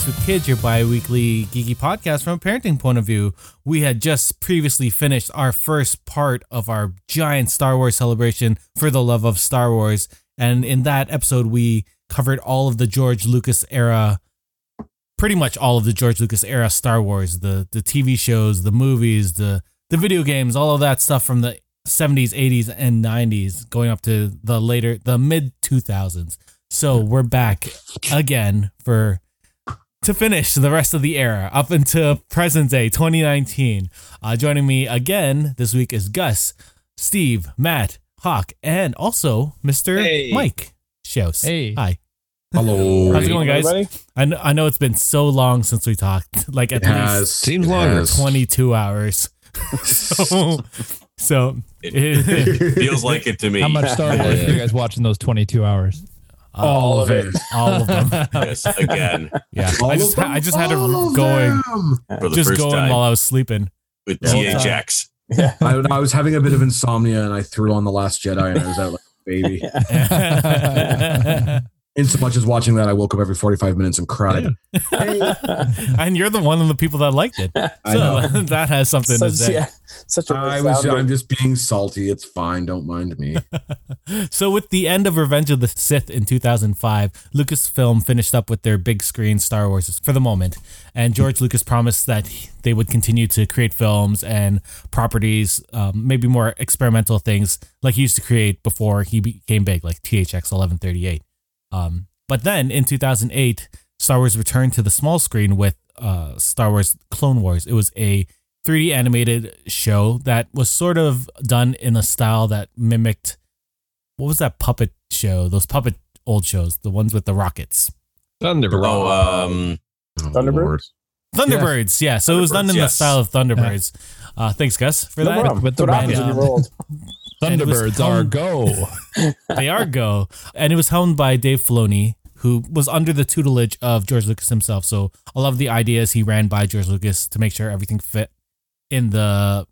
Geeks with Kids, your bi weekly geeky podcast from a parenting point of view. We had just previously finished our first part of our giant Star Wars celebration for the love of Star Wars. And in that episode, we covered all of the George Lucas era, pretty much all of the George Lucas era Star Wars, the, the TV shows, the movies, the, the video games, all of that stuff from the 70s, 80s, and 90s, going up to the later, the mid 2000s. So we're back again for to finish the rest of the era up into present day 2019. Uh, joining me again this week is Gus, Steve, Matt, Hawk, and also Mr. Hey. Mike Shows. Hey. Hi. Hello. How's it going, guys? Everybody? I know, I know it's been so long since we talked, like at It least has. Seems longer. 22 hours. so, so It feels like it to me. How much Star Wars are you guys watching those 22 hours? Uh, all of it. all of them. Yes, again Yeah, All I just them? I just had it All going, for the just first going time while I was sleeping. with the whole time. I, I was having a bit of insomnia and I threw on The Last Jedi and I was out like baby. In so much as watching that, I woke up every 45 minutes and cried. and you're the one of the people that liked it. So that has something to say. yeah, such a I was, I'm just being salty. It's fine. Don't mind me. So with the end of Revenge of the Sith in 2005, Lucasfilm finished up with their big screen Star Wars for the moment, and George Lucas promised that he- they would continue to create films and properties, um, maybe more experimental things like he used to create before he became big, like THX 1138. Um, but then in 2008, Star Wars returned to the small screen with uh, Star Wars Clone Wars. It was a 3D animated show that was sort of done in a style that mimicked what was that puppet show? Those puppet old shows, the ones with the rockets. Thunderbirds. Oh, um, Oh, Thunderbird? Lord. Thunderbirds, yeah. So it was done in Thunderbirds, the style of Thunderbirds. Uh, thanks, Gus, for No that. problem. with the what happens when you red- and it was Thunderbirds are go. they are go, and it was helmed by Dave Filoni, who was under the tutelage of George Lucas himself. So a lot of the ideas he ran by George Lucas to make sure everything fit in the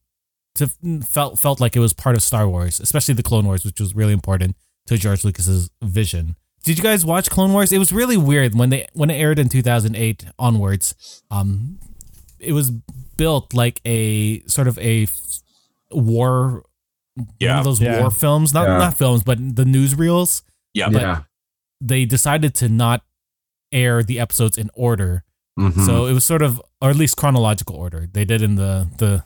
to felt felt like it was part of Star Wars, especially the Clone Wars, which was really important to George Lucas's vision. Did you guys watch Clone Wars? It was really weird when they when it aired in 2008 onwards. Um, it was built like a sort of a f- war one yeah, of those Yeah. war films, not Yeah. not films, but the newsreels. yeah, Yeah. They decided to not air the episodes in order, Mhm. so it was sort of, or at least chronological order. They did in the the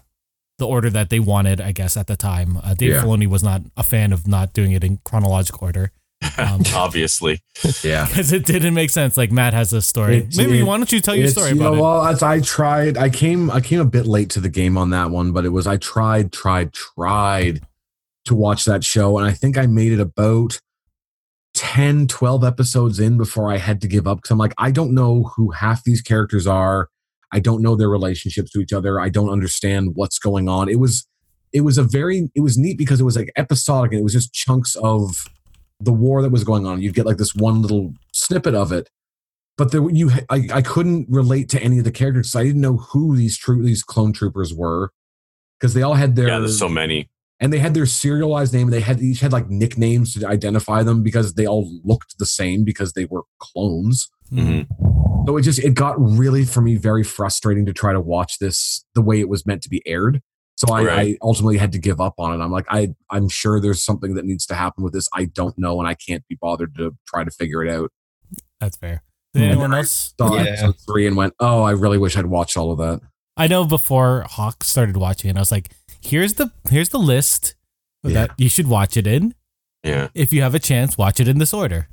the order that they wanted, I guess, at the time. Uh, Dave Yeah. Filoni was not a fan of not doing it in chronological order um, obviously. yeah. because it didn't make sense. Like Matt has a story. It's- Maybe it- why don't you tell your story you about know, it? well, as I tried, I came, I came a bit late to the game on that one, but it was I tried, tried, tried to watch that show, and I think I made it about 10, 12 episodes in before I had to give up because I'm like, I don't know who half these characters are. I don't know their relationships to each other. I don't understand what's going on. It was, it was a very, it was neat because it was like episodic and it was just chunks of the war that was going on. You'd get like this one little snippet of it, but there you I, I couldn't relate to any of the characters. I didn't know who these true these clone troopers were because they all had their Yeah, there's so many. And they had their serialized name. They had each had like nicknames to identify them because they all looked the same because they were clones. Mhm. So it just it got really for me very frustrating to try to watch this the way it was meant to be aired. So I, I ultimately had to give up on it. I'm like I I'm sure there's something that needs to happen with this. I don't know, and I can't be bothered to try to figure it out. That's fair. Did And anyone then I else? Saw Yeah. episode three and went, oh, I really wish I'd watched all of that. I know before Hawk started watching it, I was like, here's the here's the list Yeah. that you should watch it in. Yeah, If you have a chance, watch it in this order.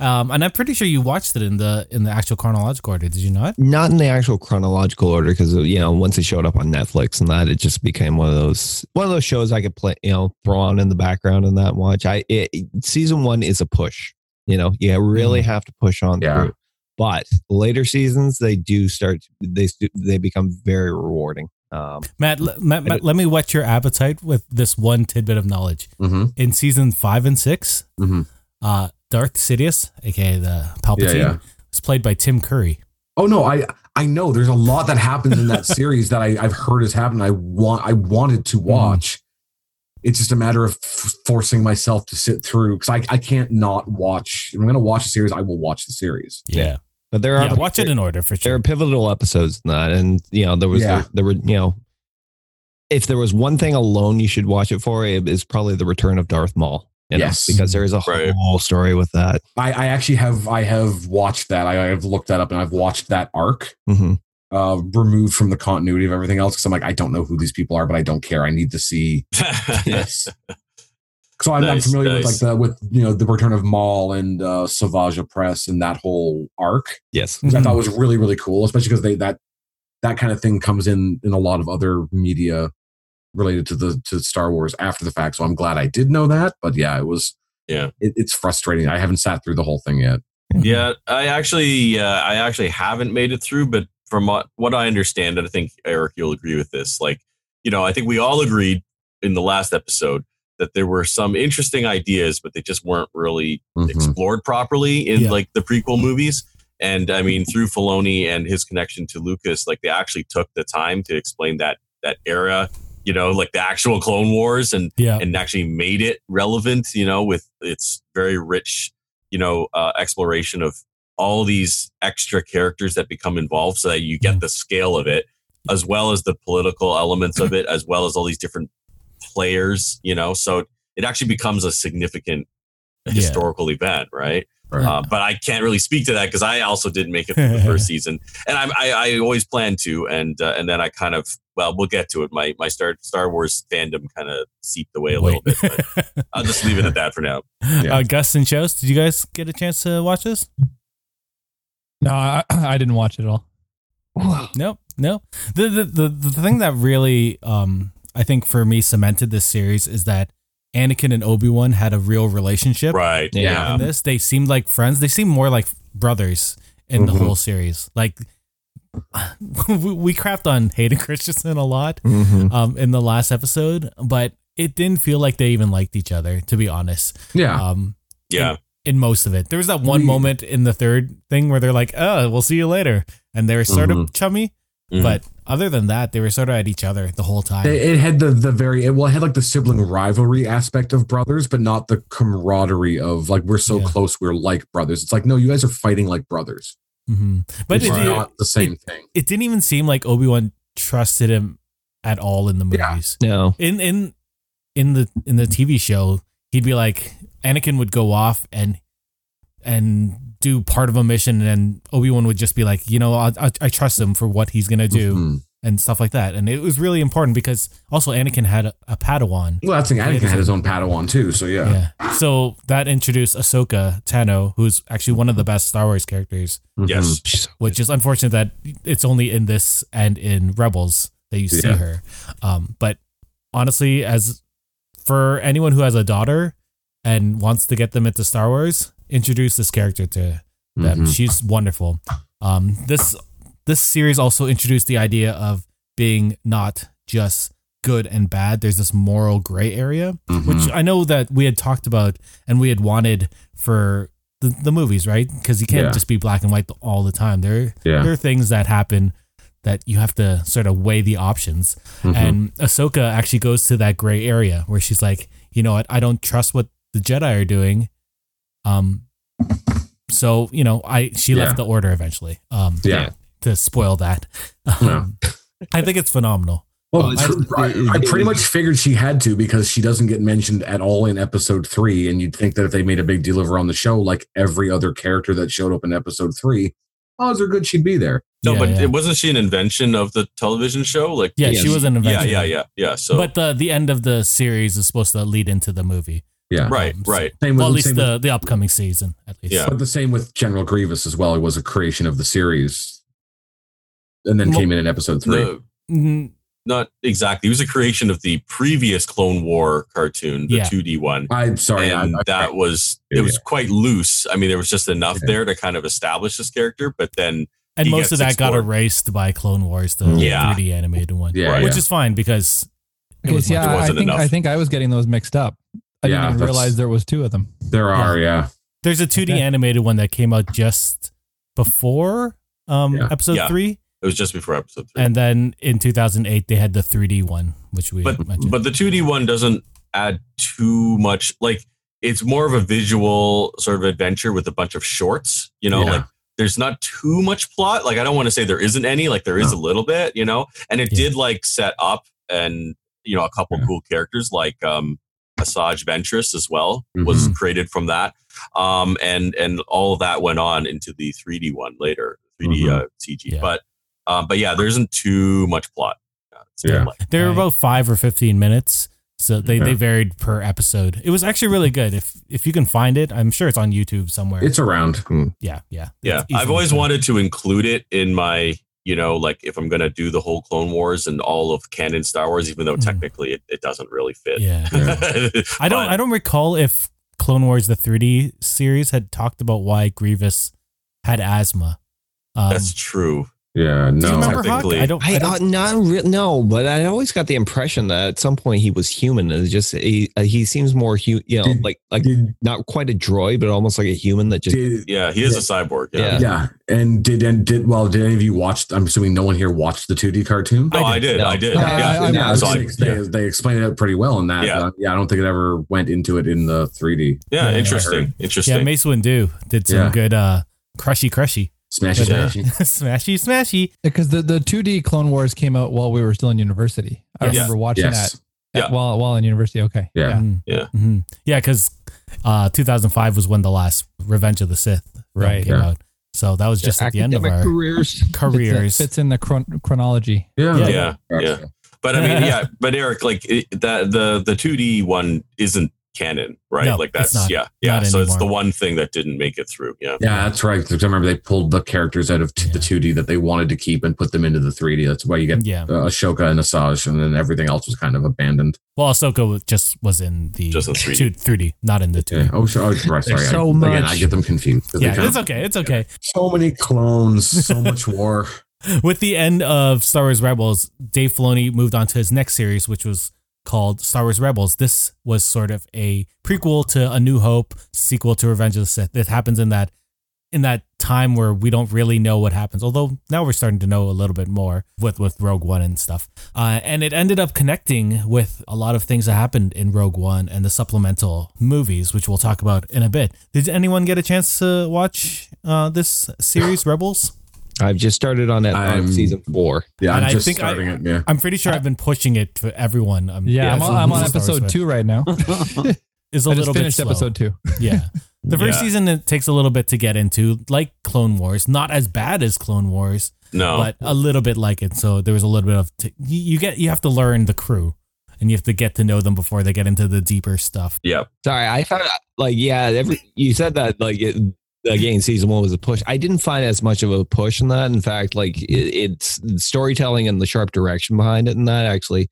Um, and I'm pretty sure you watched it in the in the actual chronological order, did you not? Not in the actual chronological order because you know once it showed up on Netflix and that it just became one of those one of those shows I could play you know throw on in the background and that watch. I it, season one is a push. You know you really have to push on Yeah. through. But later seasons they do start they they become very rewarding. Um, Matt, l- Matt, Matt, let me whet your appetite with this one tidbit of knowledge. Mm-hmm. In season five and 6 Mhm. uh, Darth Sidious, aka the Palpatine, Yeah, yeah. was played by Tim Curry. Oh no, I I know there's a lot that happens in that series that I, I've heard has happened. I want I wanted to watch. It's just a matter of f- forcing myself to sit through because I, I can't not watch. If I'm going to watch a series, I will watch the series. Yeah. But there are Yeah, watch it in order for sure. there are pivotal episodes in that, and you know there was Yeah. there, there were you know if there was one thing alone you should watch it for, it is probably the return of Darth Maul. You know, Yes. because there is a Right. whole story with that. I, I actually have I have watched that. I, I have looked that up and I've watched that arc hmm uh, removed from the continuity of everything else because I'm like I don't know who these people are, but I don't care. I need to see this. So I'm, I'm familiar nice. with like the with you know the return of Maul and uh, Savage Opress and that whole arc, Yes. which I thought was really really cool, especially because they that that kind of thing comes in in a lot of other media related to the to Star Wars after the fact. So I'm glad I did know that. But yeah, it was Yeah. it, it's frustrating. I haven't sat through the whole thing yet. yeah, I actually, uh, I actually haven't made it through, but from what, what I understand, and I think Eric, you'll agree with this. Like, you know, I think we all agreed in the last episode that there were some interesting ideas, but they just weren't really Mhm. explored properly in Yeah. like the prequel movies. And I mean, through Filoni and his connection to Lucas, like they actually took the time to explain that that era, you know, like the actual Clone Wars, and Yeah. and actually made it relevant, you know, with its very rich, you know, uh, exploration of all these extra characters that become involved so that you get the scale of it, as well as the political elements of it, as well as all these different players, you know, so it actually becomes a significant Yeah. historical event, right? Right. Uh, but I can't really speak to that because I also didn't make it through the first season, and I, I, I always plan to, and uh, and then I kind of well, we'll get to it. My my Star Star Wars fandom kind of seeped away a little bit. But I'll just leave it at that for now. Yeah. uh, Gus and Shows, did you guys get a chance to watch this? No, I, I didn't watch it at all. No, no. The, the the the thing that really um I think for me cemented this series is that Anakin and Obi Wan had a real relationship. Right? Yeah. In this, they seemed like friends. They seemed more like brothers in the Mhm. whole series. Like we, we crapped on Hayden Christensen a lot hmm um in the last episode, but it didn't feel like they even liked each other. To be honest, Yeah. um, Yeah. in most of it. There was that one moment in the third thing where they're like, "Oh, we'll see you later," and they're sort of chummy. Mhm. But other than that, they were sort of at each other the whole time. It, it had the the very well, it had like the sibling rivalry aspect of brothers, but not the camaraderie of like we're so Yeah. close, we're like brothers. It's like no, you guys are fighting like brothers. hmm But it's it, it, not the same thing. it didn't even seem like Obi Wan trusted him at all in the Yeah. movies. No. In in in the in the TV show, he'd be like Anakin would go off and and do part of a mission, and then Obi Wan would just be like, you know, I, I, I trust him for what he's gonna do Mhm. and stuff like that. And it was really important because also Anakin had a, a Padawan. Well, that's the thing. Anakin had his own Padawan too, so yeah. Yeah. So that introduced Ahsoka Tano, who's actually one of the best Star Wars characters, Mhm. Yes. She's- which is unfortunate that it's only in this and in Rebels that you see Yeah. her. Um, but honestly, as for anyone who has a daughter and wants to get them into Star Wars, introduce this character to them. Mhm. She's wonderful. Um, this this series also introduced the idea of being not just good and bad. There's this moral gray area, Mhm. which I know that we had talked about and we had wanted for the, the movies, right? Because you can't Yeah. just be black and white all the time. There, yeah. there are things that happen that you have to sort of weigh the options. Mhm. And Ahsoka actually goes to that gray area where she's like, you know what? I don't trust what the Jedi are doing. Um, so you know, I she Yeah. left the Order eventually. Um, yeah. to spoil that. Yeah. Um, I think it's phenomenal. Well, Well, I, it's- I, I pretty much figured she had to because she doesn't get mentioned at all in episode three. And you'd think that if they made a big deal of her on the show, like every other character that showed up in episode three, odds are good she'd be there. No, Yeah, but yeah. it wasn't she an invention of the television show? Like, Yeah, Yes. she was an invention. yeah, yeah, yeah, yeah. So, But the the end of the series is supposed to lead into the movie. Yeah. right, Um, right. Same with, Well, at least same the, with, the upcoming season, at least. Yeah. but the same with General Grievous as well. It was a creation of the series and then Well, came in in episode three. No, Mhm. not exactly. It was a creation of the previous Clone War cartoon, the Yeah. 2D one. I'm sorry. And I, that was it was quite loose. I mean, there was just enough Yeah. there to kind of establish this character, but then And He most of gets that got erased by Clone Wars, the Yeah. 3D animated one. Yeah, Which yeah. is fine because it Okay, was see, much- it I, I wasn't think enough. I think I was getting those mixed up. I Yeah, didn't even realize there was two of them. there are, yeah. There's a 2D Okay. animated one that came out just before um, Yeah. episode Yeah. three. it was just before episode three. And then in 2008, they had the 3D one, which we but mentioned. but the 2D one doesn't add too much. Like it's more of a visual sort of adventure with a bunch of shorts. You know, Yeah. like there's not too much plot. Like I don't want to say there isn't any. Like there is a little bit, you know. And it Yeah. did like set up and you know a couple Yeah. cool characters like um Asajj Ventress as well was created from that. Um and and all of that went on into the 3D one later, 3D Mhm. uh, CG. Yeah. But um but yeah, there isn't too much plot. Uh, Yeah. like- They were Right. about five or fifteen minutes, so they, Yeah. they varied per episode. It was actually really good. If if you can find it, I'm sure it's on YouTube somewhere. It's around. yeah, yeah, Yeah, I've always found. wanted to include it in my, you know, like if I'm gonna do the whole Clone Wars and all of canon Star Wars, even though Mhm. technically it, it doesn't really fit. Yeah, I don't. I don't recall if Clone Wars the 3D series had talked about why Grievous had asthma. Um, That's true. Yeah, do you no. remember Hawk? technically- I don't. I I, don't uh, not re- no, but I always got the impression that at some point he was human. And it's just he, uh, he seems more hu- you know, Did- like like Did, not quite a droid, but almost like a human that just did, Yeah, he is a cyborg. Yeah. Yeah. yeah, and did and did well? Did any of you watch? I'm assuming no one here watched the 2D cartoon. No, I did. No. I did. No, yeah. I- I- yeah, I've so I- seen they, they explained it pretty well in that. Yeah. Uh, yeah, I don't think it ever went into it in the 3D. yeah, Yeah, interesting. yeah, Mace Windu did some Yeah. good uh, crushy, crushy, Smashy, Yeah. smashy. smashy, smashy. Because the, the 2D Clone Wars came out while we were still in university. I Yes. remember watching Yes. that Yeah. at- while while in university. Okay. Yeah. Mhm. Yeah. Mhm. yeah, because uh, 2005 was when the last Revenge of the Sith film Right. came Yeah. out. So that was just at the end of academic our careers. Fits in- careers. Fits in the chron- chronology. Yeah. Yeah. yeah. Yeah. But I mean, yeah. But Eric, like it, that, the the two D one isn't canon, right? No, like that's not. yeah, yeah. Not so it's the one thing that didn't make it through. Yeah. Yeah, that's right. Because I remember they pulled the characters out of t- the 2D that they wanted to keep and put them into the 3D. That's why you get Yeah. uh, Ahsoka and Asajj, and then everything else was kind of abandoned. Well, Ahsoka just was in the Just in 3D. two- 3D, not in the 2D. Yeah. Oh, so, oh. Sorry. so I, Again, much. I get them confused. they Yeah, kind it's of- okay. It's okay. So many clones, so much war. With the end of Star Wars Rebels, Dave Filoni moved on to his next series, which was called Star Wars Rebels. This was sort of a prequel to A New Hope, sequel to Revenge of the Sith. It happens in that in that time where we don't really know what happens. Although now we're starting to know a little bit more with with Rogue One and stuff. Uh, and it ended up connecting with a lot of things that happened in Rogue One and the supplemental movies, which we'll talk about in a bit. Did anyone get a chance to watch uh, this series, Rebels? I've just started on that on I'm- season four. Yeah, And I'm I just think I- starting it. Yeah. I'm pretty sure I've been pushing it to everyone. Um, Yeah, I'm, that's on, a- I'm on that's a Star Wars episode two right now. Is a I just little bit finished slow. episode two. Yeah, the first Yeah. season it takes a little bit to get into, like Clone Wars. Not as bad as Clone Wars, No. but a little bit like it. So there was a little bit of t- you, you get you have to learn the crew, and you have to get to know them before they get into the deeper stuff. yeah. Sorry, I found like yeah, every you said that like it, again, season one was a push. I didn't find as much of a push in that. In fact, like it, it's storytelling and the sharp direction behind it, and that actually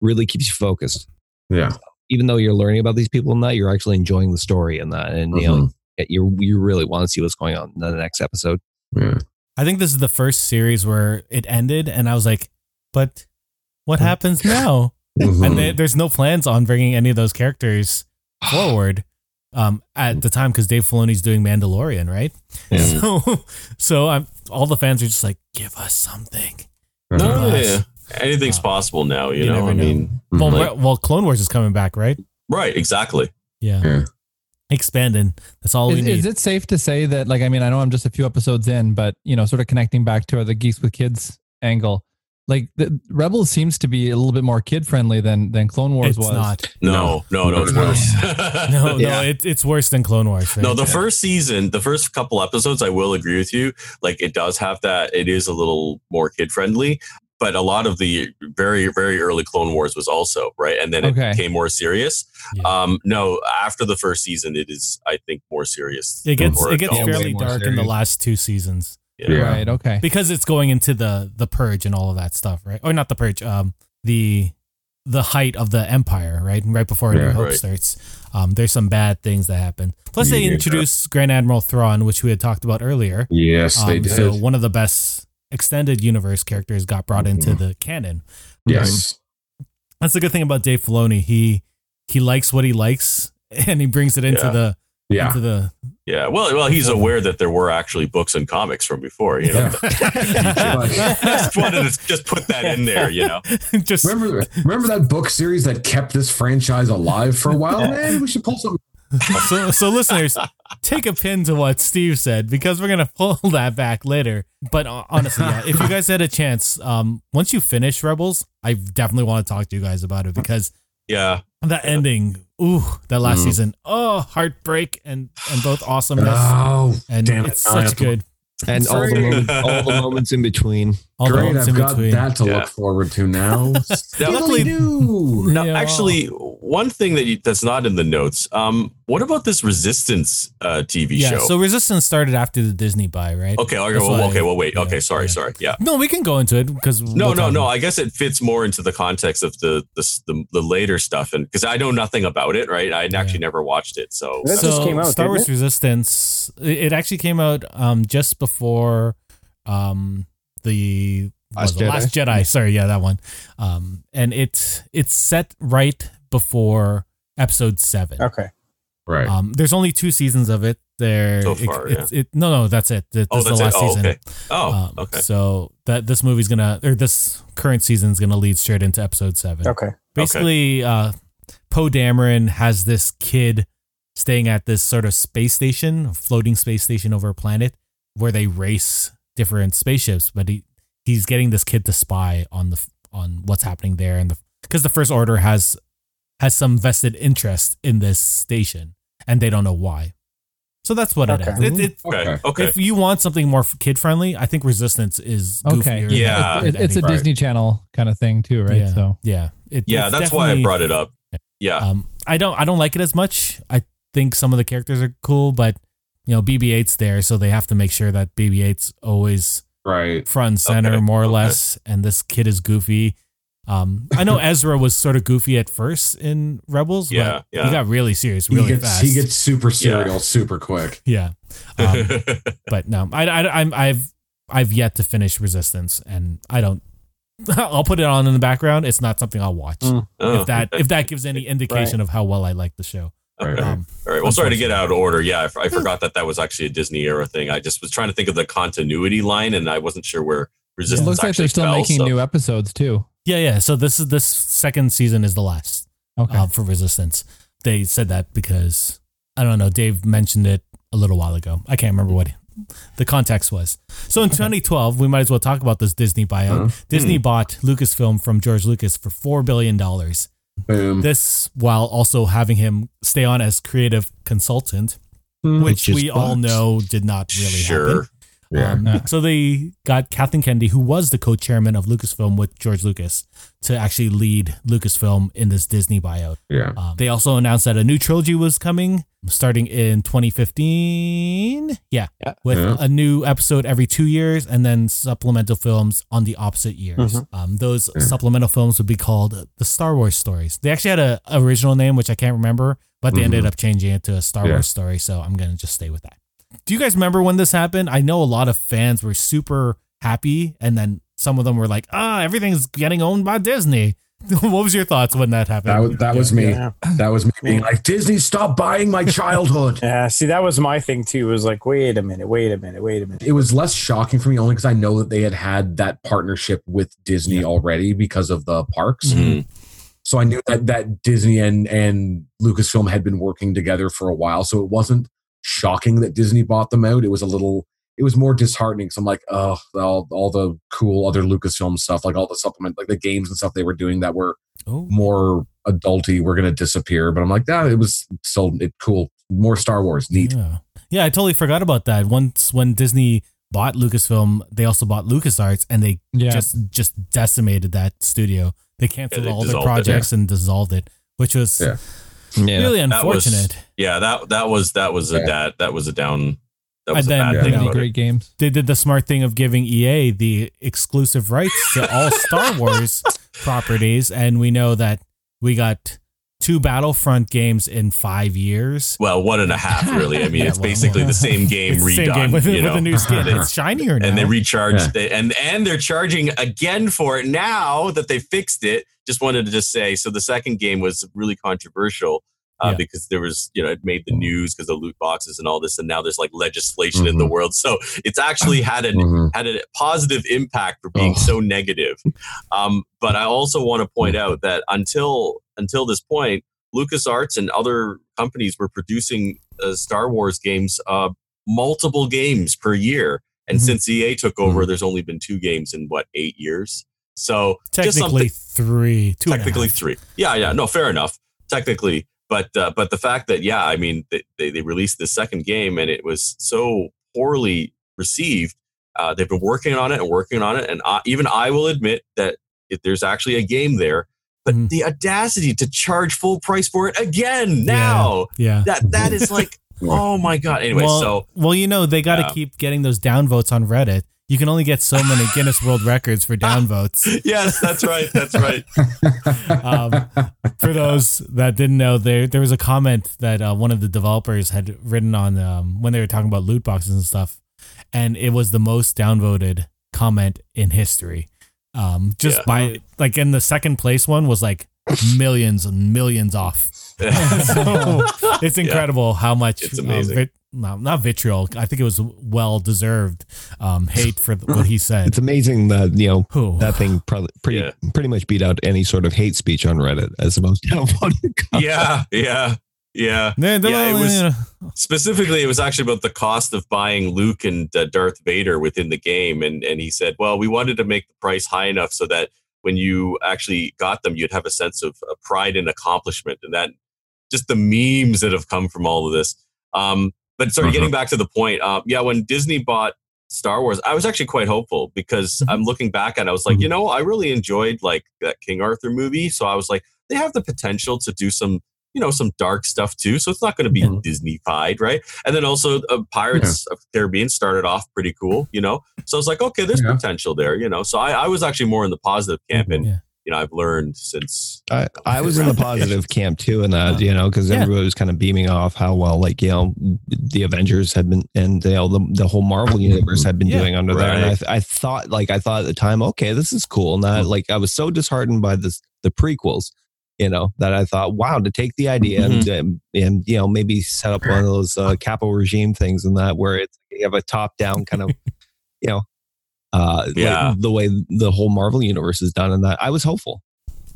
really keeps you focused. Yeah. Even though you're learning about these people and that, you're actually enjoying the story and that, and you know, you you really want to see what's going on in the next episode. Yeah. I think this is the first series where it ended, and I was like, "But what happens now?" Mhm. and they, there's no plans on bringing any of those characters forward um, at the time because Dave Filoni's doing Mandalorian, right? Yeah. So, so I'm, all the fans are just like, "Give us something." Uh-huh. No, Gosh. yeah. Anything's Uh, possible now. You, you know. never I know. mean, Well, Mhm. Like- well, Clone Wars is coming back, right? right. Exactly. Yeah, Yeah. expanding. That's all we need. is it safe to say that, like, I mean, I know I'm just a few episodes in, but you know, sort of connecting back to the Geeks with Kids angle, like the Rebels seems to be a little bit more kid friendly than than Clone Wars it's was. not. No, no, no, it's No. worse. No, Yeah. no, it, it's worse than Clone Wars. Right? No, the first season, the first couple episodes, I will agree with you. Like it does have that. It is a little more kid friendly, but a lot of the very very early Clone Wars was also right, and then Okay. it became more serious. Yeah. Um, no, after the first season, it is I think more serious. it gets it gets fairly more dark in the last two seasons Yeah. Yeah. Right. Okay. because it's going into the the purge and all of that stuff, right? Or not the purge, um, the the height of the empire, right? Right before New Yeah. Hope Right. starts. Um, there's some bad things that happen. Plus, they Yeah. introduce Grand Admiral Thrawn, which we had talked about earlier. Yes, they Um, did. so one of the best extended universe characters got brought into Mhm. the canon. yes. That's the good thing about Dave Filoni. He he likes what he likes, and he brings it into Yeah. the Yeah. into the. Yeah. Well, well, he's aware that there were actually books and comics from before. You know, just wanted to just put that in there. You know, just Remember, remember that book series that kept this franchise alive for a while? Man, we should pull something. so, so listeners, take a pin to what Steve said because we're gonna pull that back later. But uh, honestly, yeah, if you guys had a chance, um, once you finish Rebels, I definitely want to talk to you guys about it because Yeah. that ending, ooh, that last Mm. season, oh, heartbreak and and both awesomeness Oh, and damn it. it's Now such have to- good. and all the moments, all the moments in between. All Great, I've got between. that to Yeah. look forward to now. Luckily- Diddly-doo. Now, Yeah. actually, one thing that you, that's not in the notes. Um, what about this Resistance uh, TV Yeah, show? so Resistance started after the Disney buy, right? okay, okay, That's well, why- okay, well, wait. yeah, okay, sorry, yeah. sorry. Yeah. No, we can go into it because No, no, no. I guess it fits more into the context of the the, the, the later stuff, and because I know nothing about it, right? I actually never watched it, so That so just came out, Star Wars it? Resistance. It it actually came out um just before um the Last? Jedi? Last Jedi. Sorry, yeah, that one. Um, and it's it's set right before Episode Seven. Okay. Right. Um, there's only two seasons of it. There, So it- far, it's, it, no, no, that's it. This oh, is that's the it. last Oh, season. okay. Oh, Um, okay. So that this movie's gonna, or this current season's gonna lead straight into Episode Seven Okay. basically uh Poe Dameron has this kid staying at this sort of space station, floating space station over a planet where they race different spaceships, but he he's getting this kid to spy on the on what's happening there and the because the first order has has some vested interest in this station and they don't know why. So that's what Okay. it is. It, it, Okay. Okay. If you want something more kid friendly, I think Resistance is Okay. goofier. Yeah. than It- it's a anything. Right. Disney Channel kind of thing too, right? Yeah. So yeah, It- yeah, that's why I brought it up. Yeah. Um, I don't I don't like it as much. I think some of the characters are cool, but you know, BB-8's there, so they have to make sure that BB-8's always right. front and center, Okay, more or okay. less. And this kid is goofy. Um, I know Ezra was sort of goofy at first in Rebels, Yeah, but yeah. he got really serious He really gets fast. he gets super serial super quick. yeah. Um, but no, I, I, I'm I've I've yet to finish Resistance, and I don't. I'll put it on in the background. It's not something I'll watch. Mm. Oh, If that if that gives any indication of how well I like the show. Right. Um, All right. Well, sorry to get out of order. Yeah, I forgot that that was actually a Disney era thing. I just was trying to think of the continuity line, and I wasn't sure where it Resistance. looks like they're still fell, making so- new episodes too. Yeah, yeah. So this is this second season is the last Okay. uh, for Resistance. They said that because I don't know. Dave mentioned it a little while ago. I can't remember what the context was. So in 2012, we might as well talk about this Disney buyout. Huh? Disney bought Lucasfilm from George Lucas for four billion dollars. Boom. This while also having him stay on as creative consultant, mm-hmm. which Which is we all know did not really Sure. happen. Yeah. Um, So they got Kathleen Kennedy, who was the co-chairman of Lucasfilm with George Lucas, to actually lead Lucasfilm in this Disney buyout. Yeah. Um, they also announced that a new trilogy was coming, starting in 2015. Yeah, Yeah. with Yeah. a new episode every two years, and then supplemental films on the opposite years. Mhm. Um, those Yeah. supplemental films would be called the Star Wars stories. They actually had a original name, which I can't remember, but they ended Mhm. up changing it to a Star Yeah. Wars story. So I'm gonna just stay with that. Do you guys remember when this happened? I know a lot of fans were super happy, and then some of them were like, "Ah, everything's getting owned by Disney." what was your thoughts when that happened? That was that was me. Yeah. That was me being like, Disney, stop buying my childhood. Yeah. See, that was my thing too. It was like, wait a minute, wait a minute, wait a minute. it was less shocking for me only because I know that they had had that partnership with Disney already because of the parks. Mhm. So I knew that that Disney and and Lucasfilm had been working together for a while. So it wasn't shocking that Disney bought them out. It was a little. It was more disheartening. So I'm like, oh, all, all the cool other Lucasfilm stuff, like all the supplement, like the games and stuff they were doing that were Oh, more adulty, were going to disappear. But I'm like, that it was so it cool. More Star Wars, neat. Yeah. yeah, I totally forgot about that. Once when Disney bought Lucasfilm, they also bought LucasArts, and they Yeah. just just decimated that studio. They canceled Yeah, they all their dissolved it, projects and dissolved it, which was Yeah. Yeah. really That was- unfortunate. Yeah. That that was that was a Yeah. dad. That was a down. That was And a then, bad Yeah. thing know, great games. they did the smart thing of giving EA the exclusive rights to all Star Wars properties, and we know that we got two Battlefront games in five years. Well, one and a half, really. I mean, Yeah, it's well, basically the same game It's redone. same game with, you with a new skin. And they- It's shinier now. and they recharged Yeah. it, and and they're charging again for it now that they fixed it. Just wanted to just say, so the second game was really controversial uh, Yeah. because there was, you know, it made the news because of loot boxes and all this, and now there's like legislation in the Mhm. world. So it's actually had an Mhm. had a positive impact for being Oh. so negative. Um, but I also want to point out that until until this point, LucasArts and other companies were producing uh, Star Wars games, uh, multiple games per year. And Mhm. since EA took over, there's only been two games in what eight years. So Technically three, two technically three. Yeah, yeah, no, fair enough. Technically, but uh, but the fact that yeah, I mean, they, they, they released the second game and it was so poorly received. Uh, they've been working on it and working on it, and I, even I will admit that if there's actually a game there. But Mhm. the audacity to charge full price for it again now Yeah. that that is like oh my god. Anyway, well, so well, you know, they got to Yeah. keep getting those downvotes on Reddit. You can only get so many Guinness World Records for downvotes. yes, that's right, that's right. Um, for those that didn't know, there there was a comment that uh, one of the developers had written on um, when they were talking about loot boxes and stuff, and it was the most downvoted comment in history. Um, just Yeah. by like, in the second place one was like millions and millions off. so it's incredible how much It's uh, amazing. vit- no, not vitriol. I think it was well deserved um, hate for what he said. It's amazing that you know Who? that thing probably pretty Yeah. pretty much beat out any sort of hate speech on Reddit as the most downvoted. yeah, yeah, yeah. Yeah, Yeah, it was- you specifically it was actually about the cost of buying luke and uh, darth vader within the game and and he said well we wanted to make the price high enough so that when you actually got them you'd have a sense of uh, pride and accomplishment and that just the memes that have come from all of this um but sorry Uh-huh. getting back to the point uh, yeah when disney bought star wars i was actually quite hopeful because i'm looking back and i was like you know i really enjoyed like that king arthur movie so i was like they have the potential to do some you know some dark stuff too so it's not going to be disney-fied right and then also uh, pirates of the caribbean started off pretty cool you know so i was like okay there's Yeah. potential there you know so I, I was actually more in the positive camp and Yeah. you know i've learned since I, I was in the positive camp too, in that you know because Yeah. everybody was kind of beaming off how well like you know the Avengers had been and you know the, the whole Marvel universe had been Yeah. doing under there, and I, th- I thought like I thought at the time, okay, this is cool, and that like I was so disheartened by this the prequels, you know, that I thought, wow, to take the idea and, and and you know maybe set up one of those uh, capo regime things and that where it's you have a top down kind of you know. Uh, like Yeah. the way the whole Marvel universe is done, and that I was hopeful.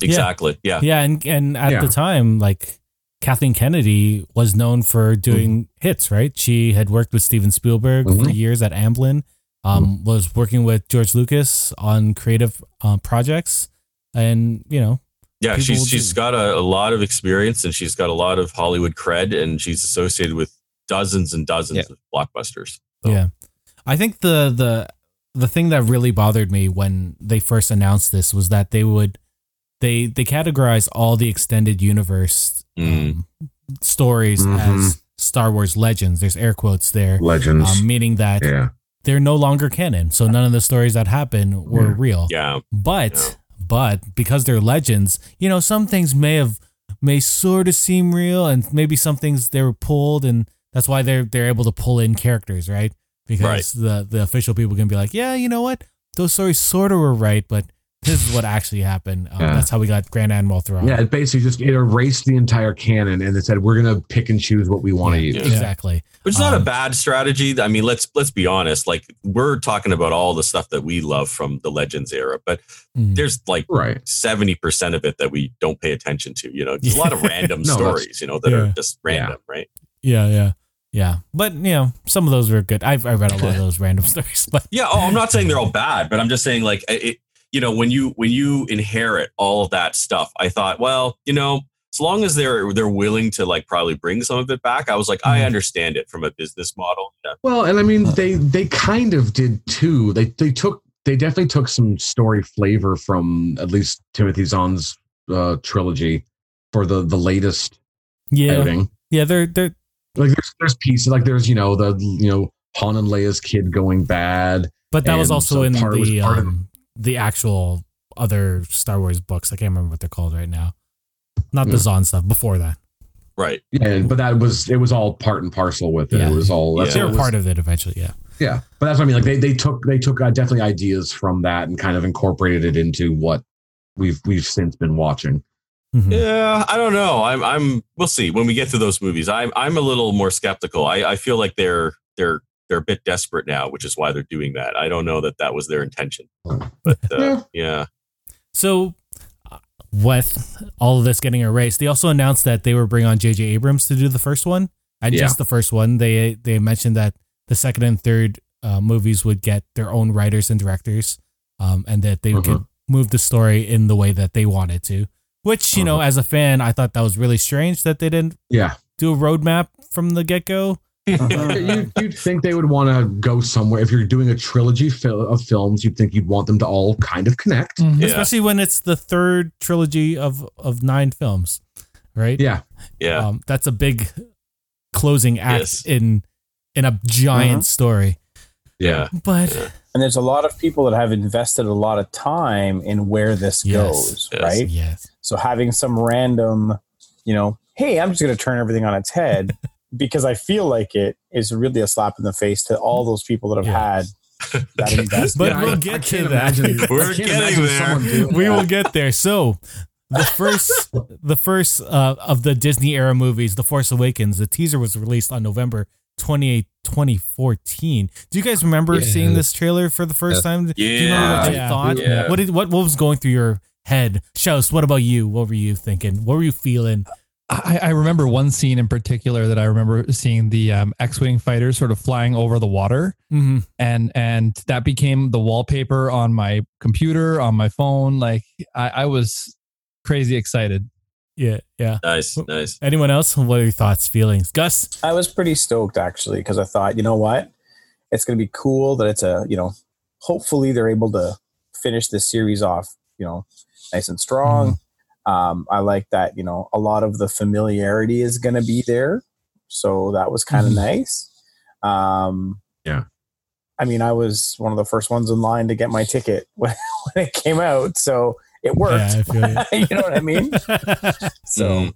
exactly yeah Yeah, and and at Yeah. the time, like Kathleen Kennedy was known for doing hits, right? She had worked with Steven Spielberg for Mhm. years at Amblin. Um, was working with George Lucas on creative uh, projects, and you know, yeah she's do- she's got a, a lot of experience and she's got a lot of hollywood cred and she's associated with dozens and dozens Yeah. of blockbusters So, yeah. I think the the the thing that really bothered me when they first announced this was that they would they they categorize all the extended universe Mm. um, stories Mhm. as Star Wars legends. There's air quotes there. Legends. um, meaning that yeah. they're no longer canon. So none of the stories that happen were Yeah. real. yeah But Yeah. But because they're legends, you know, some things may have may sort of seem real, and maybe some things they were pulled, and that's why they're they're able to pull in characters, right? Because the the official people can be like, yeah, you know what, those stories sort of were right, but this is what actually happened. Um, Yeah. That's how we got Grand Admiral Thrawn. Yeah, it basically just it erased the entire canon and it said we're gonna pick and choose what we want to Yeah, use. exactly. Which is not a Um, bad strategy. I mean, let's let's be honest. Like we're talking about all the stuff that we love from the Legends era, but Mm. there's like Right. seventy percent of it that we don't pay attention to. You know, there's a lot of random No, stories. You know, that Yeah. are just random, right? Yeah, yeah, yeah. But you know, some of those were good. I've I read a lot of those random stories, but Yeah. Oh, I'm not saying they're all bad, but I'm just saying like it. You know, when you when you inherit all of that stuff, I thought, well, you know, as long as they're they're willing to like probably bring some of it back, I was like, I Mhm. understand it from a business model. Yeah. Well, and I mean they they kind of did too. They they took they definitely took some story flavor from at least Timothy Zahn's uh, trilogy for the the latest yeah, outing. yeah. They're they're Like there's there's pieces like there's you know the you know Han and Leia's kid going bad. But that was also so in part was the part um, the actual other Star Wars books. I can't remember what they're called right now. Not the Yeah. Zahn stuff. Before that, Right. Yeah, but that was it was all part and parcel with it. Yeah. It was all that's Yeah. they were it was- part of it eventually. Yeah. Yeah, but that's what I mean. Like they they took they took uh, definitely ideas from that and kind of incorporated it into what we've we've since been watching. Mhm. Yeah, I don't know. I'm I'm we'll see when we get to those movies. I'm I'm a little more skeptical. I, I feel like they're they're they're a bit desperate now, which is why they're doing that. I don't know that that was their intention. But uh, Yeah. yeah. So, uh, with all of this getting erased, they also announced that they were bringing on J.J. Abrams to do the first one, and Yeah. just the first one. They they mentioned that the second and third uh, movies would get their own writers and directors, um, and that they could move the story in the way that they wanted to. Which you know, as a fan, I thought that was really strange that they didn't Yeah. do a roadmap from the get go. you, you'd think they would want to go somewhere. If you're doing a trilogy fil- of films, you'd think you'd want them to all kind of connect. Mhm. Yeah. especially when it's the third trilogy of of nine films, right? Yeah. Yeah. Um, that's a big closing act Yes. in in a giant Mhm. story. yeah. But And there's a lot of people that have invested a lot of time in where this Yes. goes, Yes. right? yes, So having some random, you know, hey, I'm just going to turn everything on its head because I feel like it is really a slap in the face to all those people that have Yeah. had that investment. But Yeah, we'll I get to that. We're getting there. we that. will get there. So the first the first uh, of the Disney era movies, The Force Awakens, the teaser was released on November 28, 2014. Do you guys remember Yeah. seeing this trailer for the first Yeah. time? Do you remember what you Yeah. thought? Yeah. What did what what was going through your head? Shows, what about you? What were you thinking? What were you feeling? I, I remember one scene in particular that I remember seeing the um, X-wing fighters sort of flying over the water, Mm-hmm. and and that became the wallpaper on my computer, on my phone. Like I, I was crazy excited. Yeah, yeah. Nice. Nice. Anyone else? What are your thoughts, feelings? Gus? I was pretty stoked actually because I thought, you know what, it's going to be cool that it's a, you know, hopefully they're able to finish this series off, you know, nice and strong. Um, I like that, you know, a lot of the familiarity is going to be there, so that was kind of Mhm. nice. Um, Yeah. I mean, I was one of the first ones in line to get my ticket when, when it came out, so it worked. Yeah, you. you know what I mean? So. Mm.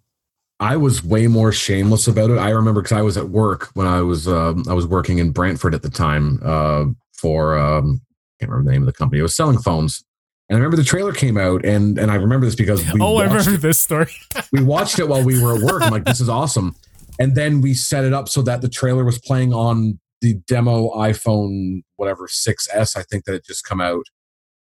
I was way more shameless about it. I remember because I was at work when I was um, I was working in Brantford at the time uh, for um, I can't remember the name of the company. I was selling phones, and I remember the trailer came out, and and I remember this because we oh, I watched remember this story. we watched it while we were at work. I'm like, this is awesome. And then we set it up so that the trailer was playing on the demo iPhone, whatever 6S, I think that had just come out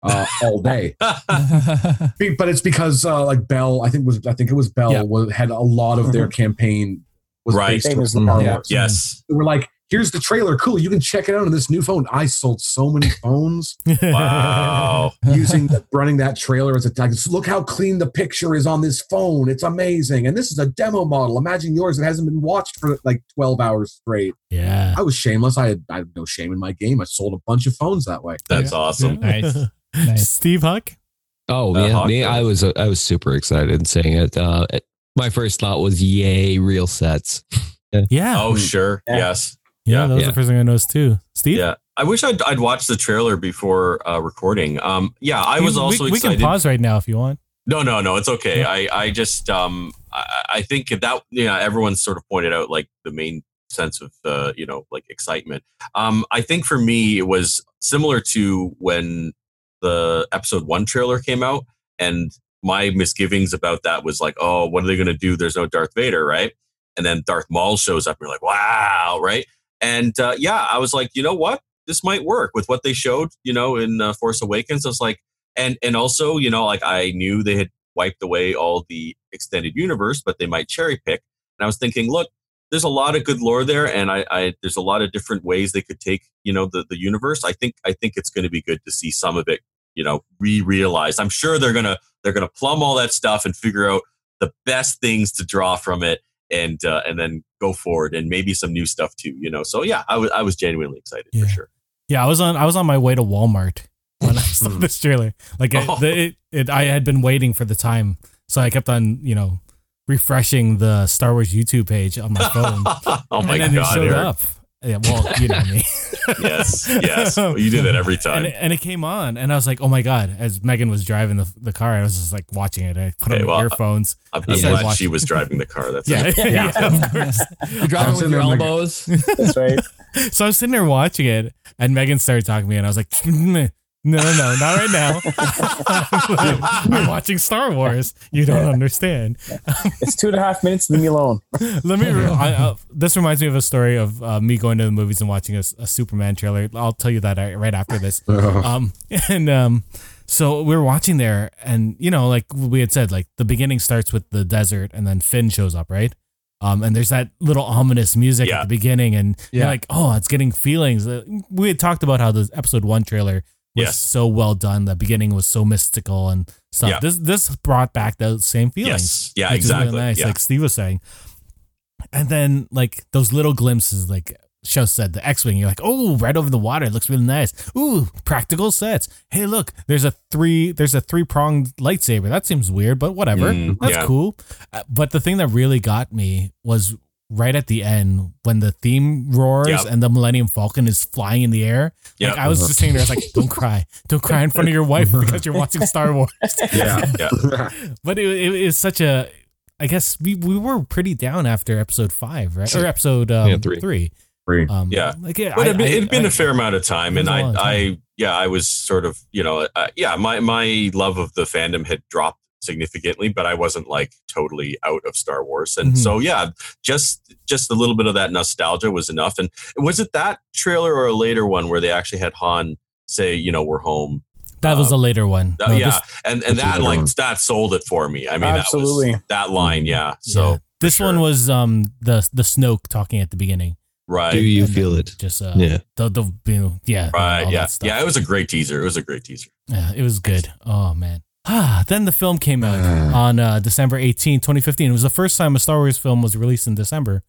uh, all day. But it's because uh, like Bell, I think was I think it was Bell Yeah. was, had a lot of their campaign was Right. based on as Star Wars. Yes. We're like, here's the trailer. Cool, you can check it out on this new phone. I sold so many phones Wow. using the, running that trailer as a tag. Look how clean the picture is on this phone. It's amazing. And this is a demo model. Imagine yours that hasn't been watched for like 12 hours straight. yeah. I was shameless. I had, I had no shame in my game. I sold a bunch of phones that way. That's awesome. Nice. Nice. Steve Huck? Oh Uh, yeah, me, I ahead. was I was super excited seeing it. Uh, it- my first thought was, "Yay, real sets!" Yeah. Oh, sure. Yeah. Yes. Yeah, that was yeah. the first thing I noticed too. Steve? Yeah. I wish I'd, I'd watched the trailer before uh, recording. Um, yeah, I was We- also we, we can pause right now if you want. No, no, no. It's okay. I, I just, um, I, I think that, you know, everyone's sort of pointed out like the main sense of, uh, you know, like excitement. Um, I think for me, it was similar to when the episode one trailer came out and my misgivings about that was like, oh, what are they going to do? There's no Darth Vader, right? And then Darth Maul shows up. And you're like, wow, right? And uh, yeah, I was like, you know what? This might work with what they showed, you know, in uh, Force Awakens. I was like, and and also, you know, like I knew they had wiped away all the extended universe, but they might cherry pick. And I was thinking, look, there's a lot of good lore there, and I, I there's a lot of different ways they could take, you know, the the universe. I think I think it's going to be good to see some of it, you know, re-realized. I'm sure they're gonna they're gonna plumb all that stuff and figure out the best things to draw from it, and uh, and then go forward, and maybe some new stuff too, you know. So yeah, I was I was genuinely excited Yeah. for sure. Yeah, I was on I was on my way to Walmart when I saw Hmm. this trailer. Like it, Oh. the, it, it, I had been waiting for the time, so I kept on you know refreshing the Star Wars YouTube page on my phone. oh my and then god, it showed Eric. up. Yeah, well, you know me. Yes, yes, um, you do that every time. And it, and it came on, and I was like, "Oh my god!" As Megan was driving the, the car, I was just like watching it. I put Okay, on well, my earphones. I'm, I'm glad Watch- she was driving the car. That's Yeah, yeah, of course. You're driving with your elbows. That's right. So I was sitting there watching it, and Megan started talking to me, and I was like, No, no, no, not right now. I'm watching Star Wars. You don't understand. It's two and a half minutes. Leave me alone. Let me. I, uh, this reminds me of a story of uh, me going to the movies and watching a, a Superman trailer. I'll tell you that uh, right after this. Um, and um, so we were watching there, and you know, like we had said, like the beginning starts with the desert, and then Finn shows up, right? Um, and there's that little ominous music Yeah. at the beginning, and you're Yeah. like, oh, it's getting feelings. Uh, We had talked about how the episode one trailer was Yes. so well done. The beginning was so mystical and stuff. Yeah. This this brought back those same feelings. Yes. Yeah, is really exactly. nice, Yeah. like Steve was saying. And then like those little glimpses, like Show said, the X-wing. You're like, oh, right over the water. It looks really nice. Ooh, practical sets. Hey, look, there's a three, there's a three pronged lightsaber. That seems weird, but whatever. Mm, That's cool. Uh, but the thing that really got me was right at the end when the theme roars Yep. and the Millennium Falcon is flying in the air. Yep. Like I was just sitting there, I was like, don't cry, don't cry in front of your wife because you're watching Star Wars. Yeah. Yeah. But it, it is such a. I guess we, we were pretty down after episode five, right? Or episode um, Yeah, three. three. Free. Um, Yeah. like yeah, But I- it'd been, I- it'd been I- a fair amount of time, and was a I, I, yeah, I was sort of, you know, uh, yeah, my my love of the fandom had dropped significantly, but I wasn't like totally out of Star Wars, and Mhm. so yeah, just just a little bit of that nostalgia was enough. And was it that trailer or a later one where they actually had Han say, you know, we're home? that was a later one. No, yeah, this- and and that like one. that sold it for me. I mean, Absolutely. that was that line, yeah. So yeah. this sure. one was um the the Snoke talking at the beginning. right, Do you And feel it? Just uh, Yeah. the the you know, yeah right, yeah, yeah. It was a great teaser. It was a great teaser. Yeah, it was good. Oh man. Ah, then the film came out on uh, December 18, 2015. It was the first time a Star Wars film was released in December.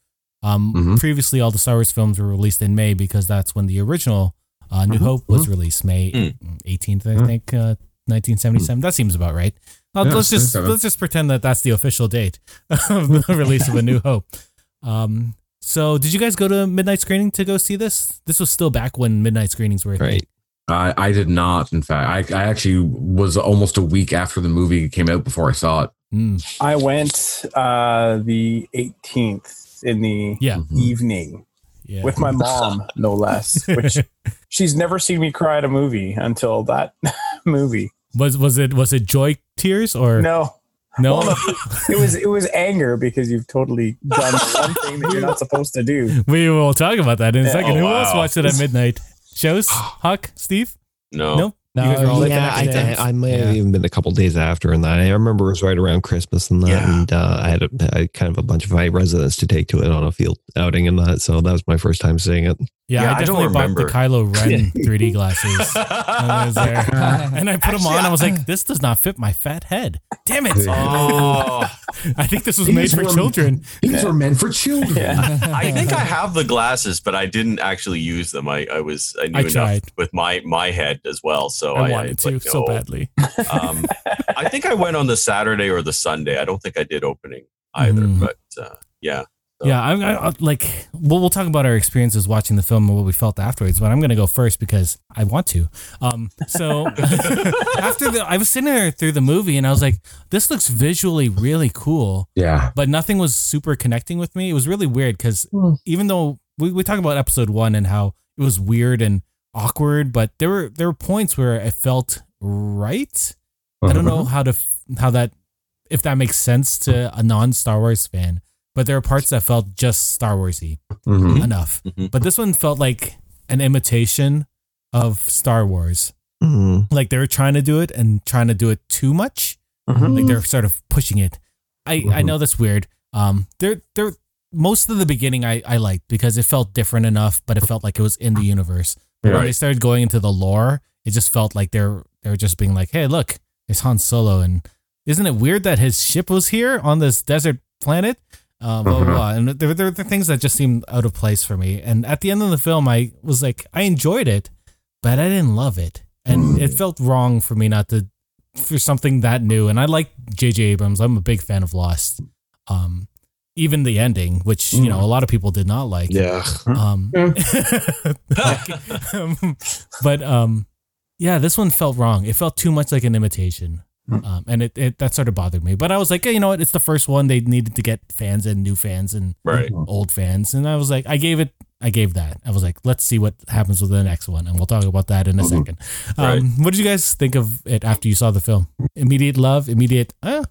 Um, Mhm. Previously, all the Star Wars films were released in May because that's when the original uh, New Mhm. Hope was released, May Mm. 18th, I Mhm. think, uh, 1977. That seems about right. Yeah, let's just 77. let's just pretend that that's the official date of the release of A New Hope. Um, so, did you guys go to midnight screening to go see this? This was still back when midnight screenings were. Right. I, I did not. In fact, I, I actually was almost a week after the movie came out before I saw it. Mm, I went uh, the 18th in the yeah, evening yeah. with my mom, no less. Which she's never seen me cry at a movie until that movie. was was it was it joy tears or No, no? Well, it was it was anger because you've totally done something that you're not supposed to do. We will talk about that in a second. Oh, Who else watched it at midnight? Shows? Huck? Steve? No, Nope. No, You guys were all like yeah, I, at I. I may have Yeah. even been a couple days after, and that I remember it was right around Christmas and that, Yeah. and uh, I had a, I had kind of a bunch of my residents to take to it on a field outing and that, so that was my first time seeing it. Yeah, Yeah, I I don't definitely bought the remember. Kylo Ren 3D glasses. And I was there. And I put them on. I was like, this does not fit my fat head. Damn it. Oh, I think this was These made for were- children. These were meant for children. I think I have the glasses, but I didn't actually use them. I, I was I knew I enough tried. with my my head as well. So I I, wanted was to like, so badly. Um, I think I went on the Saturday or the Sunday. I don't think I did opening either, Mm. but uh, yeah. So- Yeah, I'm I, I- like. We'll, we'll talk about our experiences watching the film and what we felt afterwards. But I'm going to go first because I want to. Um, so after the, I was sitting there through the movie and I was like, this looks visually really cool. Yeah. but nothing was super connecting with me. It was really weird because Hmm. even though we, we talk about episode one and how it was weird and awkward, but there were there were points where it felt right. I don't know how to how that if that makes sense to a non Star Wars fan, but there are parts that felt just Star Warsy Mhm. enough. Mhm. But this one felt like an imitation of Star Wars. Mm. Like they were trying to do it and trying to do it too much like they're sort of pushing it. I I Mhm. know that's weird. Um, they're they're most of the beginning I I liked because it felt different enough, but it felt like it was in the universe. But when they started going into the lore, it just felt like they're they're just being like, hey, look, there's Han Solo, and isn't it weird that his ship was here on this desert planet? Uh, blah, blah, Mhm. blah. And there, there were things that just seemed out of place for me. And at the end of the film, I was like, I enjoyed it, but I didn't love it. And it felt wrong for me not to for something that new. And I like J.J. Abrams. I'm a big fan of Lost. Um, even the ending, which you know a lot of people did not like. Yeah. Um, um, but um, yeah, this one felt wrong. It felt too much like an imitation. Um, and it, it that sort of bothered me. But I was like, hey, you know what? It's the first one. They needed to get fans and new fans and Right. old fans. And I was like, I gave it I gave that. I was like, let's see what happens with the next one, and we'll talk about that in a Mhm. second. Um, Right. What did you guys think of it after you saw the film? Immediate love, immediate, uh,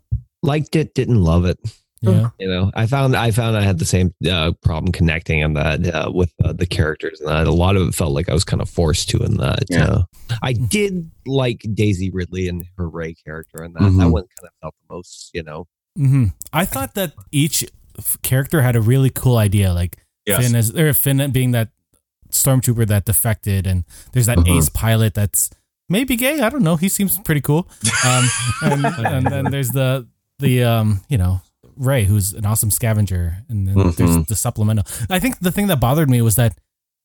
Liked it, didn't love it. Yeah. You know, I found I found I had the same uh, problem connecting in that uh, with uh, the characters and that. A lot of it felt like I was kind of forced to in that. Yeah. Uh, I did like Daisy Ridley and her Rey character, and that Mhm. that one kind of felt the most. You know, hmm I thought that each character had a really cool idea. Like Yes. Finn is or Finn being that stormtrooper that defected, and there's that Mhm. ace pilot that's maybe gay. I don't know. He seems pretty cool. Um, and, and then there's the the um, you know Rey, who's an awesome scavenger, and then there's Mhm. the supplemental. I think the thing that bothered me was that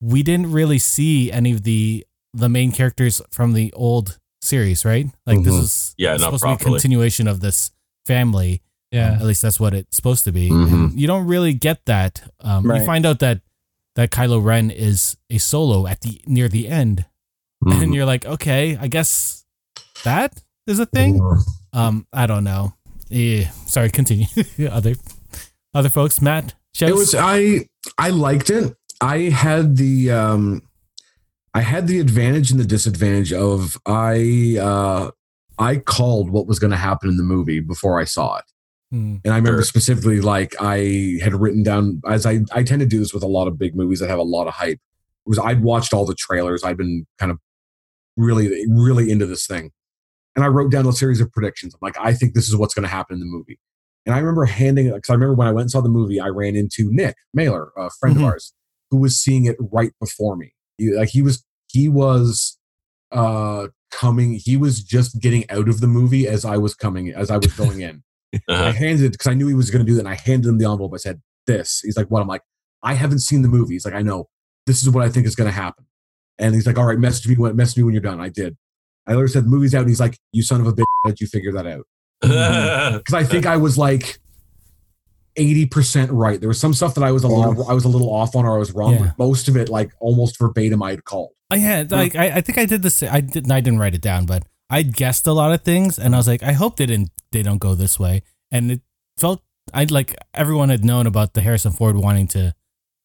we didn't really see any of the the main characters from the old series, right? Like this Mhm. is Yeah, not supposed to be a continuation of this family. Yeah. Um, at least that's what it's supposed to be. Mhm. You don't really get that. Um, You find out that that Kylo Ren is a solo at the near the end, Mhm. and you're like, okay, I guess that is a thing. Um, I don't know. Yeah, sorry, continue. other other folks, Matt. It was I I liked it. I had the um I had the advantage and the disadvantage of I uh I called what was going to happen in the movie before I saw it. Hmm. And I remember Sure. specifically like I had written down as I I tend to do this with a lot of big movies that have a lot of hype. Was I'd watched all the trailers. I'd been kind of really really into this thing. And I wrote down a series of predictions. I'm like I think this is what's going to happen in the movie. And I remember handing because I remember when I went and saw the movie, I ran into Nick Mailer, a friend Mhm. of ours, who was seeing it right before me. He, like he was he was uh coming he was just getting out of the movie as I was coming as I was going in. I Uh-huh. handed it because I knew he was going to do that. And I handed him the envelope. I said, "This." He's like, "What?" I'm like, "I haven't seen the movie." He's like, "I know. This is what I think is going to happen." And he's like, "All right, message me when message me when you're done." I did. I literally said, "The movie's out." And he's like, "You son of a bitch! How did you figure that out?" Because I think I was like eighty percent right. There was some stuff that I was a little I was a little off on or I was wrong, Yeah. but most of it, like almost verbatim, I'd called. I had like I, I think I did this. I didn't. I didn't write it down, but I guessed a lot of things, and I was like, I hope they didn't. They don't go this way, and it felt. I like everyone had known about the Harrison Ford wanting to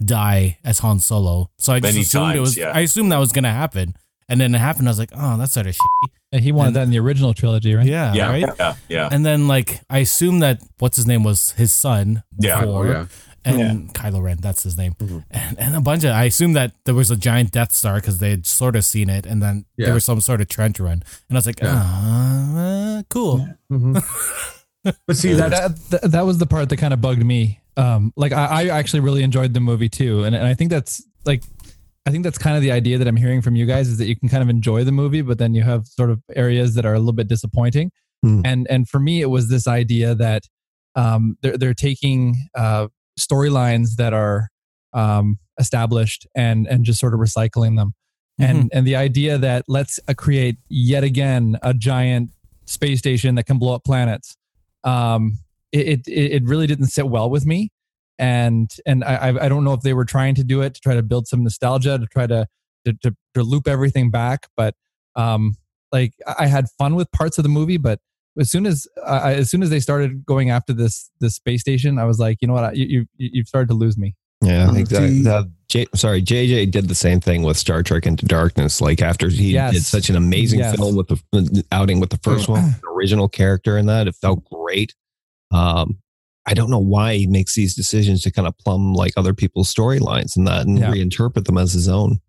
die as Han Solo, so I just Many assumed it was. yeah. I assumed that was gonna happen, and then it happened. I was like, oh, that's sort of shit. And he wanted And- that in the original trilogy, right? Yeah, yeah, right. yeah, yeah. And then like I assumed that what's his name was his son. Yeah. before, Oh, yeah. and Kylo Ren, that's his name, Mhm. and, and a bunch of. I assumed that there was a giant Death Star because they had sort of seen it, and then Yeah. there was some sort of trench run, and I was like, uh, cool. But see, that, that that was the part that kind of bugged me. Um, like I, I actually really enjoyed the movie too, and and I think that's like, I think that's kind of the idea that I'm hearing from you guys is that you can kind of enjoy the movie, but then you have sort of areas that are a little bit disappointing. Hmm. And and for me, it was this idea that um, they're they're taking uh, storylines that are um, established and and just sort of recycling them. And and the idea that let's uh, create yet again a giant space station that can blow up planets um, it, it it really didn't sit well with me, and and I I I don't know if they were trying to do it to try to build some nostalgia to try to to, to, to loop everything back, but um like I I had fun with parts of the movie, but as soon as I as soon as they started going after this this space station, I was like, you know what, I, you you you've started to lose me. Yeah, I think that, that J, sorry, JJ did the same thing with Star Trek Into Darkness. Like after he Yes. did such an amazing Yes. film with the outing with the first one, the original character in that, it felt great. Um, I don't know why he makes these decisions to kind of plumb like other people's storylines and that, and Yeah. reinterpret them as his own.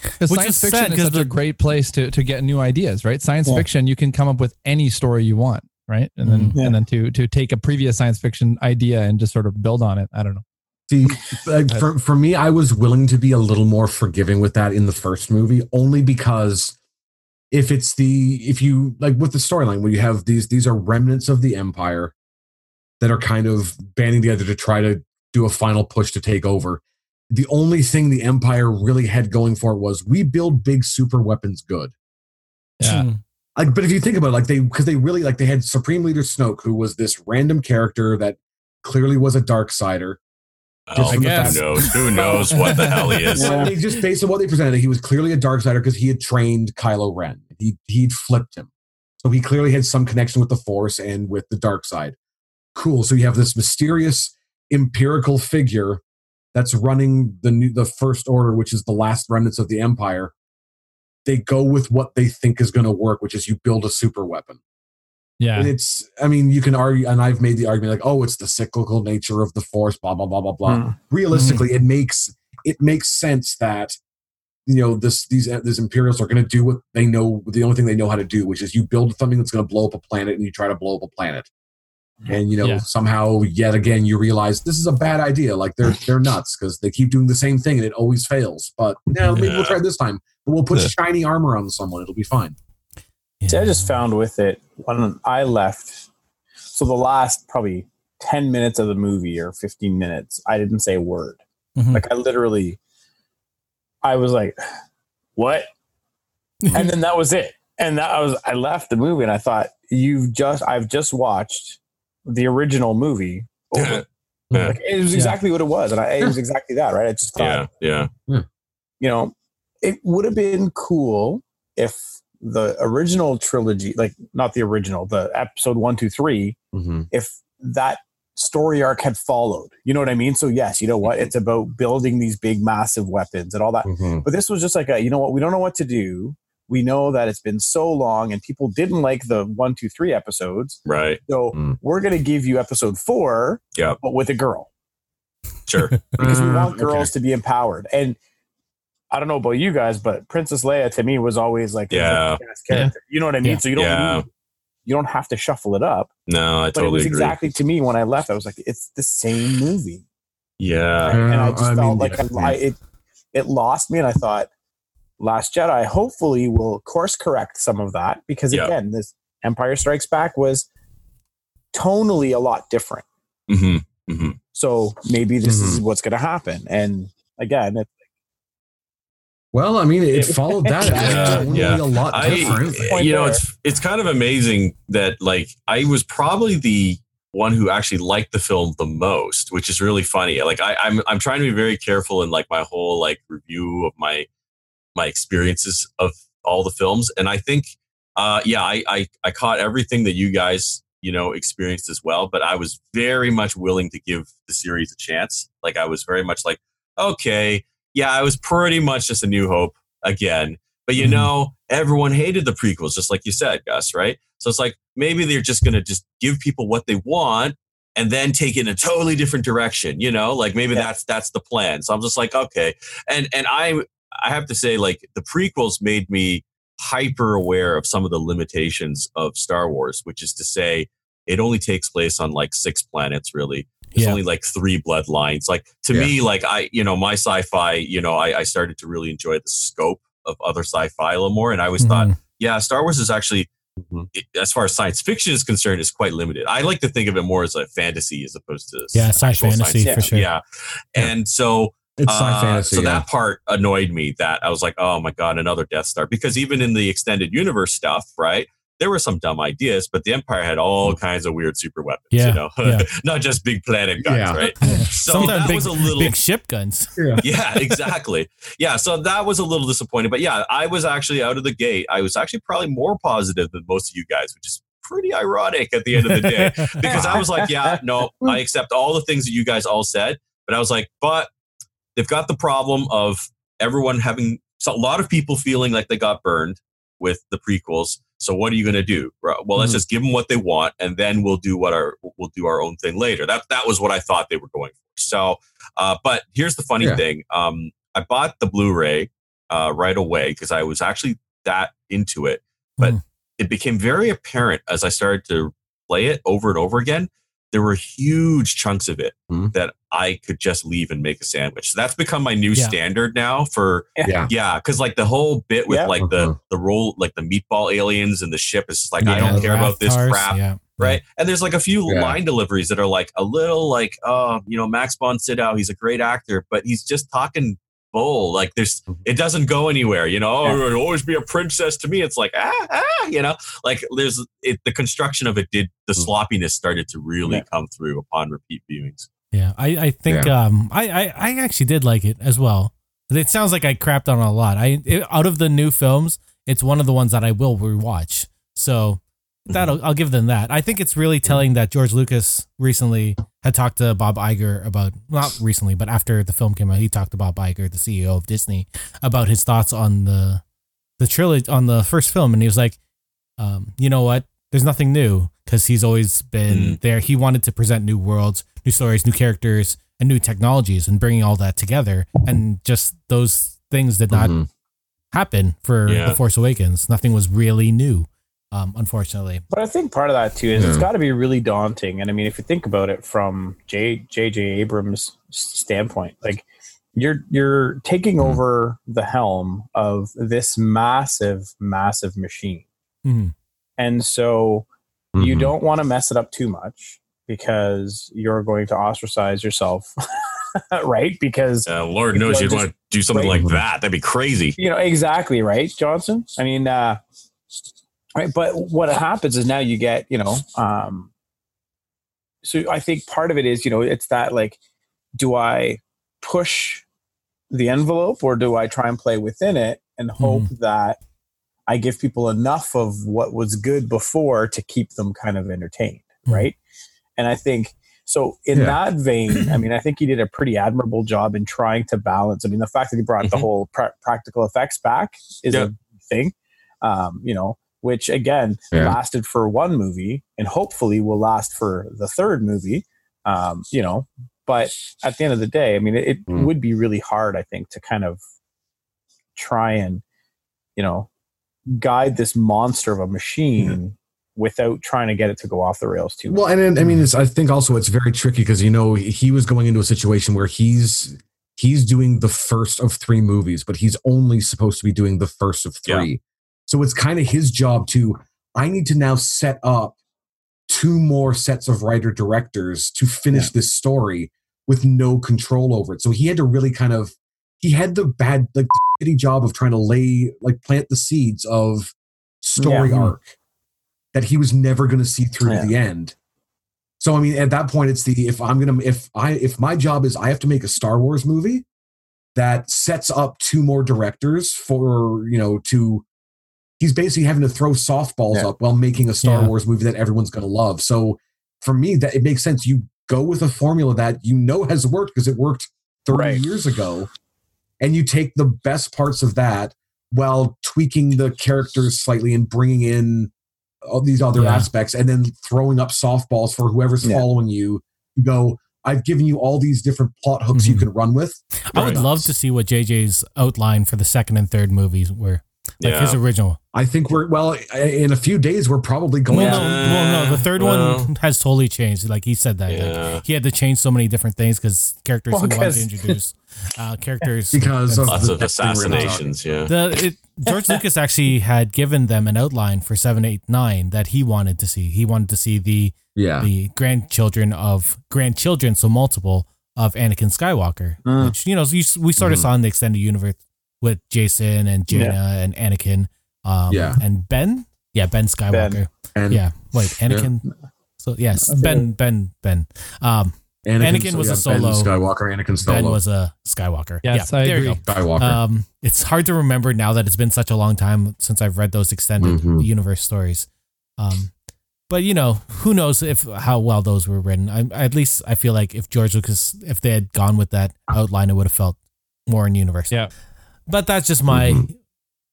Because Which science is sad, fiction is 'cause such the- a great place to to get new ideas, right? Science Yeah. fiction, you can come up with any story you want, right? And then Mhm. Yeah. and then to to take a previous science fiction idea and just sort of build on it. I don't know. See, for, for me, I was willing to be a little more forgiving with that in the first movie, only because if it's the if you like with the storyline where you have these these are remnants of the empire that are kind of banding together to try to do a final push to take over. The only thing the empire really had going for it was we build big super weapons good. Yeah. Mm. Like, but if you think about it, like they because they really like they had Supreme Leader Snoke, who was this random character that clearly was a dark sider. Oh, I who knows? Who knows what the hell he is? Yeah. They just based on what they presented, he was clearly a dark sider because he had trained Kylo Ren. He he'd flipped him. So he clearly had some connection with the force and with the dark side. Cool. So you have this mysterious empirical figure that's running the new, the first order, which is the last remnants of the empire. They go with what they think is going to work, which is you build a super weapon. Yeah. And it's, I mean, you can argue, and I've made the argument like, oh, it's the cyclical nature of the force, blah blah blah blah blah. Hmm. Realistically, it makes it makes sense that you know this these these Imperials are going to do what they know, the only thing they know how to do, which is you build something that's going to blow up a planet, and you try to blow up a planet. And you know Yeah. somehow yet again you realize this is a bad idea. Like they're they're nuts because they keep doing the same thing and it always fails. But yeah, maybe we'll try this time. But we'll put Yeah. shiny armor on someone. It'll be fine. See, I just found with it when I left. So the last probably ten minutes of the movie or fifteen minutes, I didn't say a word. Mhm. Like I literally, I was like, "What?" and then that was it. And that I was I left the movie and I thought, "You've just I've just watched the original movie." Over. Yeah. Like, it was Yeah. exactly what it was, and I, it was exactly that, right? I just thought, Yeah, yeah. you know, it would have been cool if the original trilogy, like not the original, the episode one, two, three, Mm-hmm. if that story arc had followed. You know what I mean? So yes, you know what? It's about building these big, massive weapons and all that. Mm-hmm. But this was just like a, you know what? We don't know what to do. We know that it's been so long, and people didn't like the one, two, three episodes. Right. So Mm. we're going to give you episode four, Yeah. but with a girl Sure. because we want okay. girls to be empowered. And I don't know about you guys, but Princess Leia to me was always like Yeah. badass character. You know what I mean? Yeah. So you don't Yeah. need, you don't have to shuffle it up. No, I But totally it was agree. exactly to me when I left. I was like, it's the same movie, yeah. and I just I felt mean, like yeah. I, I, it it lost me. And I thought, Last Jedi hopefully will course correct some of that because Yeah. again, this Empire Strikes Back was tonally a lot different. hmm hmm So maybe this Mm-hmm. is what's going to happen. And again, it, Well, I mean, it followed that. It was Yeah, totally yeah. a lot I, different. Point you know, there. it's it's kind of amazing that like I was probably the one who actually liked the film the most, which is really funny. Like I, I'm I'm trying to be very careful in like my whole like review of my my experiences of all the films, and I think, uh, yeah, I I, I caught everything that you guys you know experienced as well, but I was very much willing to give the series a chance. Like I was very much like, okay, yeah, I was pretty much just a New Hope again. But you Mhm. know, everyone hated the prequels, just like you said, Gus, right? So it's like maybe they're just going to just give people what they want and then take it in a totally different direction, you know? Like maybe Yeah. that's that's the plan. So I'm just like, okay. And and I I have to say like the prequels made me hyper aware of some of the limitations of Star Wars, which is to say it only takes place on like six planets really. There's Yeah. only like three bloodlines. Like to Yeah. me, like I, you know, my sci-fi, you know, I, I started to really enjoy the scope of other sci-fi a little more. And I always thought, Mhm. yeah, Star Wars is actually, Mhm. it- as far as science fiction is concerned, is quite limited. I like to think of it more as a fantasy as opposed to Yeah, sci-fi fantasy science for sure. Yeah. And so, It's sci uh, fantasy. so yeah. that part annoyed me that I was like, oh my God, another Death Star. Because even in the extended universe stuff, right? There were some dumb ideas, but the Empire had all kinds of weird super weapons, Yeah, you know, yeah. not just big planet guns, Yeah. right? So Sometimes that big, was a little big ship guns. yeah, exactly. Yeah, so that was a little disappointing. But yeah, I was actually out of the gate. I was actually probably more positive than most of you guys, which is pretty ironic at the end of the day. because I was like, yeah, no, I accept all the things that you guys all said. But I was like, but they've got the problem of everyone having so a lot of people feeling like they got burned with the prequels. So what are you going to do? Well, let's Mhm. just give them what they want, and then we'll do what our we'll do our own thing later. That that was what I thought they were going for. So, uh, but here's the funny Yeah. thing: um, I bought the Blu-ray uh, right away because I was actually that into it. But Mm. it became very apparent as I started to play it over and over again. There were huge chunks of it Mhm. that I could just leave and make a sandwich. So that's become my new Yeah. standard now for yeah. yeah, because like the whole bit with Yeah. like the Mhm. the roll like the meatball aliens and the ship is just like I don't care about this Rathtars, crap, Yeah. right? And there's like a few Yeah. line deliveries that are like a little like oh you know Max von Sydow he's a great actor but he's just talking bull like there's Mhm. it doesn't go anywhere you know Yeah. oh, it'll always be a princess to me it's like ah ah you know like there's it the construction of it did the Mhm. sloppiness started to really Yeah. come through upon repeat viewings Yeah, I, I think um I, I I actually did like it as well. It sounds like I crapped on it a lot. I it, out of the new films, it's one of the ones that I will rewatch. So that I'll, give them that. I think it's really telling that George Lucas recently had talked to Bob Iger about not recently, but after the film came out, he talked to Bob Iger, the CEO of Disney, about his thoughts on the the trilogy on the first film, and he was like, um, "You know what? There's nothing new because he's always been there. He wanted to present new worlds, new stories, new characters, and new technologies, and bringing all that together. And just those things did not Mhm. happen for Yeah. the Force Awakens. Nothing was really new, um, unfortunately. But I think part of that too is it's got to be really daunting. And I mean, if you think about it from J J Abrams' standpoint, like you're you're taking Mhm. over the helm of this massive, massive machine, Mhm. and so you Mhm. don't want to mess it up too much because you're going to ostracize yourself, right? Because Uh, Lord knows you you'd just want to do something wait- like that. That'd be crazy. you know exactly right johnson i mean uh right but what happens is now you get you know um so i think part of it is you know it's that like do i push the envelope or do i try and play within it and hope that i give people enough of what was good before to keep them kind of entertained Mhm. right and i think so in Yeah. that vein i mean i think he did a pretty admirable job in trying to balance i mean the fact that he brought the Mhm. whole pra- practical effects back is Yeah. a thing um you know which again Yeah. lasted for one movie and hopefully will last for the third movie um you know but at the end of the day i mean it, it Mm. would be really hard i think to kind of try and you know guide this monster of a machine without trying to get it to go off the rails too much. Well, and, and I mean, it's, I think also it's very tricky because you know he was going into a situation where he's he's doing the first of three movies, but he's only supposed to be doing the first of Yeah. So it's kind of his job to. I need to now set up two more sets of writer directors to finish this story with no control over it. So he had to really kind of he had the bad like the shitty job of trying to lay like plant the seeds of story Yeah. arc that he was never going to see through Yeah. to the end. So I mean, at that point, it's the if I'm gonna if I if my job is I have to make a Star Wars movie that sets up two more directors for you know to he's basically having to throw softballs Yeah. up while making a Star Yeah. Wars movie that everyone's gonna love. So for me, that it makes sense. You go with a formula that you know has worked because it worked 30 Right. years ago, and you take the best parts of that while tweaking the characters slightly and bringing in all these other Yeah. aspects and then throwing up softballs for whoever's Yeah. following you to go i've given you all these different plot hooks you Mhm. can run with I would love to see what JJ's outline for the second and third movies were. Like Yeah. his original. i think we're well in a few days we're probably going Well, to no, well, no, the third Well- one has totally changed. Like he said that. like, he had to change so many different things because characters Well, he wanted to introduce. Uh, characters. Because of- Lots the of next thing we're gonna talk- assassinations. Yeah. the it, George Lucas actually had given them an outline for seven, eight, nine that he wanted to see. He wanted to see the yeah the grandchildren of grandchildren, so multiple of Anakin Skywalker, Mm. which you know you, we sort of Mhm. saw in the extended universe with Jacen and Jaina and Anakin, um, Yeah. and Ben, yeah, Ben Skywalker, and yeah, wait, Anakin. So yes, Ben, Ben, Ben. Um, Anakin was a Ben solo. skywalker anakin Ben solo was a Skywalker. Yes, yeah, I there you go. skywalker Um, it's hard to remember now that it's been such a long time since I've read those extended Mhm. universe stories. Um, but you know, who knows if how well those were written? I, at least I feel like if George Lucas, if they had gone with that outline, it would have felt more in universe. Yeah. But that's just my Mhm.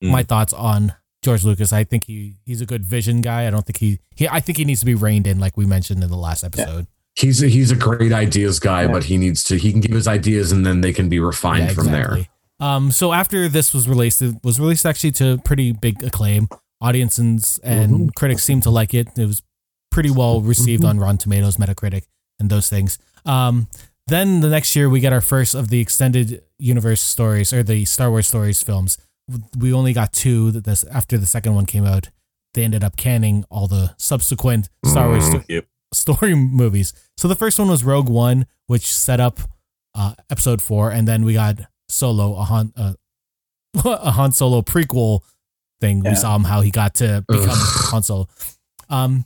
my thoughts on George Lucas. I think he he's a good vision guy. I don't think he, he I think he needs to be reined in, like we mentioned in the last episode. he's a, he's a great ideas guy Yeah. but he needs to he can give his ideas and then they can be refined Yeah, from there. Um, so after this was released, it was released actually to pretty big acclaim. Audiences and Mhm. critics seemed to like it. It was pretty well received Mhm. on Rotten Tomatoes, Metacritic, and those things. Um, then the next year we get our first of the extended universe stories or the Star Wars stories films. We only got two. That this after the second one came out, they ended up canning all the subsequent Star Wars sto- Yep. story movies. So the first one was Rogue One, which set up uh, Episode Four, and then we got Solo, a Han, uh, a Han Solo prequel thing. Yeah. We saw him how he got to become Ugh. Han Solo. Um,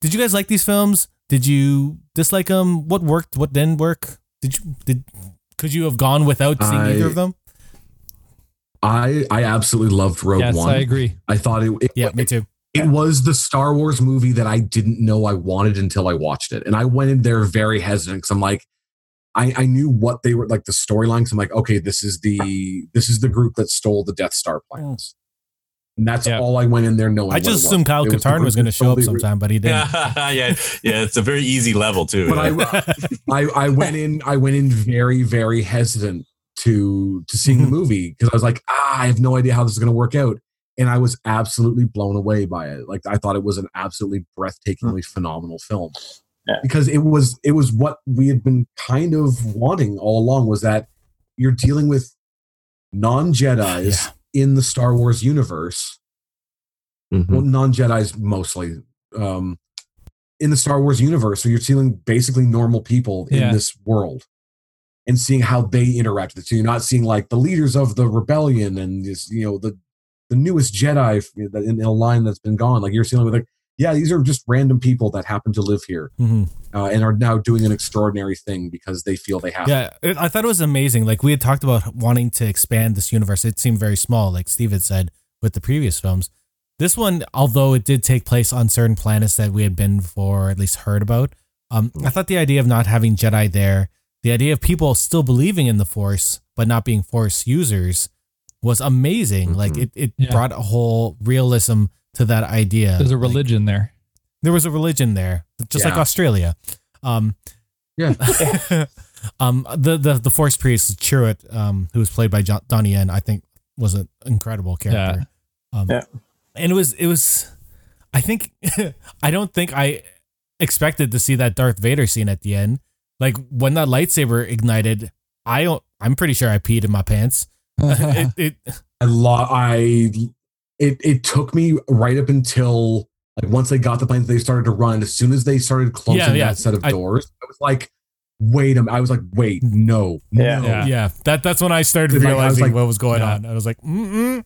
did you guys like these films? Did you dislike them? What worked? What didn't work? Did you did? Could you have gone without seeing I- either of them? i i absolutely loved rogue yes, one I agree. I thought it, it Yeah, me too. it was the Star Wars movie that I didn't know I wanted until I watched it. And I went in there very hesitant because I'm like, I, I knew what they were like the storylines. I'm like, okay, this is the this is the group that stole the Death Star plans. And that's Yeah. all I went in there knowing. I just assumed Kyle It was Katarn group was going to show up sometime, but he didn't. yeah, yeah, yeah. It's a very easy level too. But I, uh, I I went in I went in very very hesitant to to seeing the mm-hmm. movie because I was like ah I have no idea how this is going to work out and I was absolutely blown away by it like I thought it was an absolutely breathtakingly hmm. phenomenal film Yeah. because it was it was what we had been kind of wanting all along was that you're dealing with non Jedi's in the Star Wars universe Mhm. well, non Jedi's mostly. Um, in the Star Wars universe, so you're seeing basically normal people in Yeah. this world and seeing how they interact with it. So you're not seeing like the leaders of the rebellion and this, you know, the the newest Jedi in, in a line that's been gone. Like you're seeing with like, yeah, these are just random people that happen to live here Mhm. uh, and are now doing an extraordinary thing because they feel they have. Yeah, it, I thought it was amazing. Like we had talked about wanting to expand this universe. It seemed very small, like Steve had said with the previous films. This one, although it did take place on certain planets that we had been before, or at least heard about, um, I thought the idea of not having Jedi there, the idea of people still believing in the Force but not being Force users, was amazing. Like Mhm. it, it Yeah. brought a whole realism to that idea. There's a Like, religion there. there was a religion there, just like Australia. Um, Yeah. um, the the the force priest Chirrut, um, who was played by John, Donnie Yen, I think was an incredible character. Um, Yeah. and it was it was, I think, I don't think I expected to see that Darth Vader scene at the end. Like when that lightsaber ignited, I don't. I'm pretty sure I peed in my pants. it, it, I lo- I it it took me right up until like once they got the planes, they started to run. As soon as they started closing Yeah, yeah. that set of I- doors, I was like, wait a minute. I was like, wait, no, Yeah. no. Yeah. yeah, that that's when I started Like, I was realizing like- what was going Yeah. on. I was like, mm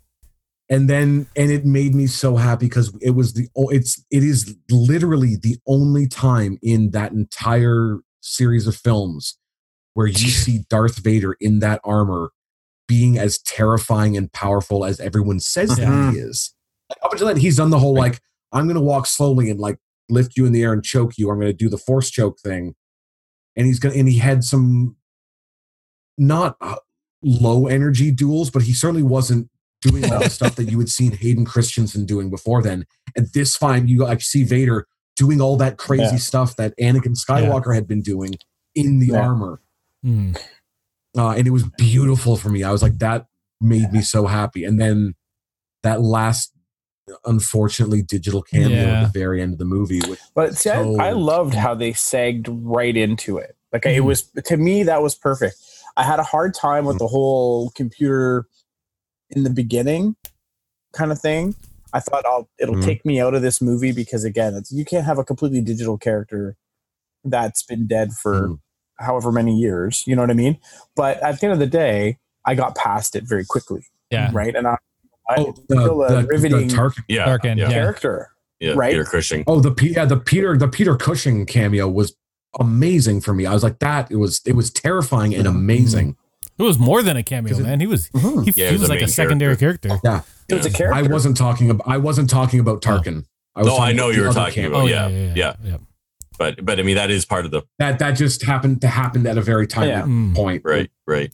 And then and it made me so happy because it was the o- it's it is literally the only time in that entire series of films where you see Darth Vader in that armor being as terrifying and powerful as everyone says that he is. Like, up until then, he's done the whole like, I'm gonna walk slowly and like lift you in the air and choke you. I'm gonna do the force choke thing. And he's gonna and he had some not uh, low energy duels, but he certainly wasn't doing all the stuff that you had seen Hayden Christensen doing before then. And this time you like see Vader doing all that crazy Yeah. stuff that Anakin Skywalker had been doing in the Yeah. armor. mm. Uh, and it was beautiful for me. I was like, that made me so happy. And then that last, unfortunately, digital cameo Yeah. at the very end of the movie. Which But see, so- I, I loved how they sagged right into it. Like it Mhm. was to me that was perfect. I had a hard time with the whole computer in the beginning kind of thing. I thought I'll it'll Mhm. take me out of this movie because again, it's you can't have a completely digital character that's been dead for Mhm. However many years. You know what I mean? But at the end of the day, I got past it very quickly. Yeah. Right. And I, I oh, it's the, still a the, the riveting Tarkin. yeah, Tarkin, yeah, yeah. character. yeah, right? Peter Cushing. Oh, the P- yeah, the Peter the Peter Cushing cameo was amazing for me. I was like, that it was it was terrifying and amazing. It was more than a cameo, it- man. He was Mhm. he, Yeah, he he was was a like a secondary character. Yeah. It was a character. I wasn't talking about I wasn't talking about Tarkin. I was No, I know you were talking cameo. about- Oh yeah, yeah, yeah, yeah. Yeah. But but I mean that is part of the that that just happened to happen at a very tiny Yeah. Mm. point. right right.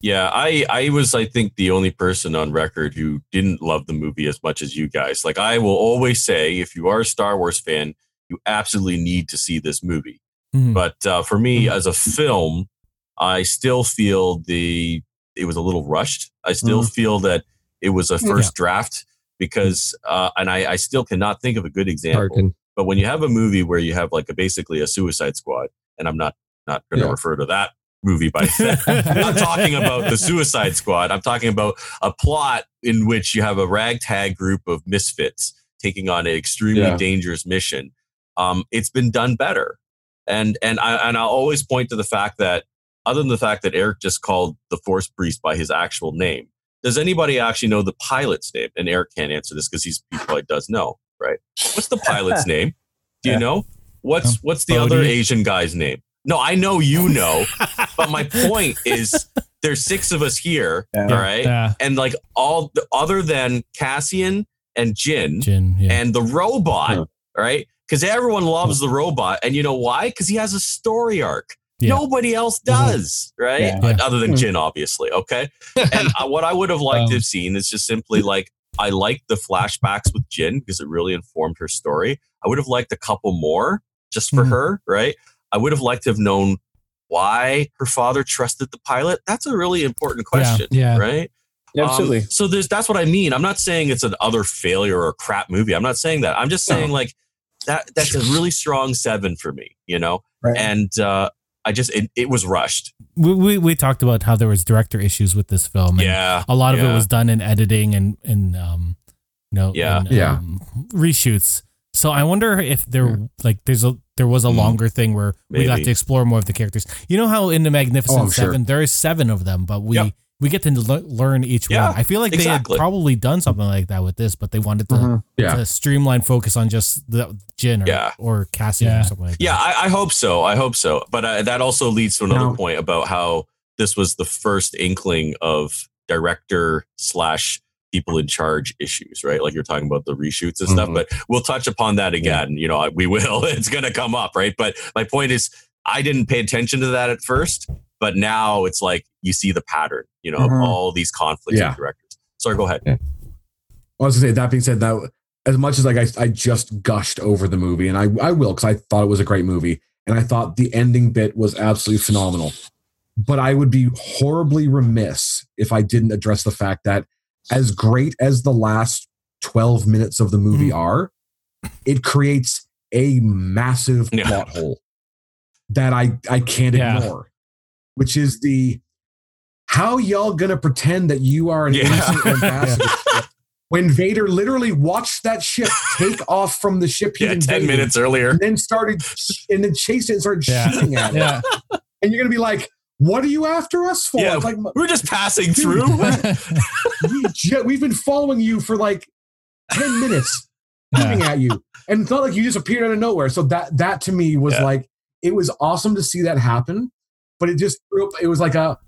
Yeah, I I was I think the only person on record who didn't love the movie as much as you guys. Like I will always say, if you are a Star Wars fan, you absolutely need to see this movie. Mhm. But uh, for me, as a film, I still feel the it was a little rushed. I still feel that it was a first draft because, uh, and I, I still cannot think of a good example. Tarkin. But when you have a movie where you have like a basically a Suicide Squad, and I'm not not going to Yeah. refer to that movie by I'm not talking about the Suicide Squad. I'm talking about a plot in which you have a ragtag group of misfits taking on an extremely Yeah. dangerous mission. Um, it's been done better, and and I and I'll always point to the fact that other than the fact that Eric just called the Force Priest by his actual name, does anybody actually know the pilot's name? And Eric can't answer this because he's he probably does know, right? What's the pilot's name? Do you Yeah. know? What's Um, what's the other Asian guy's name? No, I know you know, but my point is there's six of us here, Yeah. all right? Yeah. And like all other than Cassian and Jyn, Jyn, yeah. and the robot, Huh. right? Because everyone loves the robot, and you know why? Because he has a story arc. Yeah. Nobody else does, right? Yeah. Yeah. Other than Hmm. Jyn, obviously. Okay. And uh, what I would have liked to Um, have seen is just simply like I liked the flashbacks with Jyn because it really informed her story. I would have liked a couple more just for Mhm. her, right? I would have liked to have known why her father trusted the pilot. That's a really important question, yeah. right? Yeah, Um, absolutely. so there's that's what I mean. I'm not saying it's an other failure or a crap movie. I'm not saying that. I'm just saying like that that's a really strong seven for me, you know? right. And uh I just it, it was rushed. we, we we talked about how there was director issues with this film. and Yeah. a lot of it was done in editing and and um, you know, Yeah. and, Yeah. um, reshoots. So I wonder if there like there's a there was a Mm. longer thing where we got Maybe. to explore more of the characters. You know how in the Magnificent Oh, I'm sure. Seven there is seven of them, but we Yep. We get to le- learn each Yeah, one. I feel like they had probably done something like that with this, but they wanted to, Mhm. Yeah. to streamline focus on just the Jyn or, Yeah. or Cassie Yeah. or something like Yeah, that. I, I hope so. I hope so. But uh, that also leads to another Now- point about how this was the first inkling of director slash people in charge issues, right? Like you're talking about the reshoots and stuff. Mhm. But we'll touch upon that again. You know, we will. It's going to come up, right? But my point is, I didn't pay attention to that at first, but now it's like you see the pattern. You know, Mhm. of all these conflicts Yeah. with directors. Sorry, go ahead. I was gonna say that being said, that as much as like I, I just gushed over the movie, and I I will because I thought it was a great movie, and I thought the ending bit was absolutely phenomenal. But I would be horribly remiss if I didn't address the fact that as great as the last twelve minutes of the movie are, it creates a massive Yeah. plot hole that I I can't Yeah. ignore, which is the how y'all gonna pretend that you are an Yeah. innocent ambassador when Vader literally watched that ship take off from the ship he Yeah, 10 minutes earlier. and then started and then chased it and started Yeah. shooting at it. Yeah. And you're gonna be like, "What are you after us for?" Yeah. Like We're just passing through. we ju- we've been following you for like ten minutes, shooting at you, and it's not like you just appeared out of nowhere. So that that to me was Yeah. like it was awesome to see that happen, but it just threw up. it was like a.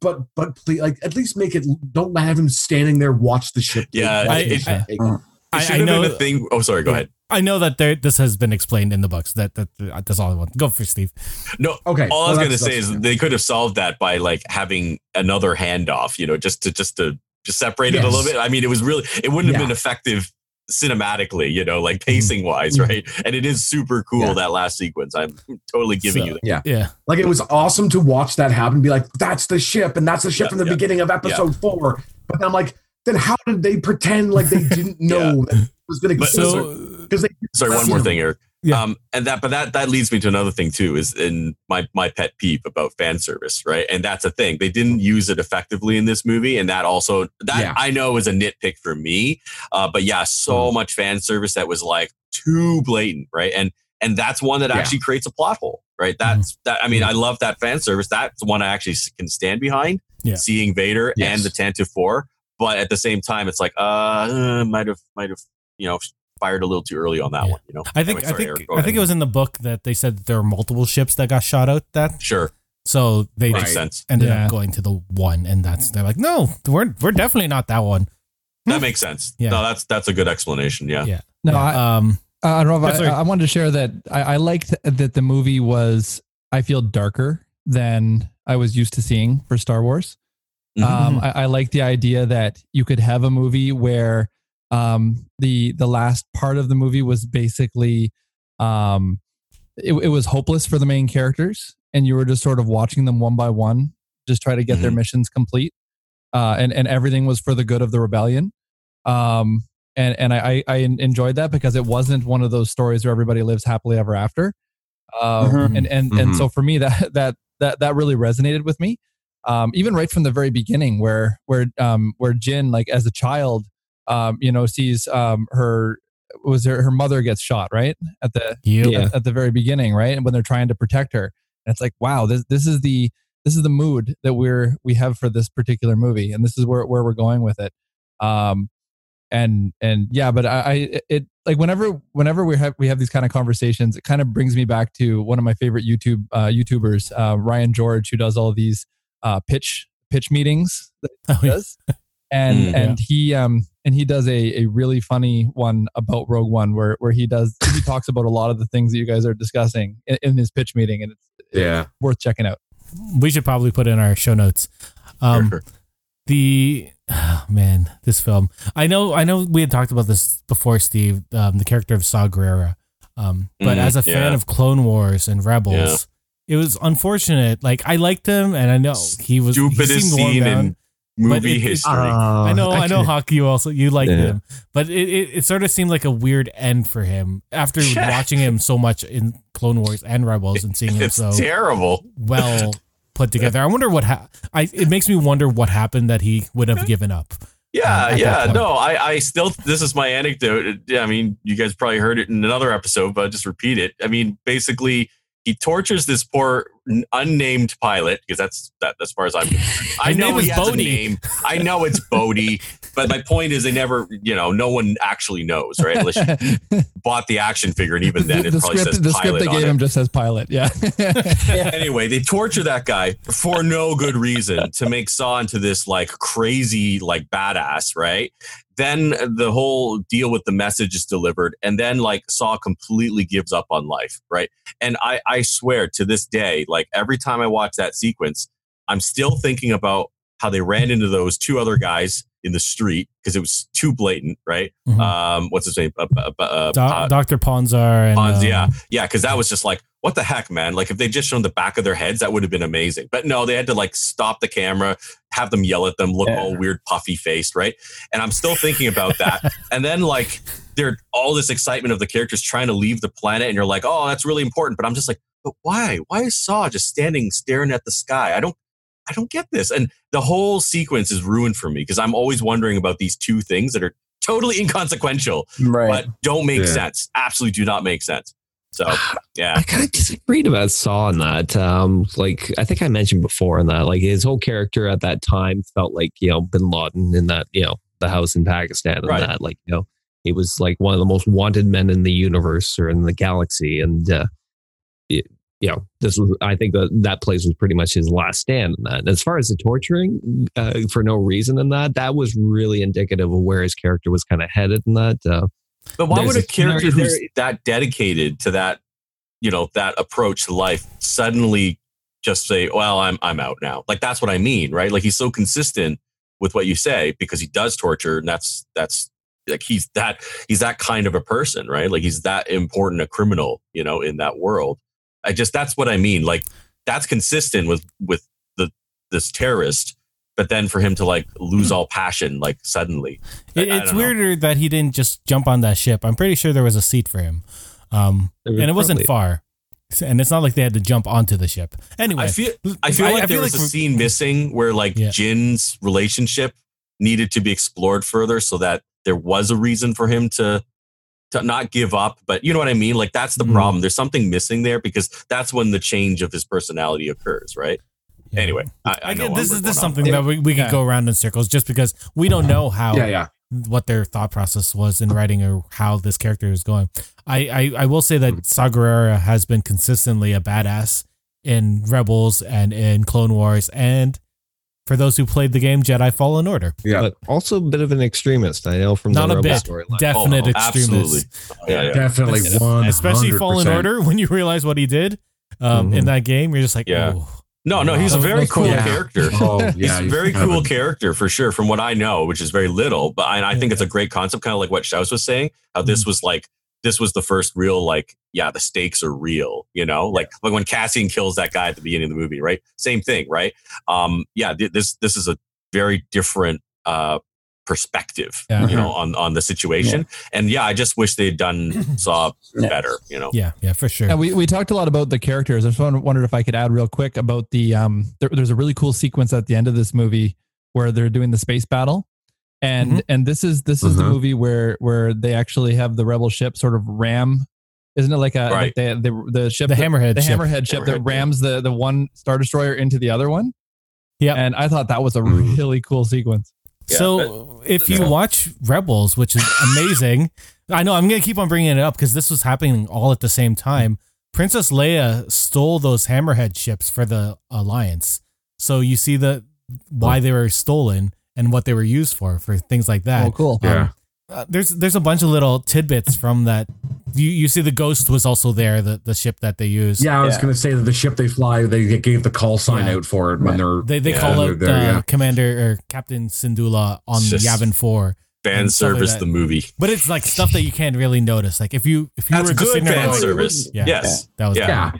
But but please, like at least make it. Don't have him standing there watch the ship. Yeah, watch I- the it- ship take I- It I, should I have know been a thing. Oh, sorry. Go ahead. I know that there, this has been explained in the books. That, that uh, that's all I want. Go for Steve. No, Okay. all I was going to say that's- is they could have solved that by like having another handoff, you know, just to just to just separate it a little bit. I mean, it was really it wouldn't have been effective cinematically, you know, like pacing wise, Mhm. right? And it is super cool Yeah. that last sequence. I'm totally giving So- you that. Yeah. Yeah. Like it was awesome to watch that happen. Be like, that's the ship, and that's the ship Yeah, from the yeah, beginning of episode four. But then I'm like, then how did they pretend like they didn't know that it was going to But- So Because they Sorry, one more thing, Eric. Yeah. Um, and that, but that that leads me to another thing too. Is in my my pet peeve about fan service, right? And that's a thing. They didn't use it effectively in this movie, and that also that Yeah. I know is a nitpick for me. Uh, but yeah, so much fan service that was like too blatant, right? And and that's one that Yeah. actually creates a plot hole, right? That's that. I mean, I love that fan service. That's one I actually can stand behind. Yeah. Seeing Vader Yes. and the Tantive Four, but at the same time, it's like, uh, might have might have you know fired a little too early on that Yeah. one. You know, I think Anyway, I think Eric, go I think it was in the book that they said that there were multiple ships that got shot out. That sure so they makes Right. sense. ended Yeah. up going to the one, and that's they're like, no, we're we're definitely not that one. That makes sense. Yeah. No, that's that's a good explanation. Yeah. Yeah. No, Yeah, I, um, I don't know. If That's I. I wanted to share that I, I liked that the movie was, I feel, darker than I was used to seeing for Star Wars. Mhm. Um, I, I like the idea that you could have a movie where um, the the last part of the movie was basically um, it, it was hopeless for the main characters, and you were just sort of watching them one by one, just try to get their missions complete, uh, and and everything was for the good of the rebellion. Um, and and I, I enjoyed that because it wasn't one of those stories where everybody lives happily ever after. Um, Mhm. And and and Mhm. so for me that that that that really resonated with me um, even right from the very beginning where where um, where Jyn like as a child um, you know sees um, her was her her mother gets shot right? At the you at, at the very beginning right? And when they're trying to protect her. And it's like wow this this is the this is the mood that we're we have for this particular movie. And this is where where we're going with it. Um and and yeah but i, I it like whenever whenever we have we have these kind of conversations it kind of brings me back to one of my favorite youtube uh youtubers uh ryan george who does all these uh pitch pitch meetings that Oh, he yeah. Does and Mm. and he um and he does a a really funny one about Rogue One where where he does he talks about a lot of the things that you guys are discussing in, in his pitch meeting, and it's Yeah. worth checking out. We should probably put in our show notes. Um, Sure. the oh, man, this film. I know, I know. We had talked about this before, Steve. Um, the character of Saw Gerrera. Um, but Mm, as a fan yeah. of Clone Wars and Rebels, it was unfortunate. Like I liked him, and I know he was Stupidest seemed worn scene down. in movie it- it- history. I oh, know, I, know, can't- Hawk. You also you liked Yeah. him, but it, it, it sort of seemed like a weird end for him after Yeah. watching him so much in Clone Wars and Rebels and seeing him it's so terrible. well put together. I wonder what ha- I. It makes me wonder what happened that he would have given up. Yeah, uh, at that yeah. No, I, I still, this is my anecdote. I mean, you guys probably heard it in another episode, but I'll just repeat it. I mean, basically, he tortures this poor unnamed pilot because that's that as far as I'm. I know name he has a name. I know it's Bodie, but my point is they never, you know, no one actually knows, right? Unless you bought the action figure, and even then, the, it the probably script, says the pilot script they gave him just says pilot. Yeah. anyway, they torture that guy for no good reason to make Saw into this like crazy, like badass, right? Then the whole deal with the message is delivered, and then like Saw completely gives up on life, right? And I, I swear to this day, like every time I watch that sequence, I'm still thinking about how they ran into those two other guys in the street because it was too blatant, right? Mhm. Um, what's his name? Uh, uh, uh, Do- Dr. Ponzar and Ponz, um, yeah, yeah, because that was just like, what the heck, man? Like, if they just shown the back of their heads, that would have been amazing. But no, they had to like stop the camera, have them yell at them, look Yeah. all weird, puffy faced, right? And I'm still thinking about that. and then like, there all this excitement of the characters trying to leave the planet, and you're like, oh, that's really important. But I'm just like, but why? Why is Saw just standing staring at the sky? I don't. I don't get this. And the whole sequence is ruined for me because I'm always wondering about these two things that are totally inconsequential Right. but don't make Yeah. sense. Absolutely do not make sense. So yeah, I kind of disagreed about Saw on that. Um, like I think I mentioned before in that, like his whole character at that time felt like you know Bin Laden in that you know the house in Pakistan and Right. that like you know he was like one of the most wanted men in the universe or in the galaxy, and uh, it, you know this was I think that that place was pretty much his last stand in that. And as far as the torturing uh, for no reason in that, that was really indicative of where his character was kind of headed in that. Uh, but why would a character there- who's that dedicated to that, you know, that approach to life suddenly just say, "Well, I'm I'm out now." Like that's what I mean, right? Like he's so consistent with what you say because he does torture, and that's that's like he's that he's that kind of a person, right? Like he's that important a criminal, you know, in that world. I just that's what I mean. Like that's consistent with with the this terrorist. But then for him to like lose all passion, like suddenly, It, I it's don't know. weirder that he didn't just jump on that ship. I'm pretty sure there was a seat for him. Um, was and it wasn't far. And it's not like they had to jump onto the ship. Anyway, I feel I feel like there was a scene missing where like Yeah. Jyn's relationship needed to be explored further so that there was a reason for him to to not give up. But you know what I mean? Like that's the Mhm. problem. There's something missing there because that's when the change of his personality occurs, right? Yeah. Anyway, I, I I know get, this is this is on. something that we, we could Yeah. go around in circles just because we don't know how Yeah, yeah. what their thought process was in writing or how this character is going. I, I, I will say that Hmm. Saw Gerrera has been consistently a badass in Rebels and in Clone Wars and for those who played the game Jedi Fallen Order. Yeah. but also a bit of an extremist. I know from Not the a bit. storyline. Definite Oh, extremist. absolutely. Yeah, yeah. Definitely one. Especially Fallen Order when you realize what he did um, in Mhm. that game. You're just like, Yeah. oh. No, no, he's a very cool yeah. character. Oh, yeah. he's a very kind of cool character for sure, from what I know, which is very little. But I, I think it's a great concept, kind of like what Shouse was saying. How this Mm-hmm. was like, this was the first real, like, yeah, the stakes are real. You know, like like when Cassian kills that guy at the beginning of the movie, right? Same thing, right? Um, yeah, th- this this is a very different uh perspective, Yeah. you know, on on the situation. And yeah, I just wish they had done Saw Yeah. better. You know, Yeah, yeah, for sure. And we, we talked a lot about the characters. I just wondered if I could add real quick about the um. There, there's a really cool sequence at the end of this movie where they're doing the space battle, and Mhm. and this is this is the Mhm. movie where where they actually have the rebel ship sort of ram, isn't it like a Right. like the the the ship the Hammerhead the ship. hammerhead ship that Hammerhead, yeah. rams the the one star destroyer into the other one. Yeah. and I thought that was a Mhm. really cool sequence. Yeah, so if you yeah. watch Rebels, which is amazing, I know I'm gonna keep on bringing it up because this was happening all at the same time. Princess Leia stole those Hammerhead ships for the Alliance, so you see the why they were stolen, and what they were used for for things like that. Oh, cool. Yeah. Uh, there's there's a bunch of little tidbits from that. You you see the ghost was also there, the the ship that they used. Yeah, I was Yeah. going to say that the ship they fly, they gave the call sign Yeah. out for it when they're They they Yeah, call they're out there, uh, yeah. Commander or Captain Syndulla on It's just- Yavin Four, Fan and stuff like service the movie. but it's like stuff that you can't really notice. Like if you if you That's were just good fan like, service. Yeah. Yes. that was Yeah.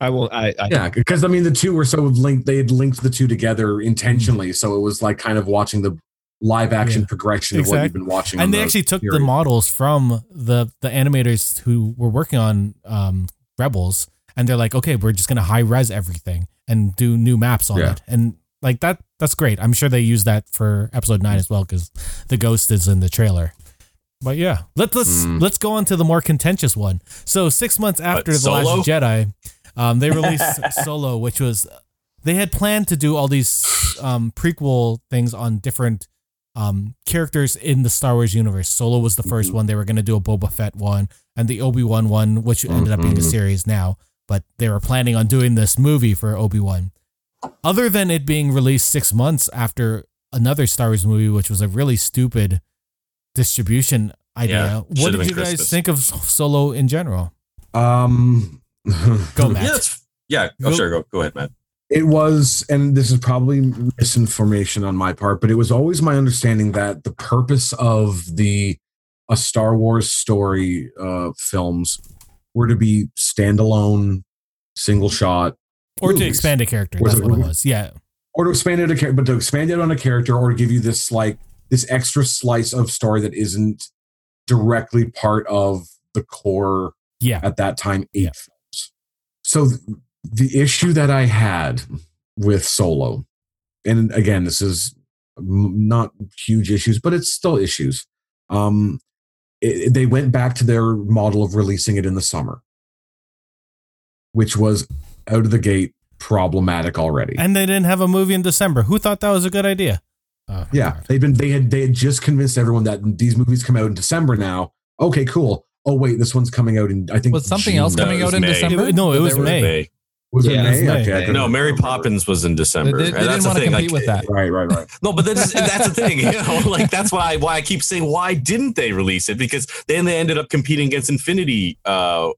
Yeah, I will. I, I yeah, because I mean the two were so linked. They had linked the two together intentionally, so it was like kind of watching the live action Yeah. progression of what you've been watching. and they the actually took the models from the the animators who were working on um, Rebels, and they're like, okay, we're just gonna high res everything and do new maps on Yeah. it, and like that that's great. I'm sure they use that for episode nine as well because the ghost is in the trailer. But yeah, let's let's Mm. let's go on to the more contentious one. So six months after the Solo? Last Jedi, um, they released Solo, which was they had planned to do all these um, prequel things on different um, characters in the Star Wars universe. Solo was the 1st one. They were going to do a Boba Fett one and the Obi Wan one, which ended up being a Mhm. series now. But they were planning on doing this movie for Obi Wan. Other than it being released six months after another Star Wars movie, which was a really stupid distribution idea, Yeah, what did you guys Christmas. think of Solo in general? Um, Go, Matt. Yeah, yeah. Oh, Go- sure. Go, go ahead, Matt. It was, and this is probably misinformation on my part, but it was always my understanding that the purpose of the a Star Wars story uh, films were to be standalone, single shot, Or to expand a character. Was That's it- what it was. Yeah. or to expand it, a char- but to expand it on a character, or to give you this like this extra slice of story that isn't directly part of the core Yeah. at that time eight Yeah. films. So the issue that I had with Solo, and again, this is not huge issues, but it's still issues. Um, it, they went back to their model of releasing it in the summer, which was out of the gate problematic already. And they didn't have a movie in December. Who thought that was a good idea? Oh, Yeah, God. they've been they had they had just convinced everyone that these movies come out in December now. Okay, cool. Oh wait, this one's coming out in I think Was something June. else coming it out in May. December? It- no, it was May. May. Was it May? May. Okay, I No, Mary. Poppins was in December. they- they and didn't that's the want to thing. compete I- with that. Right, right, right. No, but that's that's the thing. You know, like that's why why I keep saying why didn't they release it? Because then they ended up competing against Infinity. Uh,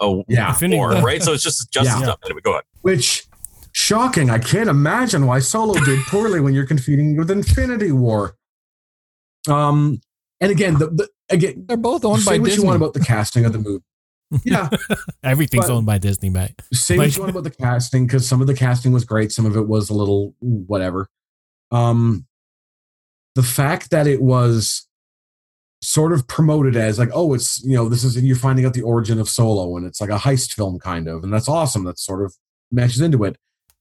uh Yeah. Infinity War, War. right? So it's just just Yeah. stuff. Anyway, go ahead. Which shocking. I can't imagine why Solo did poorly when you're competing with Infinity War. Um, and again, the, the again, They're both owned say by what Disney. you want about the casting of the movie. Yeah, Everything's But- owned by Disney, Matt. say Like- what you want about the casting because some of the casting was great, some of it was a little whatever. Um, the fact that it was sort of promoted as like, oh, it's you know, this is you're finding out the origin of Solo, and it's like a heist film kind of, and that's awesome. That sort of matches into it.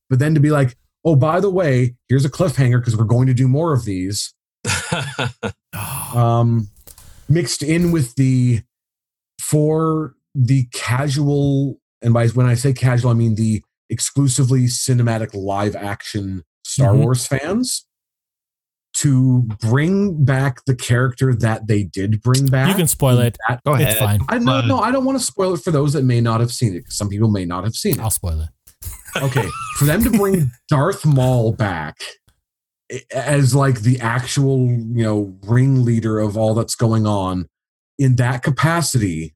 But then to be like, oh, by the way, here's a cliffhanger because we're going to do more of these. um, mixed in with the for the casual and by when I say casual, I mean the exclusively cinematic live action Star Mhm. Wars fans to bring back the character that they did bring back. You can spoil it. That- Go It's ahead. fine. I no, no, I don't want to spoil it for those that may not have seen it. Some people may not have seen it I'll spoil it. okay for them to bring darth maul back as like the actual you know ringleader of all that's going on in that capacity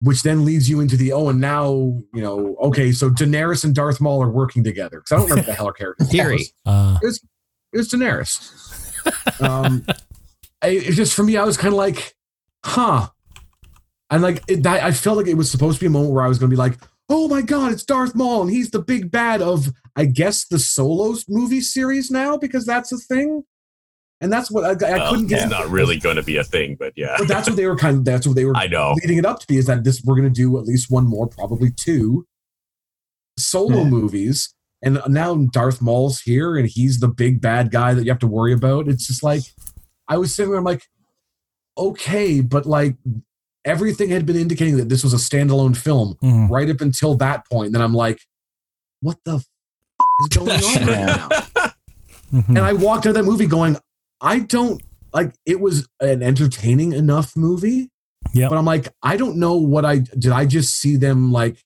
which then leads you into the oh and now you know okay so daenerys and darth maul are working together. Because i don't remember the hell her character Theory. Uh, it was daenerys. Um I, it just for me i was kind of like huh. And like it, that, i felt like it was supposed to be a moment where i was going to be like oh my god it's darth maul and he's the big bad of i guess the solos movie series now because that's a thing and that's what i, I Well, couldn't get it's not really going to be a thing, but yeah, but that's what they were kind of that's what they were I know. leading it up to be is that this we're going to do at least one more probably two solo Yeah. movies and now darth maul's here and he's the big bad guy that you have to worry about it's just like i was sitting there i'm like okay but like everything had been indicating that this was a standalone film mhm. right up until that point then i'm like what the f- is going on right now Mhm. and I walked out of that movie going, I don't like it was an entertaining enough movie. Yeah. But I'm like, I don't know what I did. I just see them like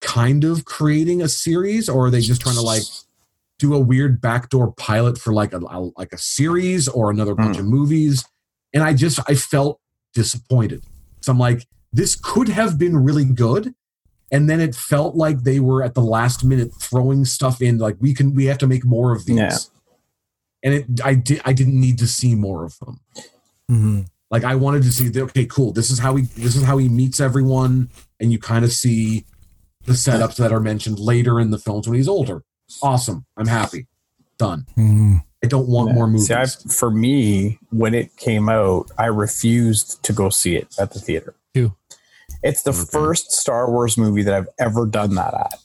kind of creating a series, or are they just trying to like do a weird backdoor pilot for like a, a- like a series or another bunch of movies, and I just I felt disappointed. So I'm like, this could have been really good, and then it felt like they were at the last minute throwing stuff in. Like we can we have to make more of these, Yeah. and it I did I didn't need to see more of them. Mhm. Like I wanted to see, the, okay, cool. This is how he this is how he meets everyone, and you kind of see the setups that are mentioned later in the films when he's older. Awesome. I'm happy. Done. Mhm. I don't want more movies. See, I, for me, when it came out, I refused to go see it at the theater. Too. It's the Okay. first Star Wars movie that I've ever done that at.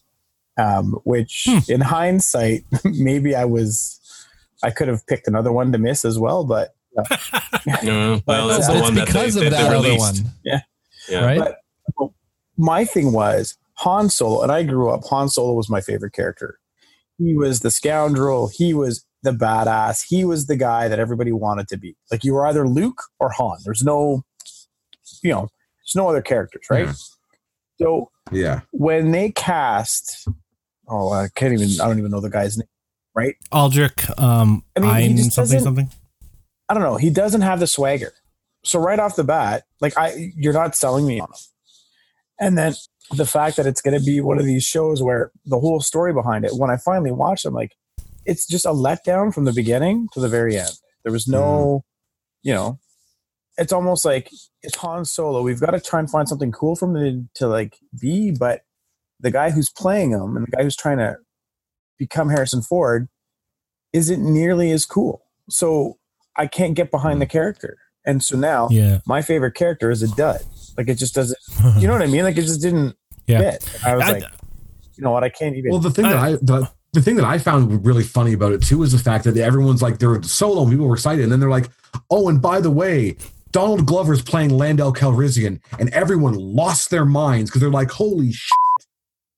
Um, which, Hmm. in hindsight, maybe I was, I could have picked another one to miss as well. But Uh, well, that's But the it's one that because they, of that that other one, Yeah. right? But- my thing was Han Solo, and I grew up. Han Solo was my favorite character. He was the scoundrel. He was the badass. He was the guy that everybody wanted to be. Like you were either Luke or Han. There's no, you know, there's no other characters, right? Yeah. So yeah. when they cast, oh, I can't even. I don't even know the guy's name. Right? Aldrich, um, I mean, Ein something something. I don't know. He doesn't have the swagger. So right off the bat, like I, you're not selling me on him. And then the fact that it's going to be one of these shows where the whole story behind it, when I finally watched, I'm like, it's just a letdown from the beginning to the very end. There was no, hmm. you know, it's almost like it's Han Solo. We've got to try and find something cool for him to, to like be, but the guy who's playing him and the guy who's trying to become Harrison Ford isn't nearly as cool. So I can't get behind the hmm. character. And so now Yeah. my favorite character is a dud. Like it just doesn't, you know what I mean? Like it just didn't Yeah. fit. I was I- like, you know what? I can't even. Well, the thing that I the, the thing that I found really funny about it too is the fact that everyone's like they're solo and people were excited, and then they're like, oh, and by the way, Donald Glover's playing Lando Calrissian, and everyone lost their minds because they're like, holy shit,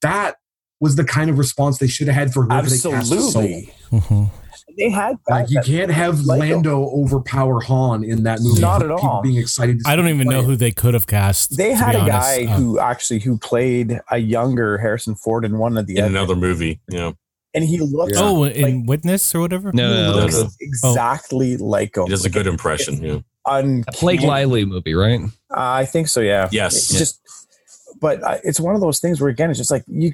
that was the kind of response they should have had for whoever they cast as Solo. absolutely. Mhm. They had Like you can't have like him. Lando overpower Han in that movie. Not at all. Being excited. To I don't even know play who they could have cast. They had a guy Um, who actually who played a younger Harrison Ford in one of the In other, another movie. Yeah. And he looks Yeah. Oh, in Witness or whatever. No, he no, no, looks no. exactly like him. He does a good impression. Yeah. un- Blake Lively movie, right? Uh, I think so. Yeah. Yes. It's Yeah. just, but uh, it's one of those things where again, it's just like you,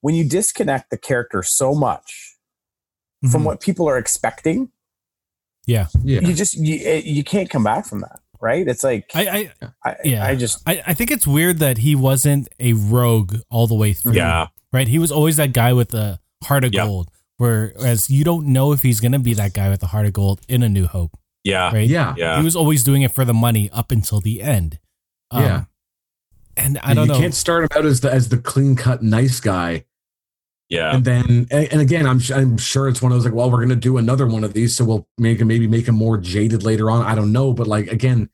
when you disconnect the character so much from Mhm. what people are expecting, Yeah. yeah you just you you can't come back from that, right? It's like I, I I, yeah. I just I, I think it's weird that he wasn't a rogue all the way through. Yeah. Right? He was always that guy with the heart of Yeah. gold. Whereas you don't know if he's gonna be that guy with the heart of gold in A New Hope. Yeah. Right? Yeah. Yeah. He was always doing it for the money up until the end. Um, Yeah. And I don't you know. can't start him out as the as the clean cut nice guy. Yeah. And then, and and again, I'm I'm sure it's one of those like, well, we're gonna do another one of these, so we'll make him maybe make him more jaded later on. I don't know, but like again,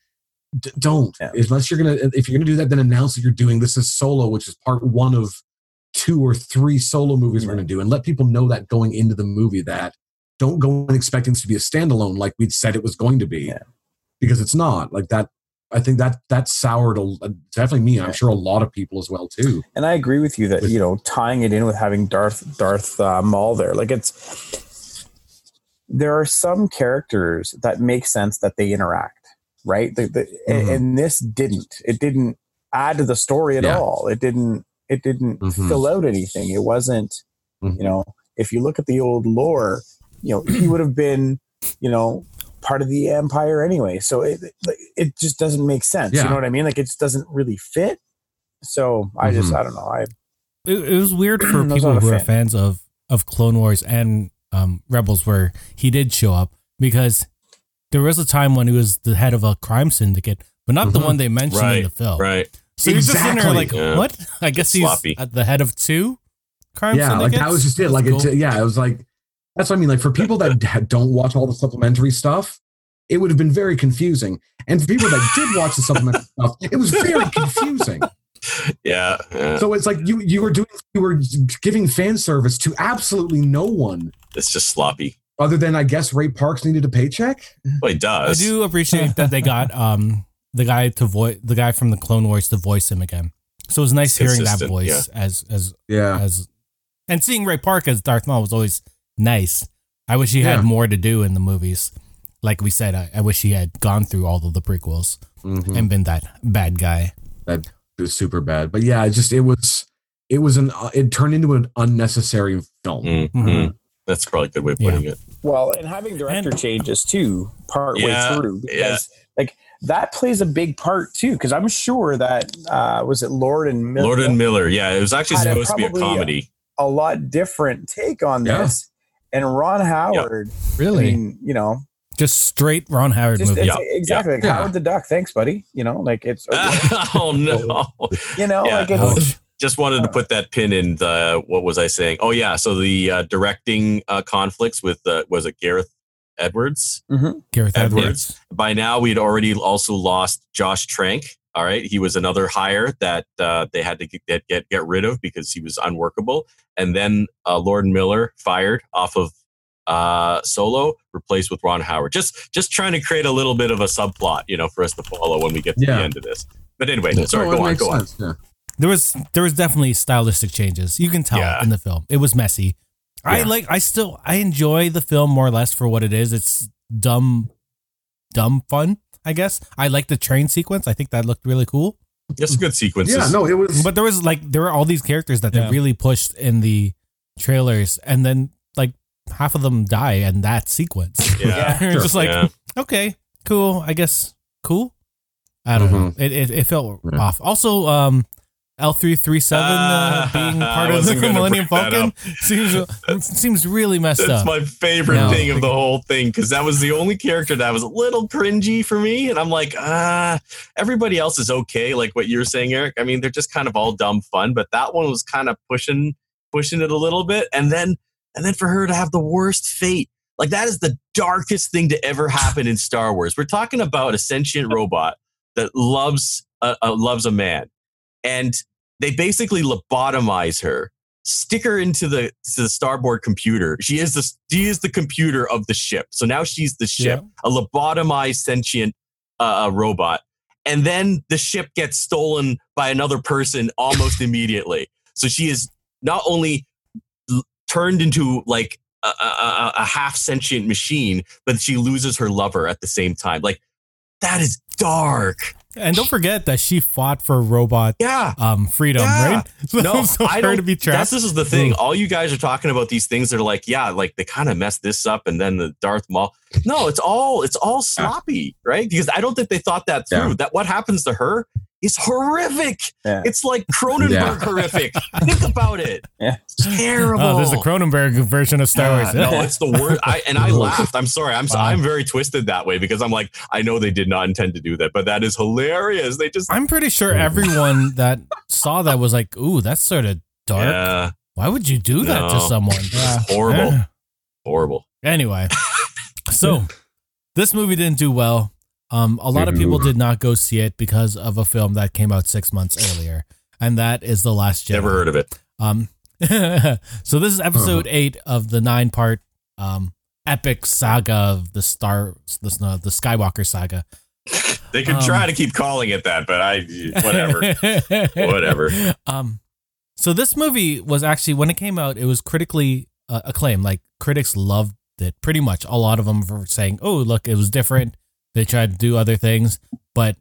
d- don't Yeah. unless you're gonna if you're gonna do that, then announce that you're doing this is solo, which is part one of two or three solo movies we're gonna do, and let people know that going into the movie that don't go in expecting this to be a standalone like we'd said it was going to be, Yeah. because it's not like that. I think that that soured a, definitely me. I'm sure a lot of people as well too. and I agree with you that With- you know tying it in with having Darth Darth uh, Maul there, like it's there are some characters that make sense that they interact, right? The, the, and, Mhm. and this didn't. It didn't add to the story at Yeah. all. It didn't. It didn't Mhm. fill out anything. It wasn't. Mhm. You know, if you look at the old lore, you know he would have been, you know, part of the empire anyway. So it it just doesn't make sense. You know what I mean? Like it just doesn't really fit. So I just Mhm. I don't know. I it, it was weird for people not a who are fans of of Clone Wars and um, Rebels, where he did show up because there was a time when he was the head of a crime syndicate, but not the Mhm. one they mentioned in the film. Right. So you're just sitting there like, Exactly. Yeah. what? I guess he's sloppy. at the head of two crime yeah, like that was just it. Like That's it, yeah, it was like that's what I mean. Like for people that don't watch all the supplementary stuff, it would have been very confusing. And for people that did watch the supplementary stuff, it was very confusing. Yeah. yeah. So it's like you you were doing you were giving fan service to absolutely no one It's just sloppy. other than I guess Ray Parks needed a paycheck. Well, he does. I do appreciate that they got um the guy to voice the guy from the Clone Wars to voice him again. So it was nice hearing that Consistent, voice as as Yeah, as and seeing Ray Park as Darth Maul was always nice. I wish he Yeah. had more to do in the movies. Like we said, I, I wish he had gone through all of the prequels Mhm. and been that bad guy. That was super bad. But yeah, it just it was it was an it turned into an unnecessary film. Mhm. Mhm. That's probably a good way of putting it. Well, and having director And- changes too part Yeah, way through because yeah. like that plays a big part too. Because I'm sure that uh, was it Lord and Miller, Lord and Miller. Yeah, it was actually supposed to be a uh, comedy. a lot different take on Yeah. this. And Ron Howard, I Really? mean, you know, Just straight Ron Howard just movie. it's Yeah, exactly like yeah. Howard the Duck. Thanks, buddy. You know, like it's oh no! you know, Yeah. like it's Just wanted to put that pin in the. What was I saying? Oh yeah, so the uh, directing uh, conflicts with uh, was it Gareth Edwards? Gareth Edwards. Edwards. By now, we'd already also lost Josh Trank. All right, he was another hire that uh, they had to get, get get rid of because he was unworkable. And then uh, Lord Miller fired off of uh, Solo, replaced with Ron Howard. Just just trying to create a little bit of a subplot, you know, for us to follow when we get to Yeah. the end of this. But anyway, Yeah. sorry, No, go on, makes go on. Yeah. There was there was definitely stylistic changes. You can tell Yeah. in the film. It was messy. I Yeah. like I still I enjoy the film more or less for what it is. It's dumb dumb fun, I guess. I like the train sequence. I think that looked really cool. Just good sequences. Yeah, no, it was But there was like there were all these characters that Yeah. they really pushed in the trailers and then like half of them die in that sequence. Yeah. You're Sure. just like, Yeah. okay, cool. I guess cool. I don't know. It, it it felt Yeah. off. Also, um, L three three seven uh, Ah, being part of the Millennium Falcon seems seems really messed That's up. my favorite No. thing of the whole thing because that was the only character that was a little cringy for me. And I'm like, ah, everybody else is okay. Like what you're saying, Eric. I mean, they're just kind of all dumb fun, but that one was kind of pushing pushing it a little bit. And then and then for her to have the worst fate. Like that is the darkest thing to ever happen in Star Wars. We're talking about a sentient robot that loves uh, uh, loves a man, and they basically lobotomize her stick her into the to the starboard computer. She is the she is the computer of the ship. So now she's the ship, a lobotomized sentient uh, uh, robot, and then the ship gets stolen by another person almost immediately. So she is not only l- turned into like a, a- a half sentient machine, but she loses her lover at the same time. Like that is dark. And don't forget that she fought for robot Yeah. um freedom, Yeah. right? So, No, so I don't. to be That's trapped. this is the thing. All you guys are talking about these things that are like, yeah, like they kind of messed this up, and then the Darth Maul. No, it's all it's all sloppy, right? Because I don't think they thought that through. Yeah. That what happens to her is horrific. Yeah. It's like Cronenberg Yeah. horrific. Think about it. Yeah. It's terrible. Oh, there's the Cronenberg version of Star Wars. Yeah, no, it's the worst. I and I laughed. I'm sorry. I'm Wow. I'm very twisted that way because I'm like, I know they did not intend to do that, but that is hilarious. They just I'm pretty sure everyone that saw that was like, "Ooh, that's sort of dark. yeah, Why would you do that to someone?" Yeah. horrible, horrible. Anyway, so this movie didn't do well. Um, a lot of people did not go see it because of a film that came out six months earlier, and that is The Last Jedi. Never heard of it. Um, so this is episode eight of the nine-part um epic saga of the Star, the, no, the Skywalker saga. They could Um, try to keep calling it that, but I whatever. Whatever. Um, so this movie was actually when it came out, it was critically uh, acclaimed. Like critics loved it pretty much. A lot of them were saying, "Oh, look, it was different." They tried to do other things, but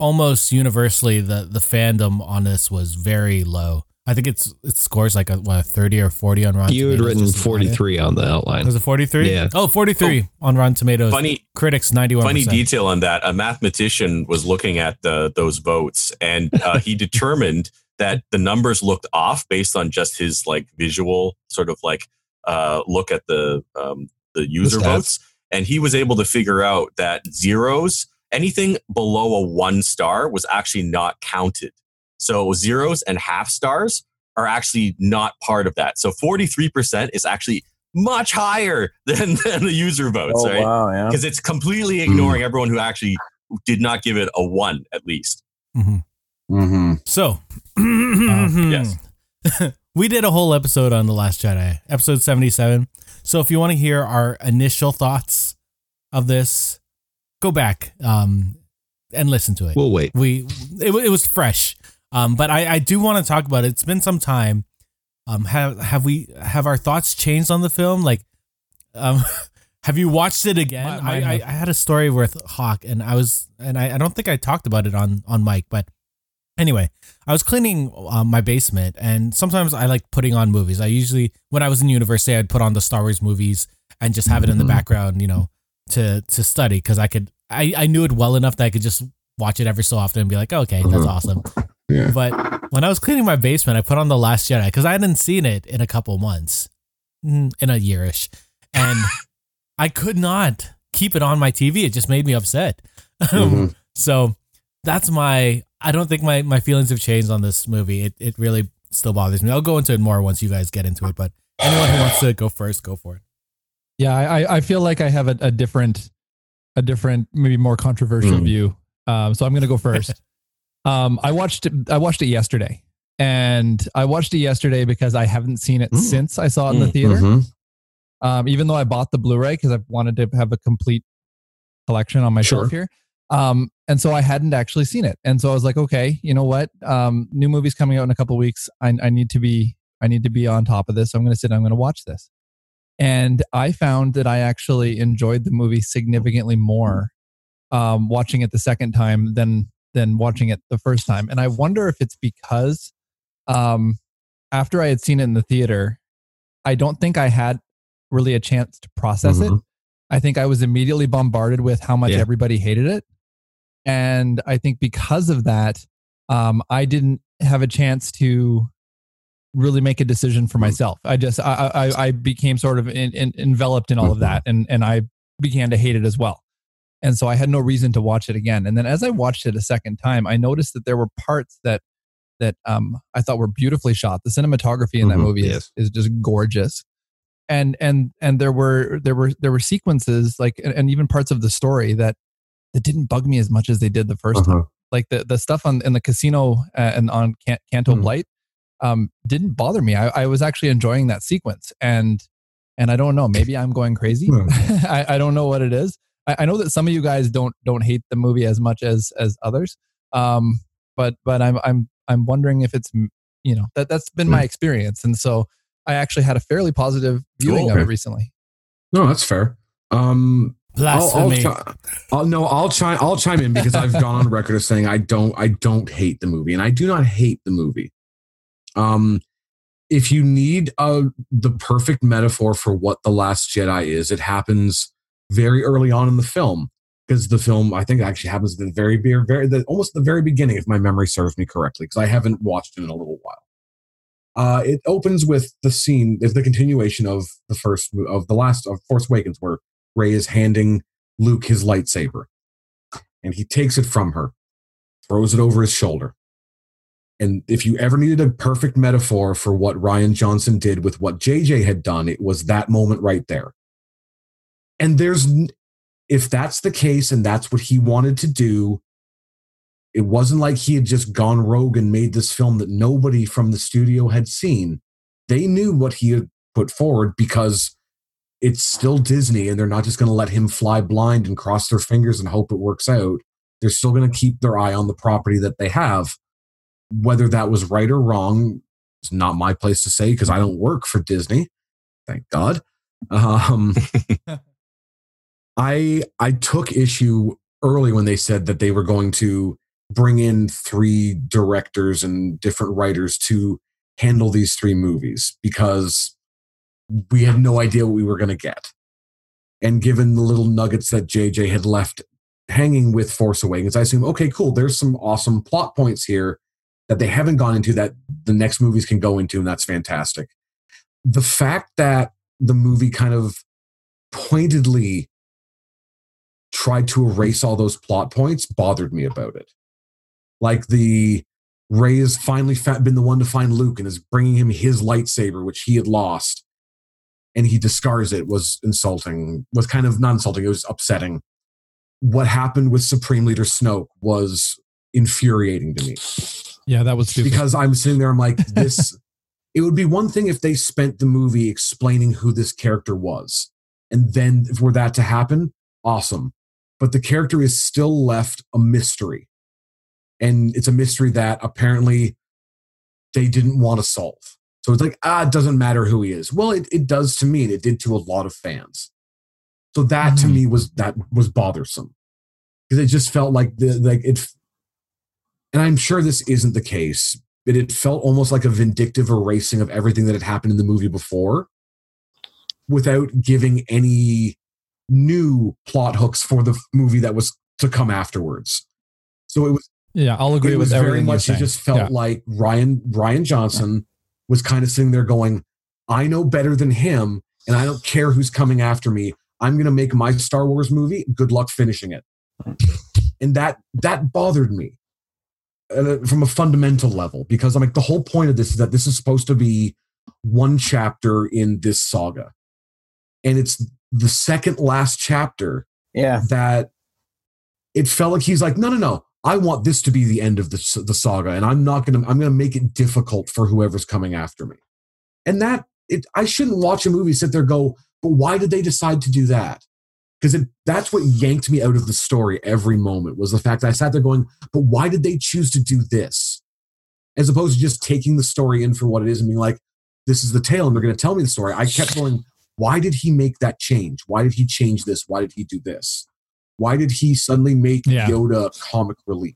almost universally, the the fandom on this was very low. I think it's it scores like a what thirty or forty on Rotten. You had Tomatoes, written just about it. 43 on the outline. Was it forty three? Yeah. Oh, 43 on Rotten Tomatoes. Funny Critics ninety one. funny detail on that. A mathematician was looking at the, those votes, and uh, he determined that the numbers looked off based on just his like visual sort of like uh, look at the um, the user stats. votes, and he was able to figure out that zeros, anything below a one star, was actually not counted. So zeros and half stars are actually not part of that. So forty three percent is actually much higher than, than the user votes, Oh right? wow, yeah. because it's completely ignoring everyone who actually did not give it a one at least. Mm-hmm. So, yes. we did a whole episode on The Last Jedi, episode 77. So if you want to hear our initial thoughts of this, go back um, and listen to it. We'll wait. we it, it was fresh. Um, but I, I do want to talk about it. It's been some time. Um, have have we have our thoughts changed on the film? Like Um, have you watched it again? My- mine I, I. I had a story with Hawk, and I was, and I, I don't think I talked about it on on mic, but anyway, I was cleaning um, my basement, and sometimes I like putting on movies. I usually, when I was in university, I'd put on the Star Wars movies and just have it in the Mhm. background, you know, to to study because I could, I I knew it well enough that I could just watch it every so often and be like, okay, that's Mhm. awesome. Yeah. But when I was cleaning my basement, I put on The Last Jedi because I hadn't seen it in a couple months, Mm, in a yearish, and I could not keep it on my TV. It just made me upset. Mhm. so that's my. I don't think my my feelings have changed on this movie. It it really still bothers me. I'll go into it more once you guys get into it. But anyone who wants to go first, go for it. Yeah, I, I- I feel like I have a, a different, a different, maybe more controversial Mm. view. Um, so I'm going to go first. um, I watched it, I watched it yesterday, and I watched it yesterday because I haven't seen it Mm. since I saw it in the Mm. theater. Mhm. Um, even though I bought the Blu-ray because I wanted to have a complete collection on my Sure. shelf here. Um, and so I hadn't actually seen it, and so I was like, okay, you know what? Um, new movie's coming out in a couple weeks. I, I need to be, I need to be on top of this. I'm going to sit. I'm going to watch this. And I found that I actually enjoyed the movie significantly more um, watching it the second time than than watching it the first time. And I wonder if it's because um, after I had seen it in the theater, I don't think I had really a chance to process it. Mhm. I think I was immediately bombarded with how much Yeah. everybody hated it. And I think because of that, um, I didn't have a chance to really make a decision for Mm. myself. I just, I, I, I became sort of in, in, enveloped in all of Mhm. that and, and I began to hate it as well. And so I had no reason to watch it again. And then as I watched it a second time, I noticed that there were parts that, that um, I thought were beautifully shot. The cinematography in that Mhm. movie Yes. is, is just gorgeous and and and there were there were there were sequences like and, and even parts of the story that that didn't bug me as much as they did the 1st time Uh-huh. like the the stuff on in the casino uh, and on Can- Canto Mhm. Bight um didn't bother me I, I was actually enjoying that sequence and and I don't know maybe I'm going crazy Hmm. I, I don't know what it is I, I know that some of you guys don't don't hate the movie as much as as others um but but I'm I'm I'm wondering if it's you know that that's been my experience and so I actually had a fairly positive viewing Cool. of it recently. No, that's fair. Um, I'll, I'll, chi- I'll no, I'll chime. I'll chime in because I've gone on record as saying I don't. I don't hate the movie, and I do not hate the movie. Um, if you need a the perfect metaphor for what the Last Jedi is, it happens very early on in the film because the film I think actually happens at the very, very, very the, almost the very beginning, if my memory serves me correctly, because I haven't watched it in a little while. Uh, it opens with the scene, is the continuation of the first of the last of Force Awakens, where Rey is handing Luke his lightsaber, and he takes it from her, throws it over his shoulder. And if you ever needed a perfect metaphor for what Rian Johnson did with what JJ had done, it was that moment right there. And there's, if that's the case and that's what he wanted to do, it wasn't like he had just gone rogue and made this film that nobody from the studio had seen. They knew what he had put forward because it's still Disney and they're not just going to let him fly blind and cross their fingers and hope it works out. They're still going to keep their eye on the property that they have. Whether that was right or wrong, it's not my place to say because I don't work for Disney. Thank God. Um, I I took issue early when they said that they were going to bring in three directors and different writers to handle these three movies because we had no idea what we were going to get. And given the little nuggets that JJ had left hanging with Force Awakens, I assume, okay, cool, there's some awesome plot points here that they haven't gone into that the next movies can go into, and that's fantastic. The fact that the movie kind of pointedly tried to erase all those plot points bothered me about it. Like the Rey has finally been the one to find Luke and is bringing him his lightsaber, which he had lost, and he discards it was insulting. Was kind of not insulting. It was upsetting. What happened with Supreme Leader Snoke was infuriating to me Yeah, that was stupid. because I'm sitting there. I'm like, this. it would be one thing if they spent the movie explaining who this character was, and then for that to happen, awesome. But the character is still left a mystery, and it's a mystery that apparently they didn't want to solve. So it's like, ah, it doesn't matter who he is. Well, it, it does to me, and it did to a lot of fans. So that to Mhm. me was that was bothersome because it just felt like the like it. And I'm sure this isn't the case, but it felt almost like a vindictive erasing of everything that had happened in the movie before, without giving any new plot hooks for the movie that was to come afterwards. So it was Yeah, I'll agree it with very much. It just felt Yeah. like Rian Rian Johnson was kind of sitting there going, "I know better than him, and I don't care who's coming after me. I'm going to make my Star Wars movie. Good luck finishing it." And that that bothered me uh, from a fundamental level because I'm like the whole point of this is that this is supposed to be one chapter in this saga, and it's the second last chapter Yeah. that it felt like he's like, no, no, no. I want this to be the end of the, the saga, and I'm not gonna. I'm gonna make it difficult for whoever's coming after me. And that it, I shouldn't watch a movie sit there go, but why did they decide to do that? Because that's what yanked me out of the story every moment was the fact that I sat there going, but why did they choose to do this? As opposed to just taking the story in for what it is and being like, this is the tale, and they're gonna tell me the story. I kept going, why did he make that change? Why did he change this? Why did he do this? Why did he suddenly make Yeah. Yoda comic relief?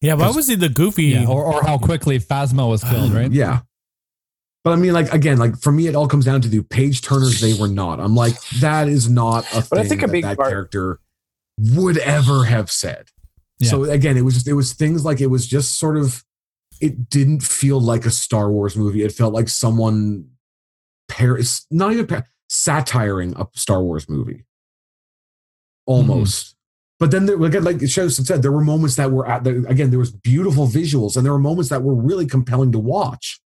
Yeah, why was he the goofy? Yeah, or, or how quickly Phasma was killed, right? Yeah. But I mean, like again, like for me, it all comes down to the page turners. They were not. I'm like, that is not a But I thing think a that big that part- character would ever have said. Yeah. So again, it was just it was things like it was just sort of it didn't feel like a Star Wars movie. It felt like someone par not even par- satiring a Star Wars movie. Mm-hmm. Almost. But then there, again, like Shostin said, there were moments that were at the, again, there was beautiful visuals and there were moments that were really compelling to watch.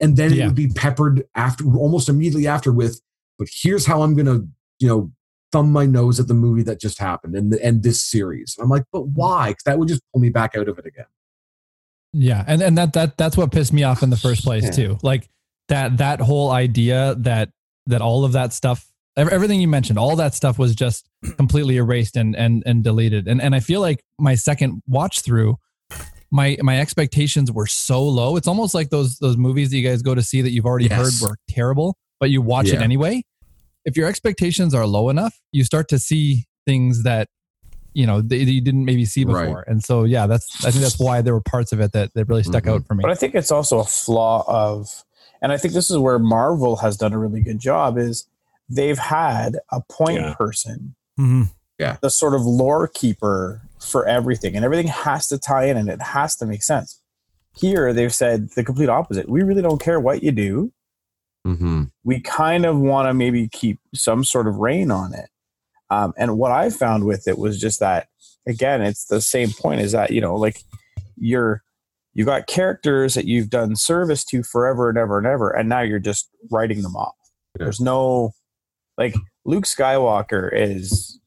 And then it would be peppered after almost immediately after with, but here's how I'm gonna, you know, thumb my nose at the movie that just happened and the, and this series. I'm like, but why? 'Cause that would just pull me back out of it again. Yeah, and and that that that's what pissed me off in the first place Yeah. too. Like that that whole idea that that all of that stuff, everything you mentioned, all that stuff was just completely erased and and and deleted. And and I feel like my second watch through, my my expectations were so low. It's almost like those those movies that you guys go to see that you've already Yes. heard were terrible, but you watch it anyway. If your expectations are low enough, you start to see things that you know that that you didn't maybe see Right. before. And so yeah, that's I think that's why there were parts of it that that really stuck Mhm. out for me. But I think it's also a flaw of, and I think this is where Marvel has done a really good job is they've had a point Yeah. person, Mhm. the sort of lore keeper for everything, and everything has to tie in and it has to make sense. Here, they've said the complete opposite. We really don't care what you do. Mm-hmm. we kind of want to maybe keep some sort of reign on it. Um, and what I found with it was just that, again, it's the same point is that, you know, like you're, you got characters that you've done service to forever and ever and ever, and now you're just writing them off. Yeah. There's no, like, Luke Skywalker is,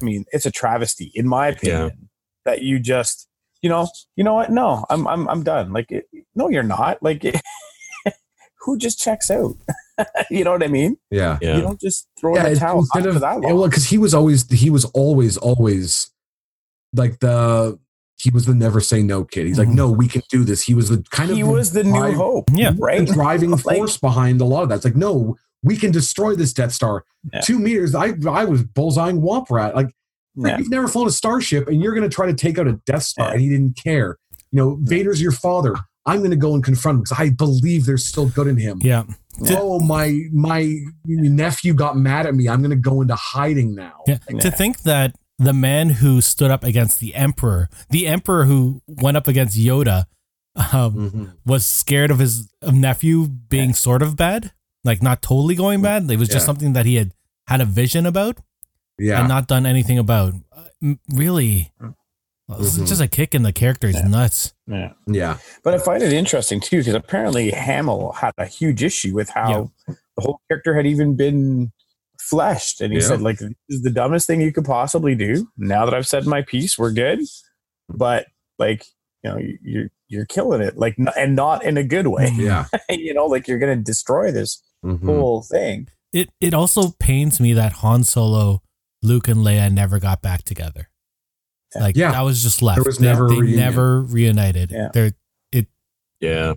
I mean, it's a travesty, in my opinion, that you just, you know, you know what? No, I'm, I'm, I'm done. Like, it, no, you're not. Like, who just checks out? you know what I mean? Yeah. Yeah. You don't just throw in yeah, the towel instead of that yeah, long. well, because he was always he was always always like the he was the never say no kid. He's like, Mhm. no, we can do this. He was the kind of he was the new drive- hope, Yeah. right? the driving Like- force behind a lot of that. It's like, no, we can destroy this Death Star. Yeah. Two meters. I I was bullseyeing Womp Rat. Like Yeah. you've never flown a starship, and you're going to try to take out a Death Star, Yeah. and he didn't care. You know, Vader's your father. I'm going to go and confront him because I believe there's still good in him. Yeah. Yeah. Oh, my my nephew got mad at me. I'm going to go into hiding now. Yeah. To think that the man who stood up against the emperor, the emperor who went up against Yoda, um, Mhm. was scared of his of nephew being sort of bad, like not totally going bad. It was just Yeah. something that he had had a vision about Yeah. and not done anything about. Uh, really, this Mhm. is just a kick in the character's Yeah. nuts. Yeah. yeah. But I find it interesting too because apparently Hamill had a huge issue with how the whole character had even been fleshed, and he Yeah. said like, "This is the dumbest thing you could possibly do." Now that I've said my piece, we're good. But like, you know, you- you're you're killing it, like, and not in a good way. Yeah. you know, like you're gonna destroy this Mhm. whole thing. It it also pains me that Han Solo, Luke, and Leia never got back together. Like Yeah. that was just left. There was they, never they reunion. never reunited. Yeah. They're it. Yeah.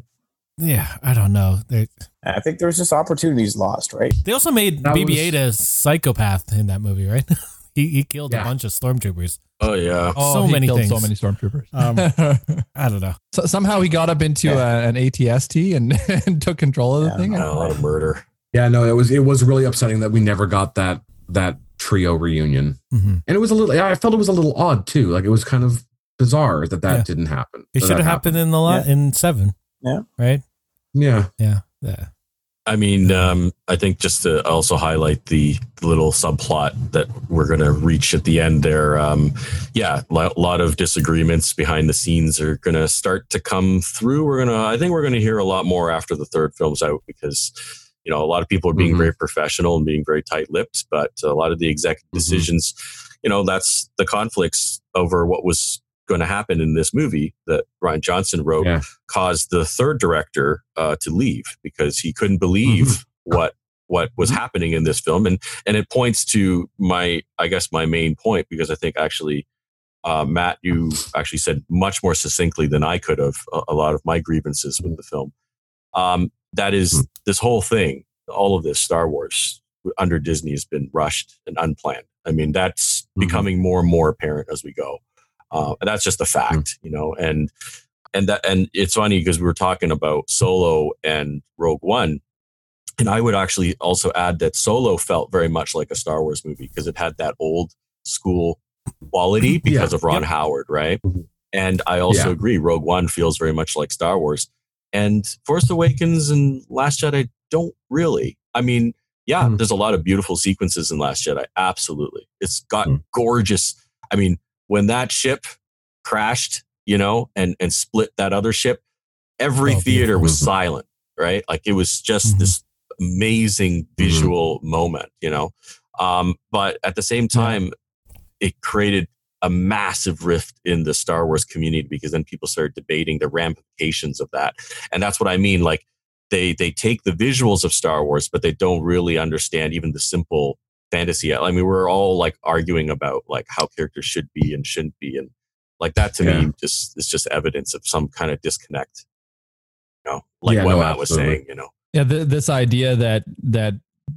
yeah, I don't know. They I think there was just opportunities lost, right? they also made That BB-8 was- a psychopath in that movie, right? he he killed a bunch of stormtroopers. Oh yeah. So he many killed things. So many stormtroopers. Um, I don't know. so, somehow he got up into Yeah. a, an ATST and, and took control of the Yeah, thing. a lot of murder. Yeah, no, it was it was really upsetting that we never got that that trio reunion, hmm and it was a little. I felt it was a little odd too. Like it was kind of bizarre that that Yeah. didn't happen. It should have that happened in the lot in seven. Yeah. Right. Yeah, Yeah. Yeah. I mean, um, I think just to also highlight the little subplot that we're going to reach at the end there. Um, yeah, a lot, lot of disagreements behind the scenes are going to start to come through. We're going to, I think we're going to hear a lot more after the third film's out because, you know, a lot of people are being Mhm. very professional and being very tight lipped, but a lot of the executive Mhm. decisions, you know, that's the conflicts over what was going to happen in this movie that Rian Johnson wrote Yeah. caused the third director uh, to leave because he couldn't believe what what was Mhm. happening in this film and and it points to my I guess my main point because I think actually uh, Matt you actually said much more succinctly than I could have a, a lot of my grievances with the film um, that is Mhm. this whole thing all of this Star Wars under Disney has been rushed and unplanned I mean that's Mhm. becoming more and more apparent as we go uh, and that's just a fact you know and and that and it's funny because we were talking about Solo and Rogue One, and I would actually also add that Solo felt very much like a Star Wars movie because it had that old school quality because of Ron Yep. Howard, right? Mhm. And I also Yeah. agree, Rogue One feels very much like Star Wars, and Force Awakens and Last Jedi don't really. I mean, yeah, Hmm. there's a lot of beautiful sequences in Last Jedi, absolutely. It's got Hmm. gorgeous. I mean, when that ship crashed, you know, and and split that other ship, every Oh, theater was silent, right? Like it was just Mhm. this amazing visual moment, you know. Um, but at the same time, it created a massive rift in the Star Wars community because then people started debating the ramifications of that, and that's what I mean. Like they they take the visuals of Star Wars, but they don't really understand even the simple fantasy. I mean, we're all like arguing about like how characters should be and shouldn't be, and like that to Yeah. me just is just evidence of some kind of disconnect. You know, like Yeah, what no, Matt was saying. You know, Yeah, th- this idea that that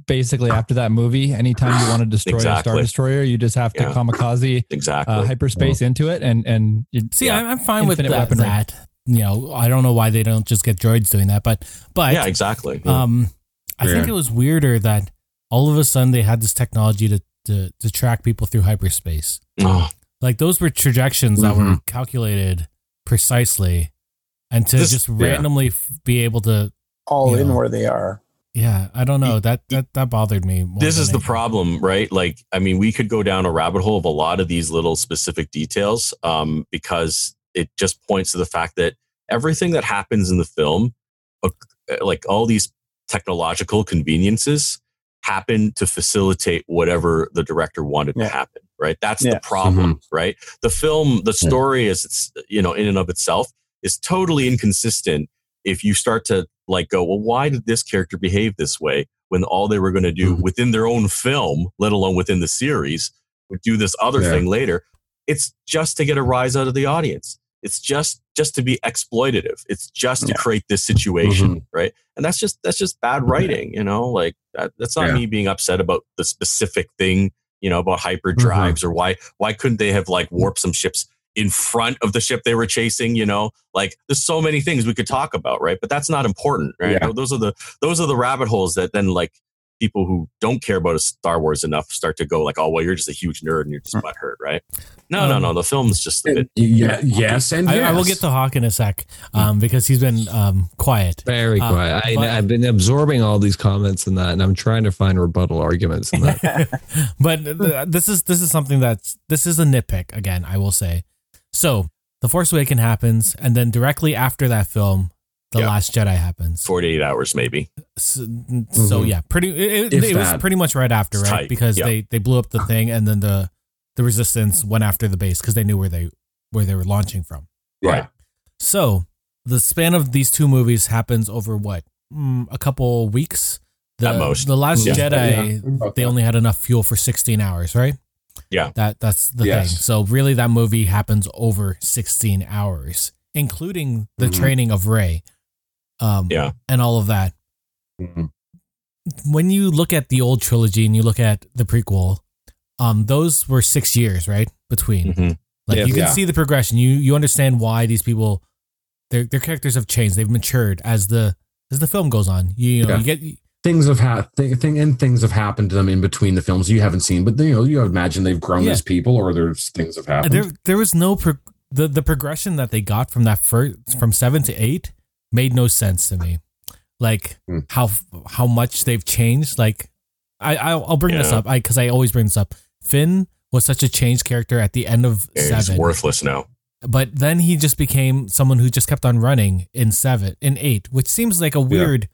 basically after that movie, anytime you want to destroy a star destroyer, you just have to Yeah. kamikaze exactly. uh, hyperspace into it, and and you, See, Yeah. I'm, I'm fine with Infinite that, weaponry. that. You know, I don't know why they don't just get droids doing that, but but yeah, exactly. um, I think it was weirder that all of a sudden they had this technology to to, to track people through hyperspace. Oh, Like those were trajections that were Mhm. calculated precisely, and to This- just yeah. randomly f- be able to, All in know. where they are. yeah, I don't know that that that bothered me. more this than is the problem, right? Like, I mean, we could go down a rabbit hole of a lot of these little specific details um, because it just points to the fact that everything that happens in the film, uh, like all these technological conveniences, happen to facilitate whatever the director wanted Yeah. to happen, right? That's Yeah. the problem, right? The film, the story is, it's, you know, in and of itself is totally inconsistent if you start to like go, well, why did this character behave this way when all they were going to do Mhm. within their own film, let alone within the series, would do this other Yeah. thing later? It's just to get a rise out of the audience. It's just just to be exploitative. It's just to create this situation, mm-hmm. right? And that's just that's just bad writing, you know. Like that, that's not Yeah. me being upset about the specific thing, you know, about mm-hmm. hyperdrives or why why couldn't they have like warped some ships in front of the ship they were chasing you know like there's so many things we could talk about right but that's not important right Yeah. those are the those are the rabbit holes that then like people who don't care about star wars enough start to go like oh well you're just a huge nerd and you're just butthurt right no no Um, no the film's just a bit yeah, yes, and I, yes. I will get to Hawk in a sec, um, because he's been um quiet. Very Uh, quiet. I, but- I've been absorbing all these comments and that, and I'm trying to find rebuttal arguments in that. but th- this is this is something that's this is a nitpick again i will say so the force awaken happens and then directly after that film the Yeah. last jedi happens 48 hours maybe so, so yeah pretty it, it was pretty much right after right tight, because yeah. they they blew up the thing and then the the resistance went after the base because they knew where they where they were launching from yeah. so the span of these two movies happens over what mm, a couple weeks the, At most. the last Yeah. jedi Yeah. they only had enough fuel for 16 hours right Yeah. that that's the Yes. thing so really that movie happens over 16 hours including the Mhm. training of Rey um, Yeah. and all of that. Mhm. When you look at the old trilogy and you look at the prequel, um, those were six years, right, between. Mhm. Like Yeah. you can Yeah. see the progression. You you understand why these people, their their characters have changed. They've matured as the as the film goes on. You, you know, Yeah. you get things have had thing, thing and things have happened to them in between the films you haven't seen, but you know you imagine they've grown Yeah. as people, or there's things have happened. there there was no pro- the the progression that they got from that first from seven to eight made no sense to me. Like Hmm. how how much they've changed. Like I I'll, I'll bring this up I because I always bring this up. Finn was such a changed character at the end of He's seven, worthless now. but then he just became someone who just kept on running in seven in eight, which seems like a weird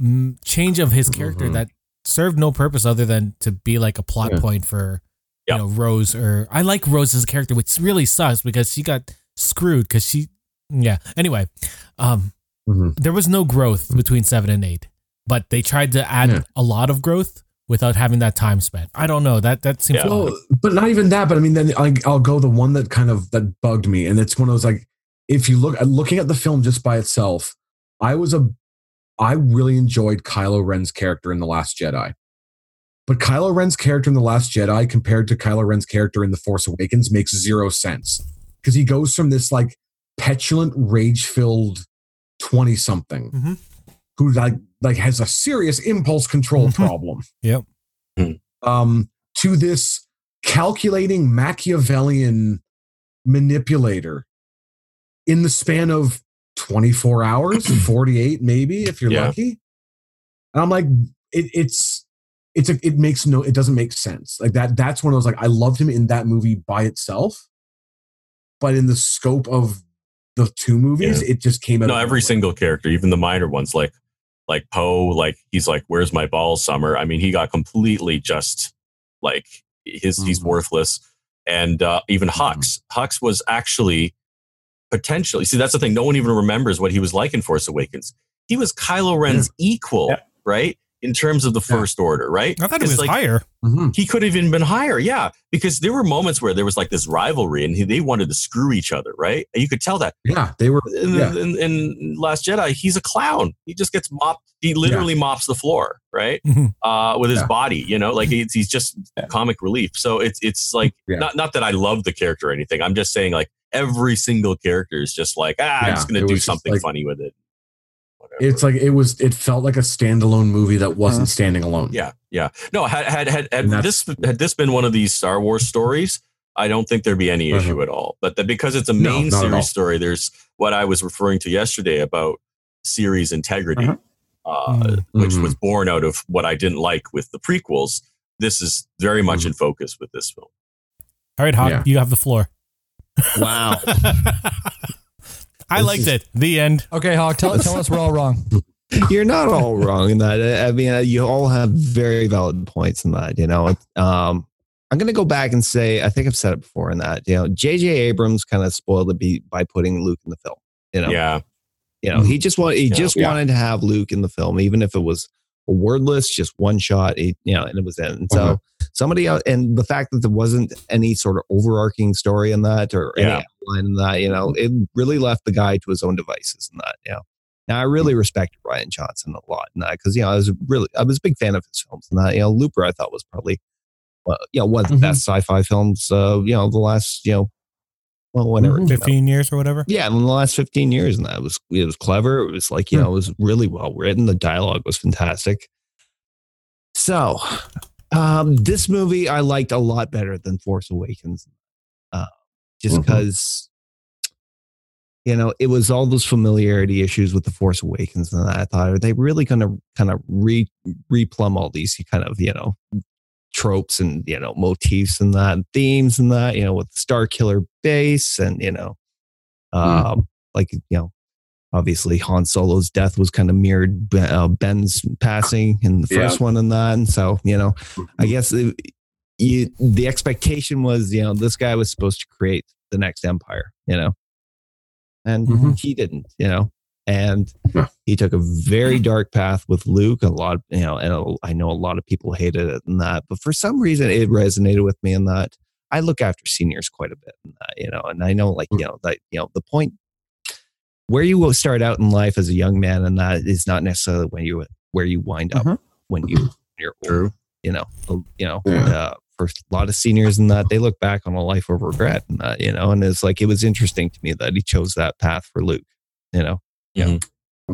mm, change of his character Mhm. that served no purpose other than to be like a plot Yeah. point for Yep. you know Rose or I like Rose as a character, which really sucks because she got screwed because she yeah. Anyway, um, Mhm. there was no growth between seven and eight, but they tried to add Yeah. a lot of growth without having that time spent. I don't know that that seems Yeah. Well, but not even that. But I mean, then I, I'll go the one that kind of that bugged me, and it's one of those like, if you look looking at the film just by itself, I was a, I really enjoyed Kylo Ren's character in the Last Jedi, but Kylo Ren's character in the Last Jedi compared to Kylo Ren's character in the Force Awakens makes zero sense because he goes from this like petulant, rage filled twenty something Mhm. who like like has a serious impulse control Mhm. problem Yep. um, to this calculating Machiavellian manipulator in the span of 24 hours, 48 maybe, if you're Yeah. lucky. And I'm like, it, it's it's a, it makes no it doesn't make sense like that that's when i was like i loved him in that movie by itself but in the scope of the two movies it just came out No, every single character, even the minor ones, like like Poe, like he's like, "Where's my ball, Summer?" I mean, he got completely just like his he's Mhm. worthless, and uh, even Hux. Hux was actually potentially see that's the thing. No one even remembers what he was like in Force Awakens. He was Kylo Ren's equal, Yeah. right? In terms of the Yeah. First Order, right? I thought it was like, higher. Mhm. he could have even been higher. Yeah, because there were moments where there was like this rivalry, and he, they wanted to screw each other, right? And you could tell that. yeah they were In, yeah. in, in Last Jedi, he's a clown. He just gets mopped. He literally mops the floor, right? Mhm. Uh, with his Yeah. body, you know, like he's, he's just Yeah. comic relief. So it's it's like Yeah. not not that I love the character or anything. I'm just saying like every single character is just like ah, I'm just gonna do something like- funny with it. Whatever. it's like it was it felt like a standalone movie that wasn't standing alone Yeah, yeah. No, had had had, had this had this been one of these Star Wars stories, I don't think there'd be any Uh-huh. issue at all. But that because it's a main not at all. series story, there's what I was referring to yesterday about series integrity, Uh-huh. uh, Mm. which was born out of what I didn't like with the prequels. This is very much Mhm. in focus with this film. All right, Hawk, Yeah. you have the floor. Wow. I liked is- it. The end. Okay, Hawk, tell, tell us we're all wrong. You're not all wrong in that. I I mean, you all have very valid points in that. You know, um, I'm going to go back and say I think I've said it before in that. You know, J.J. Abrams kind of spoiled the beat by putting Luke in the film. You know, Yeah, you know, he just wanted he Yeah. just Yeah. wanted to have Luke in the film, even if it was a wordless, just one shot. You know, and it was in. And so Uh-huh. somebody else, and the fact that there wasn't any sort of overarching story in that or any Yeah. outline in that, you know, it really left the guy to his own devices in that. You know. Now I really respect Rian Johnson a lot in that because you know I was really I was a big fan of his films and that you know Looper I thought was probably well, you know one of the Mhm. best sci-fi films uh, you know the last you know well whatever, Mhm. came out. 15 years or whatever. Yeah, in the last 15 years, and that was it was clever. It was like, you Hmm. know, it was really well written. The dialogue was fantastic. So, um, this movie I liked a lot better than Force Awakens, uh, just because you know it was all those familiarity issues with the Force Awakens, and I thought, are they really going to kind of re replumb all these kind of you know tropes and you know motifs and that and themes and that you know with the Star Killer base and you know um like you know obviously Han Solo's death was kind of mirrored uh, Ben's passing in the Yeah. first one and that and so you know I guess it, you, the expectation was you know this guy was supposed to create the next empire you know and Mhm. he didn't you know and he took a very dark path with Luke. A lot, of, you know, and a- I know a lot of people hated it and that, but for some reason it resonated with me in that I look after seniors quite a bit that, you know, and I know like, you know, that, you know, the point, where you will start out in life as a young man, and that is not necessarily when you where you wind up Mhm. when you you're old. True. You know, you know, Yeah. uh, for a lot of seniors and that they look back on a life of regret and that you know, and it's like it was interesting to me that he chose that path for Luke. You know, yeah, Mhm.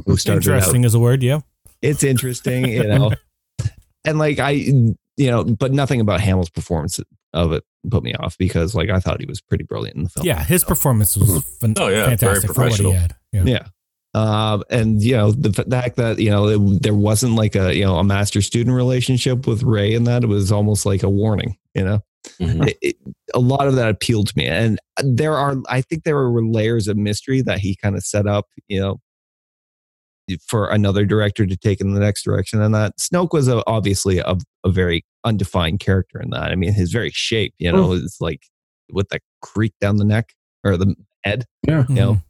who started out Interesting is a word, yeah. it's interesting, you know. and like I, you know, but nothing about Hamill's performance of it put me off because like I thought he was pretty brilliant in the film. Yeah, his performance was fan- Oh, yeah, very fantastic for what he professional. had. Yeah. Yeah. Um, and you know the fact that you know it, there wasn't like a you know a master student relationship with Rey and that it was almost like a warning. You know, Mhm. It- it- a lot of that appealed to me, and there are I think there were layers of mystery that he kind of set up. You know, for another director to take in the next direction, and that Snoke was a, obviously a, a very undefined character in that. I mean, his very shape, you know, is like with that creak down the neck or the head Yeah. you know, mm-hmm.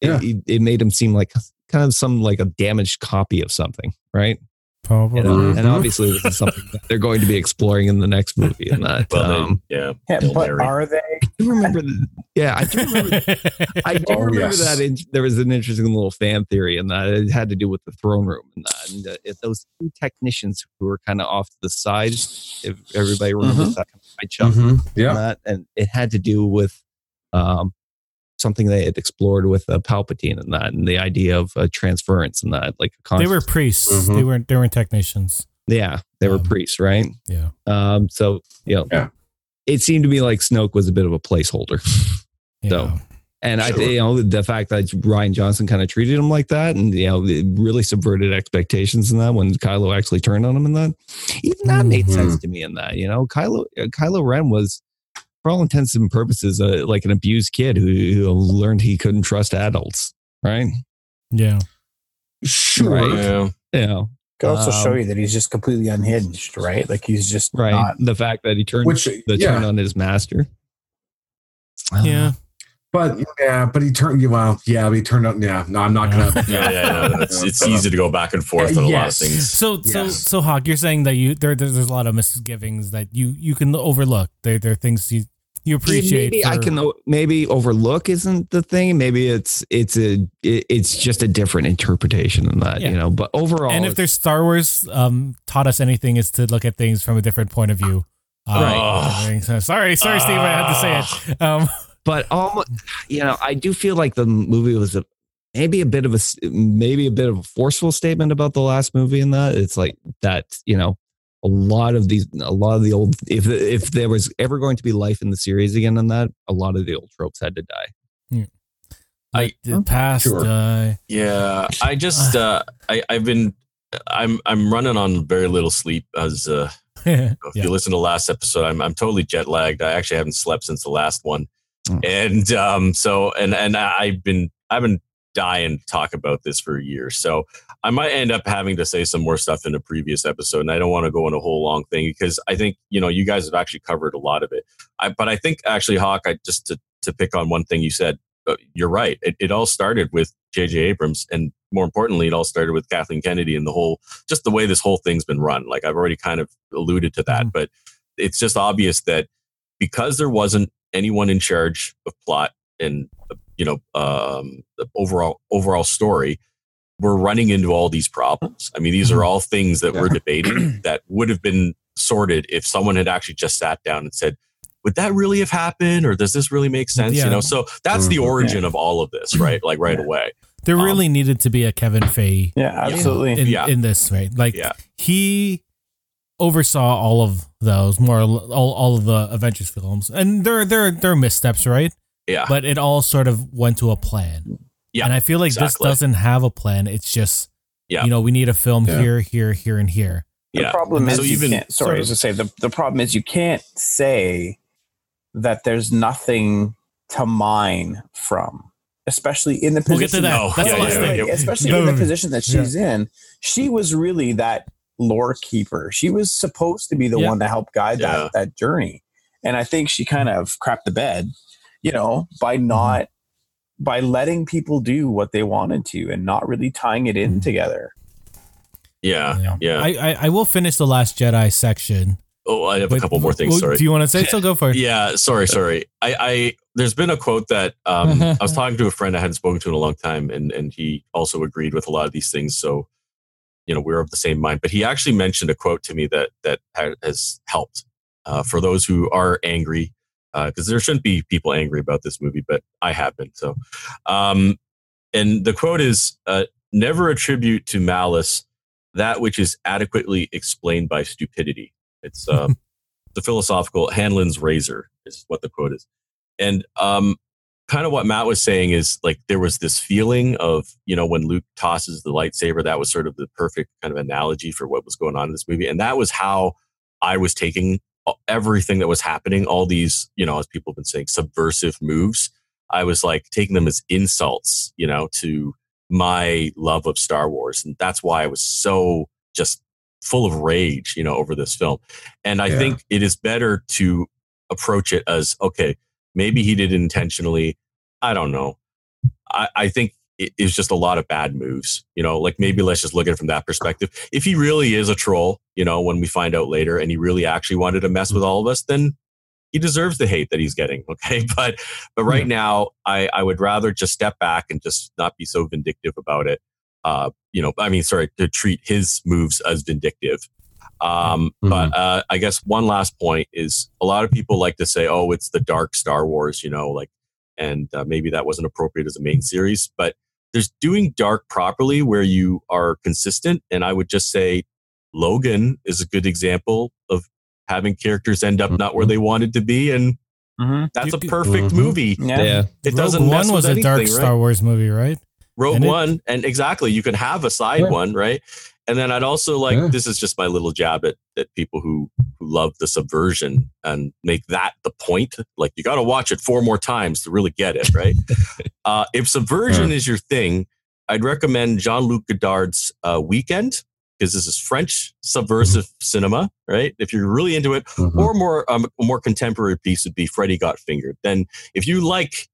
Yeah. it, it, it made him seem like kind of some like a damaged copy of something, right? Probably. You know, and obviously this is something that they're going to be exploring in the next movie. And that, Well, they- um, yeah. Yeah, but are they? I do remember, the, yeah, I do remember. I do Oh, remember yes. that in, there was an interesting little fan theory, and that it had to do with the throne room and that, and uh, if those two technicians who were kind of off to the side, if everybody remembers that kind of high chunk, Mhm. and Yeah. that, and it had to do with um, something they had explored with uh, Palpatine and that, and the idea of uh, transference and that, like they were conscious- priests. Mhm. They weren't. They weren't technicians. yeah, they were Um, priests, right? Yeah. Um, so you know, Yeah. it seemed to me like Snoke was a bit of a placeholder, yeah. So, and I, you know, the fact that Rian Johnson kind of treated him like that, and you know, it really subverted expectations in that when Kylo actually turned on him in that, even that made Mhm. sense to me in that. You know, Kylo uh, Kylo Ren was, for all intents and purposes, uh, like an abused kid who, who learned he couldn't trust adults, right? yeah. Sure. Right. Yeah. You know, Could also Um, show you that he's just completely unhinged, right? Like he's just right? not. the fact that he turned Which, the yeah. turn on his master. Yeah. But yeah, but he turned. You well, yeah, but he turned out. Yeah, no, I'm not gonna. Yeah, yeah, yeah. It's, it's easy to go back and forth on a lot of things. So so Yes. so Hawk, you're saying that you there there's, there's a lot of misgivings that you you can overlook. There there are things you you appreciate. Maybe I can maybe overlook isn't the thing. Maybe it's it's a it's just a different interpretation than that, Yeah. you know. But overall, And if there's Star Wars um taught us anything is to look at things from a different point of view. Um, Right. so- Sorry, sorry, Steve. I had to say it. Um, but almost, you know, I do feel like the movie was a maybe a bit of a s- maybe a bit of a forceful statement about the last movie. In that it's like that, you know, a lot of these, a lot of the old. If if there was ever going to be life in the series again, on that, a lot of the old tropes had to die. like the past. Sure. Uh, Yeah, I just uh, I I've been I'm I'm running on very little sleep as uh, if yeah. you listen to the last episode, I'm I'm totally jet lagged. I actually haven't slept since the last one, Oh. and um, so and and I've been I've been dying to talk about this for years. So I might end up having to say some more stuff in a previous episode, and I don't want to go on a whole long thing because I think you know you guys have actually covered a lot of it. I, but I think actually, Hawk, I just to to pick on one thing you said, uh, you're right. It, it all started with J.J. Abrams, and more importantly, it all started with Kathleen Kennedy and the whole just the way this whole thing's been run. Like I've already kind of alluded to that, Mhm. but it's just obvious that because there wasn't anyone in charge of plot and you know um, the overall overall story, we're running into all these problems. I mean, these are all things that we're debating that would have been sorted if someone had actually just sat down and said. Would that really have happened, or does this really make sense? Yeah. You know, so that's the Mhm. origin of all of this, right? Like right Yeah. away. There Um, really needed to be a Kevin Feige Yeah, absolutely. in, Yeah. in this, right? Like Yeah. he oversaw all of those, more all, all of the Avengers films, and there there there are missteps, right? Yeah, But it all sort of went to a plan. Yeah, and I feel like exactly. this doesn't have a plan. It's just, Yeah. you know, we need a film Yeah. here, here, here, and here. The yeah. problem is So you even- can't, sorry, sort I was to say the, the problem is you can't say that there's nothing to mine from, especially in the We'll get to position. that. No, yeah, yeah, yeah, especially in the position that yeah. she's in. She was really that lore keeper. She was supposed to be the Yeah. one to help guide Yeah. that that journey, and I think she kind of crapped the bed, you know, by Mm-hmm. not by letting people do what they wanted to and not really tying it in Mhm. together. yeah, yeah. I, I I will finish the Last Jedi section Oh, I have But- a couple more things. Sorry. Do you want to say so? Go for it. Yeah, sorry, sorry. I, I there's been a quote that um, I was talking to a friend I hadn't spoken to in a long time, and and he also agreed with a lot of these things. So, you know, we're of the same mind. But he actually mentioned a quote to me that that has helped uh, for those who are angry, because there shouldn't be people angry about this movie, but I have been. So, um, and the quote is, uh, "Never attribute to malice that which is adequately explained by stupidity." It's um, the philosophical Hanlon's razor is what the quote is. And um, kind of what Matt was saying is like there was this feeling of, you know, when Luke tosses the lightsaber, that was sort of the perfect kind of analogy for what was going on in this movie. And that was how I was taking uh, everything that was happening, all these, you know, as people have been saying, subversive moves. I was like taking them as insults, you know, to my love of Star Wars. And that's why I was so just full of rage, you know, over this film. And I Yeah. think it is better to approach it as okay, maybe he did intentionally. I don't know. I, I think was just a lot of bad moves, you know, like maybe let's just look at it from that perspective. If he really is a troll, you know, when we find out later and he really actually wanted to mess with all of us, then he deserves the hate that he's getting. Okay. But but right now I, I would rather just step back and just not be so vindictive about it. Uh, you know, I mean, sorry, to treat his moves as vindictive. Um, Mhm. But uh, I guess one last point is a lot of people like to say, "Oh, it's the dark Star Wars," you know, like, and uh, maybe that wasn't appropriate as a main series. But there's doing dark properly where you are consistent, and I would just say Logan is a good example of having characters end up not where they wanted to be, and Mm-hmm. that's You a could- perfect Mhm. movie. Yeah. Yeah. It doesn't Rogue mess One was with a dark right? Star Wars movie, right? Rogue And One, and exactly, you can have a side Yeah. one, right? And then I'd also like Yeah. this is just my little jab at, at people who who love the subversion and make that the point. Like you got to watch it four more times to really get it, right? uh, if subversion is your thing, I'd recommend Jean Luc Godard's uh, Weekend because this is French subversive cinema, right? If you're really into it, Mhm. or more um, a more contemporary piece would be Freddy Got Fingered. Then if you like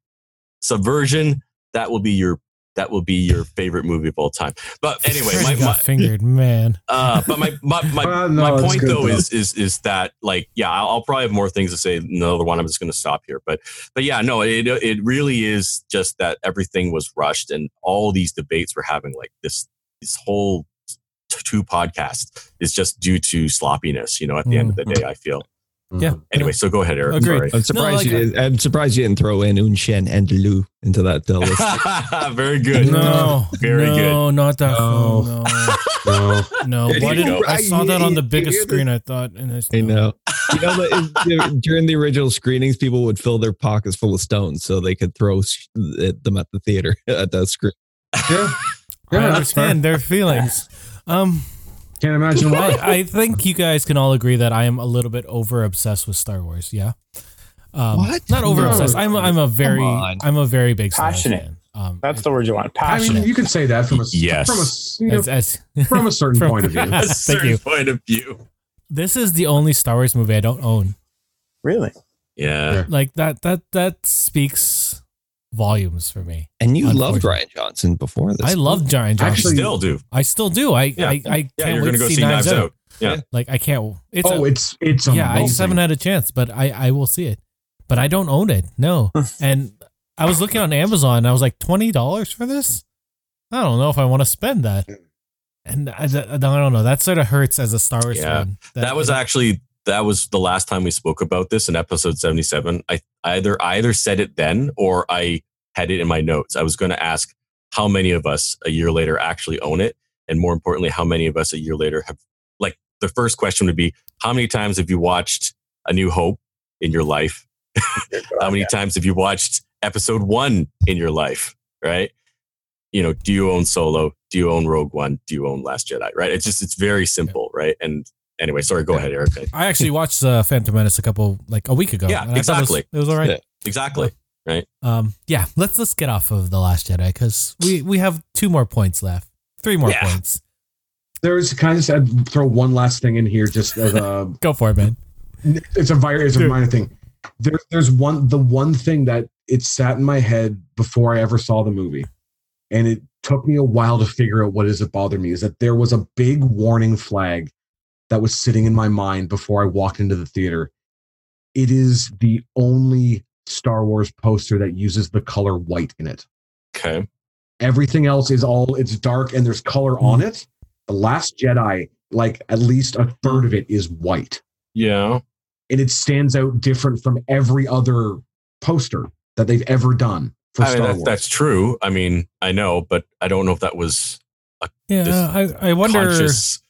subversion, that will be your that will be your favorite movie of all time. But anyway, my, my fingered, man. uh, but my my my, Uh, no, my point good, though though. is is is that like yeah I'll, I'll probably have more things to say in another one I'm just going to stop here but but yeah no it it really is just that everything was rushed and all these debates we're having like this this whole t- two podcast is just due to sloppiness you know at the end of the day I feel Yeah. anyway so go ahead Eric Agreed. sorry I'm surprised like you did, I'm surprised you didn't throw in Un Chien Andalou into that uh, list. very good No, Very good. no, not that. No. No, No. no. Why did, go. I saw that on the biggest screen. I thought, and I, I know. You know that during the original screenings, people would fill their pockets full of stones so they could throw them at the theater at the screen. Yeah. Yeah, that's understand their feelings. Um, Can't imagine why. I, I think you guys can all agree that I am a little bit over obsessed with Star Wars. Yeah. Um, What? Not over obsessed. No. I'm I'm a very. I'm a very big Star Wars Passionate. fan. Um, That's the word you want. I Passionate. mean, you can say that from a Yes. from a s- you know, as, as, from a certain From- point of view. a Thank you. point of view this is the only Star Wars movie I don't own. really? yeah Yeah. Like that that that speaks volumes for me. And you loved Unfortunately. Rian Johnson before this. I love Giant Johnson. Actually- still do I still do. I Yeah. I, I yeah can't you're wait gonna to go see see Knives, Knives Out. Out yeah Like I can't. It's oh, a, it's it's yeah. I just haven't had a chance, but I I will see it. But I don't own it. No. and I was looking on Amazon. and I was like twenty dollars for this. I don't know if I want to spend that. And I, I don't know. That sort of hurts as a Star Wars Yeah. fan. that was actually that was the last time we spoke about this in episode 77 i either I either said it then or i had it in my notes. I was going to ask how many of us a year later actually own it and more importantly how many of us a year later have like the first question would be how many times have you watched a new hope in your life? How many times have you watched episode one in your life right? You know do you own solo? Do you own rogue one? Do you own last jedi right? It's just it's very simple right? And anyway sorry go ahead eric I actually watched uh, Phantom Menace a couple like a week ago. Yeah, and I thought it was- exactly. It was, all right. Yeah. exactly Right. Um, yeah, let's let's get off of the Last Jedi because we we have two more points left, three more Yeah. points. There's kind of just add- throw one last thing in here, just as a Go for it, man. it's a virus, it's a minor thing. There, there's one the one thing that it sat in my head before I ever saw the movie, and it took me a while to figure out what does it bother me is that there was a big warning flag that was sitting in my mind before I walked into the theater. It is the only Star Wars poster that uses the color white in it. Okay. Everything else is all it's dark and there's color on it. The Last Jedi, like at least a third of it is white. Yeah. And it stands out different from every other poster that they've ever done for I mean, Star that, Wars. that's true. I mean, I know, but I don't know if that was Yeah, This I, I wonder. conscious.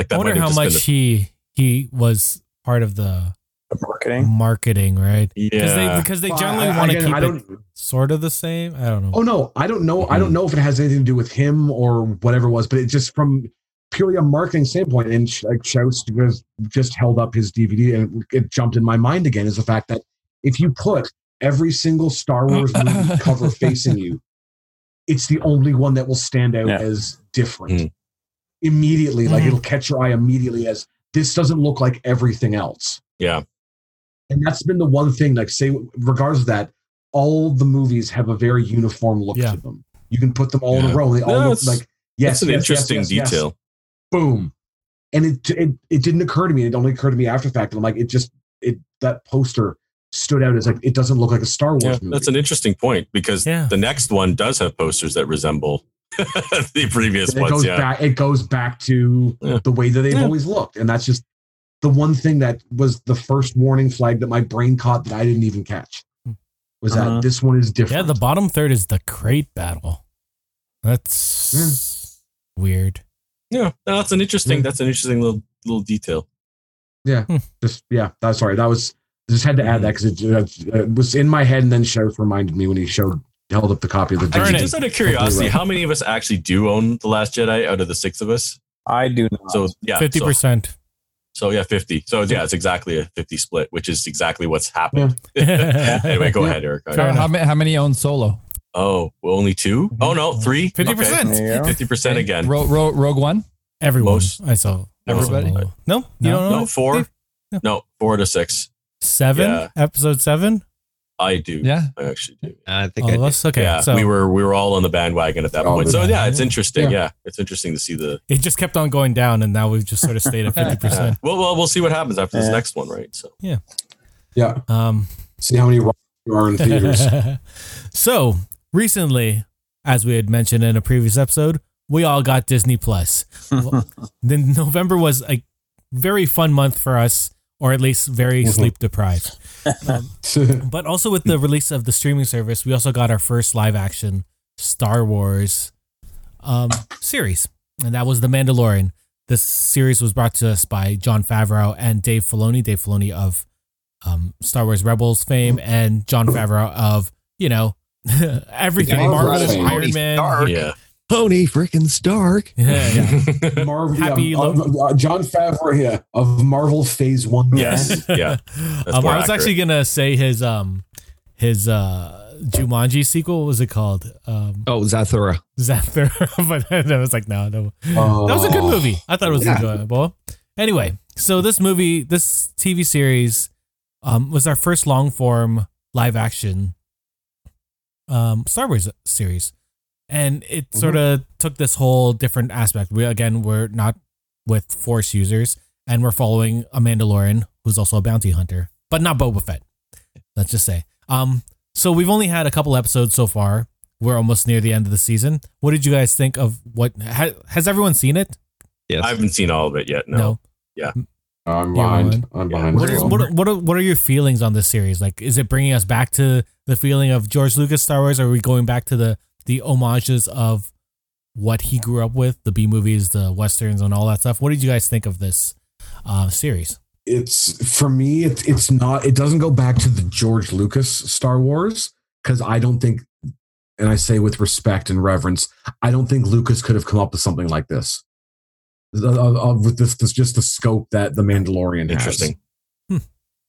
Like that I wonder how much been he he was part of the The marketing. marketing, right? a- Because they yeah. because they generally I- want to keep I it don't, sort of the same. I don't know. Oh no, I don't know. I Mm-hmm. don't know if it has anything to do with him or whatever it was, but it just from purely a marketing standpoint, and Sh- like Shouts just just held up his DVD, and it jumped in my mind again is the fact that if you put every single Star Wars movie cover facing you, it's the only one that will stand out Yeah. as different Mm. Immediately. Like Mhm. it'll catch your eye immediately as this doesn't look like everything else. Yeah. And that's been the one thing, like, say, regardless of that, all the movies have a very uniform look Yeah. to them. You can put them all in a row. They all No, look like, yes, That's an yes, yes, interesting yes, yes. detail. Boom. And it, it it didn't occur to me. It only occurred to me after the fact. And I'm like, it just it that poster stood out as like it doesn't look like a Star Wars Yeah, movie. that's an interesting point because Yeah. the next one does have posters that resemble the previous And it ones. goes Yeah. back. It goes back to Yeah. the way that they've Yeah. always looked, and that's just the one thing that was the first warning flag that my brain caught that I didn't even catch. Was Uh-huh. that this one is different? Yeah, the bottom third is the Crait battle. That's weird. Yeah, no, that's an interesting. That's an interesting little little detail. Yeah. Just yeah that's sorry that was just had to add that because it, uh, it was in my head and then Sheriff reminded me when he showed held up the copy of the Darn Actually, just out of curiosity, how many of us actually do own the Last Jedi out of the six of us? I do not. So yeah, Fifty so, percent. so yeah, fifty. So yeah, it's exactly a fifty split, which is exactly what's happened. anyway, go Yeah. ahead, Eric. Fair how, many, how many own solo? Oh, well, only two? Mm-hmm. Oh no, three. 50%. There you. Fifty percent again. Ro- Ro- Rogue One. Everyone. Most- I saw. Everybody? No, no, you No? don't know. No, four. Dave? No, four to six. Seven. Yeah. Episode seven. I do. Yeah. I actually do. I think All I of did. us. Okay. yeah, so we were we were all on the bandwagon at that point. So yeah, it's interesting. Yeah. Yeah. it's interesting to see the. it just kept on going down, and now we've just sort of stayed at fifty percent. Well, well, we'll see what happens after this next one, right? So yeah, yeah Um. see how many there are in theaters so recently, as we had mentioned in a previous episode, we all got Disney Plus. then November was a very fun month for us, or at least very Mhm. sleep deprived. But also with the release of the streaming service, we also got our first live action Star Wars um, series, and that was The Mandalorian. This series was brought to us by Jon Favreau and Dave Filoni. Dave Filoni of um, Star Wars Rebels fame, and Jon Favreau of you know everything Marvel. Iron Man. Stark. yeah, Tony freaking Stark. Yeah, yeah. Marvel Happy yeah, lo- uh, uh, Jon Favreau yeah, of Marvel Phase One yes, yeah. Um, I was actually gonna say his um his uh Jumanji sequel. What was it called? Um, Oh, Zathura. Zathura, but then I was like, no, no. Uh, That was a good movie. I thought it was Yeah. enjoyable. Anyway, so this movie, this TV series, um, was our first long form live action um Star Wars series, and it sort of took this whole different aspect. We again, we're not with Force users, and we're following a Mandalorian who's also a bounty hunter, but not Boba Fett. Let's just say. Um, so we've only had a couple episodes so far. We're almost near the end of the season. What did you guys think of what? Ha, has everyone seen it? Yes. I haven't seen all of it yet. No. Yeah. I'm behind. I'm Yeah. behind. What is what are, what are, what are your feelings on this series? Like, is it bringing us back to the feeling of George Lucas Star Wars? Or are we going back to the the homages of what he grew up with, the B movies, the westerns, and all that stuff? What did you guys think of this uh, series? it's for me it's it's not it doesn't go back to the george lucas star wars because i don't think and i say with respect and reverence i don't think lucas could have come up with something like this Uh, uh, uh, with this, this just the scope that the mandalorian has. Interesting.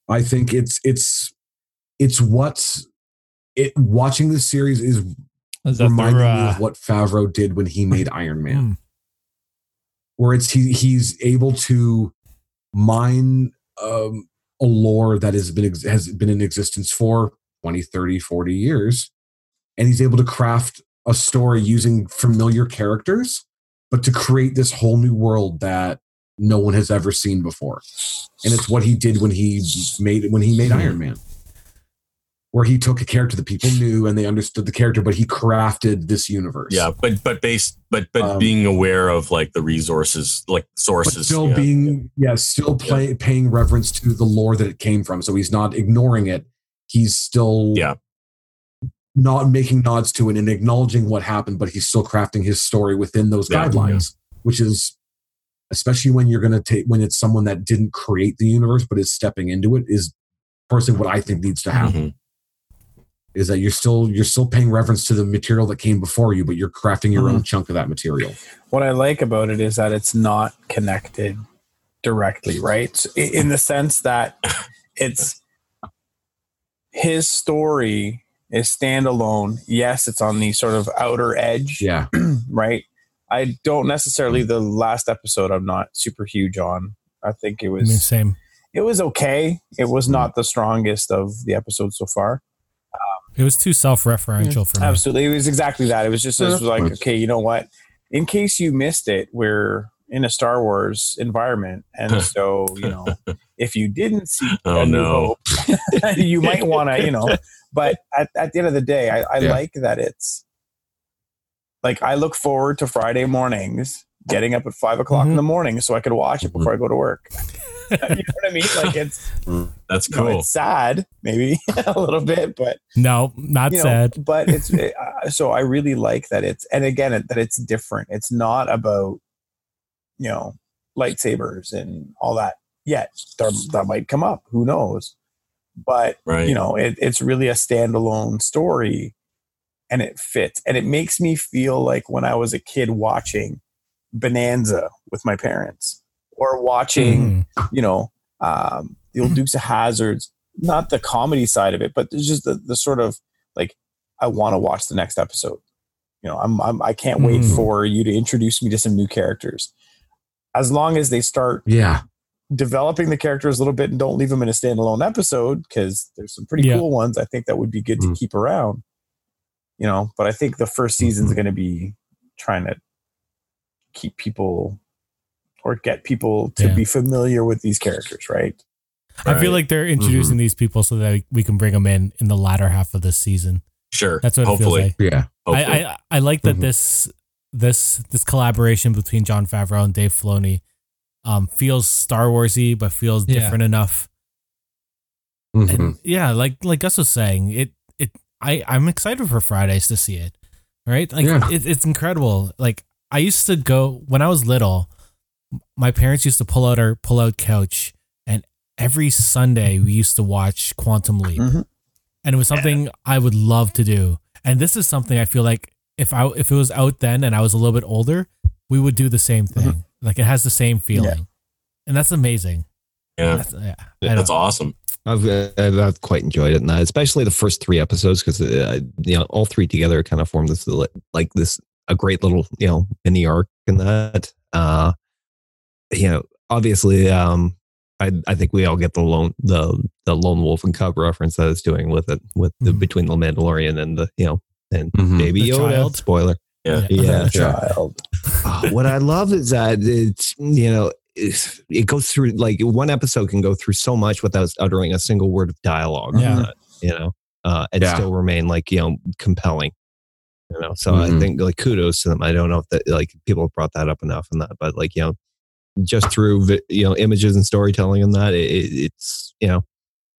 i think it's it's it's what it watching this series is reminding me of what favreau did when he made iron man Mm. where it's he he's able to mine um, a lore that has been has been in existence for 20 30 40 years and he's able to craft a story using familiar characters but to create this whole new world that no one has ever seen before. And it's what he did when he made when he made Iron Man. Where he took a character that people knew and they understood the character, but he crafted this universe. Yeah, but but based but but Um, being aware of like the resources, like sources. still yeah. being yeah, still play, paying reverence to the lore that it came from. So he's not ignoring it. He's still Yeah. not making nods to it and acknowledging what happened, but he's still crafting his story within those Yeah. guidelines, which is especially when you're going to take when it's someone that didn't create the universe but is stepping into it is personally what I think needs to happen. Mhm. Is that you're still you're still paying reference to the material that came before you, but you're crafting your own mm-hmm. chunk of that material. what I like about it is that it's not connected directly, right? In the sense that it's his story is standalone. Yes, it's on the sort of outer edge, Yeah, right? I don't necessarily the last episode I'm not super huge on. I think it I was mean, same. it was okay. It was mm-hmm. not the strongest of the episodes so far. It was too self-referential for me. Absolutely. It was exactly that. It was just it was like, okay, you know what? In case you missed it, we're in a Star Wars environment. And so, you know, if you didn't see Oh, A New no. Hope, you might want to, you know, but at, at the end of the day, I, I Yeah. like that it's like I look forward to Friday mornings getting up at five o'clock in mm-hmm. the morning so I could watch it mm-hmm. before I go to work. you know what I mean? Like it's, That's you know, cool. it's sad, maybe a little bit, but No, not you know, sad. but it's uh, so I really like that it's and again it, that it's different. It's not about you know lightsabers and all that yet. There, that might come up. Who knows? But right. you know, it, it's really a standalone story, and it fits. And it makes me feel like when I was a kid watching Bonanza with my parents, or watching Mhm. you know, um, the old Dukes of Hazards, not the comedy side of it, but there's just the, the sort of like, I want to watch the next episode. You know, I'm, I'm I can't wait Mhm. for you to introduce me to some new characters. As long as they start yeah, developing the characters a little bit and don't leave them in a standalone episode, because there's some pretty Yeah. cool ones. I think that would be good to Mm. keep around. You know, but I think the first season's going to be trying to keep people or get people to Yeah. be familiar with these characters, right? I feel like they're introducing these people so that we can bring them in in the latter half of this season. Sure. That's what hopefully. it feels like. yeah. hopefully. I, I I like that Mhm. this this this collaboration between Jon Favreau and Dave Filoni um feels Star Warsy but feels Yeah. different enough. Mhm. And yeah, like like Gus was saying, it it I I'm excited for Fridays to see it. Right? Like Yeah. it, it's incredible. Like I used to go when I was little. My parents used to pull out our pull out couch, and every Sunday we used to watch Quantum Leap, Mhm. and it was something I would love to do. And this is something I feel like if I if it was out then and I was a little bit older, we would do the same thing. Like it has the same feeling, and that's amazing. yeah. That's, yeah, I That's awesome. I've, I've quite enjoyed it, and especially the first three episodes because uh, you know all three together kind of form this like this a great little you know mini arc in that. Uh, you know, obviously, um, I I think we all get the lone the the lone wolf and cub reference that it's doing with it with the Mhm. between the Mandalorian and the you know and Mhm. Baby The Yoda. child. Spoiler. Yeah. Yeah, Child. Uh, what I love is that it's you know it's, it goes through like one episode can go through so much without uttering a single word of dialogue. Yeah. uh, you know, uh, and Yeah. still remain like you know compelling. You know, so I Mhm. think like kudos to them. I don't know if that like people have brought that up enough in that, but like you know, just through you know images and storytelling and that it, it, it's you know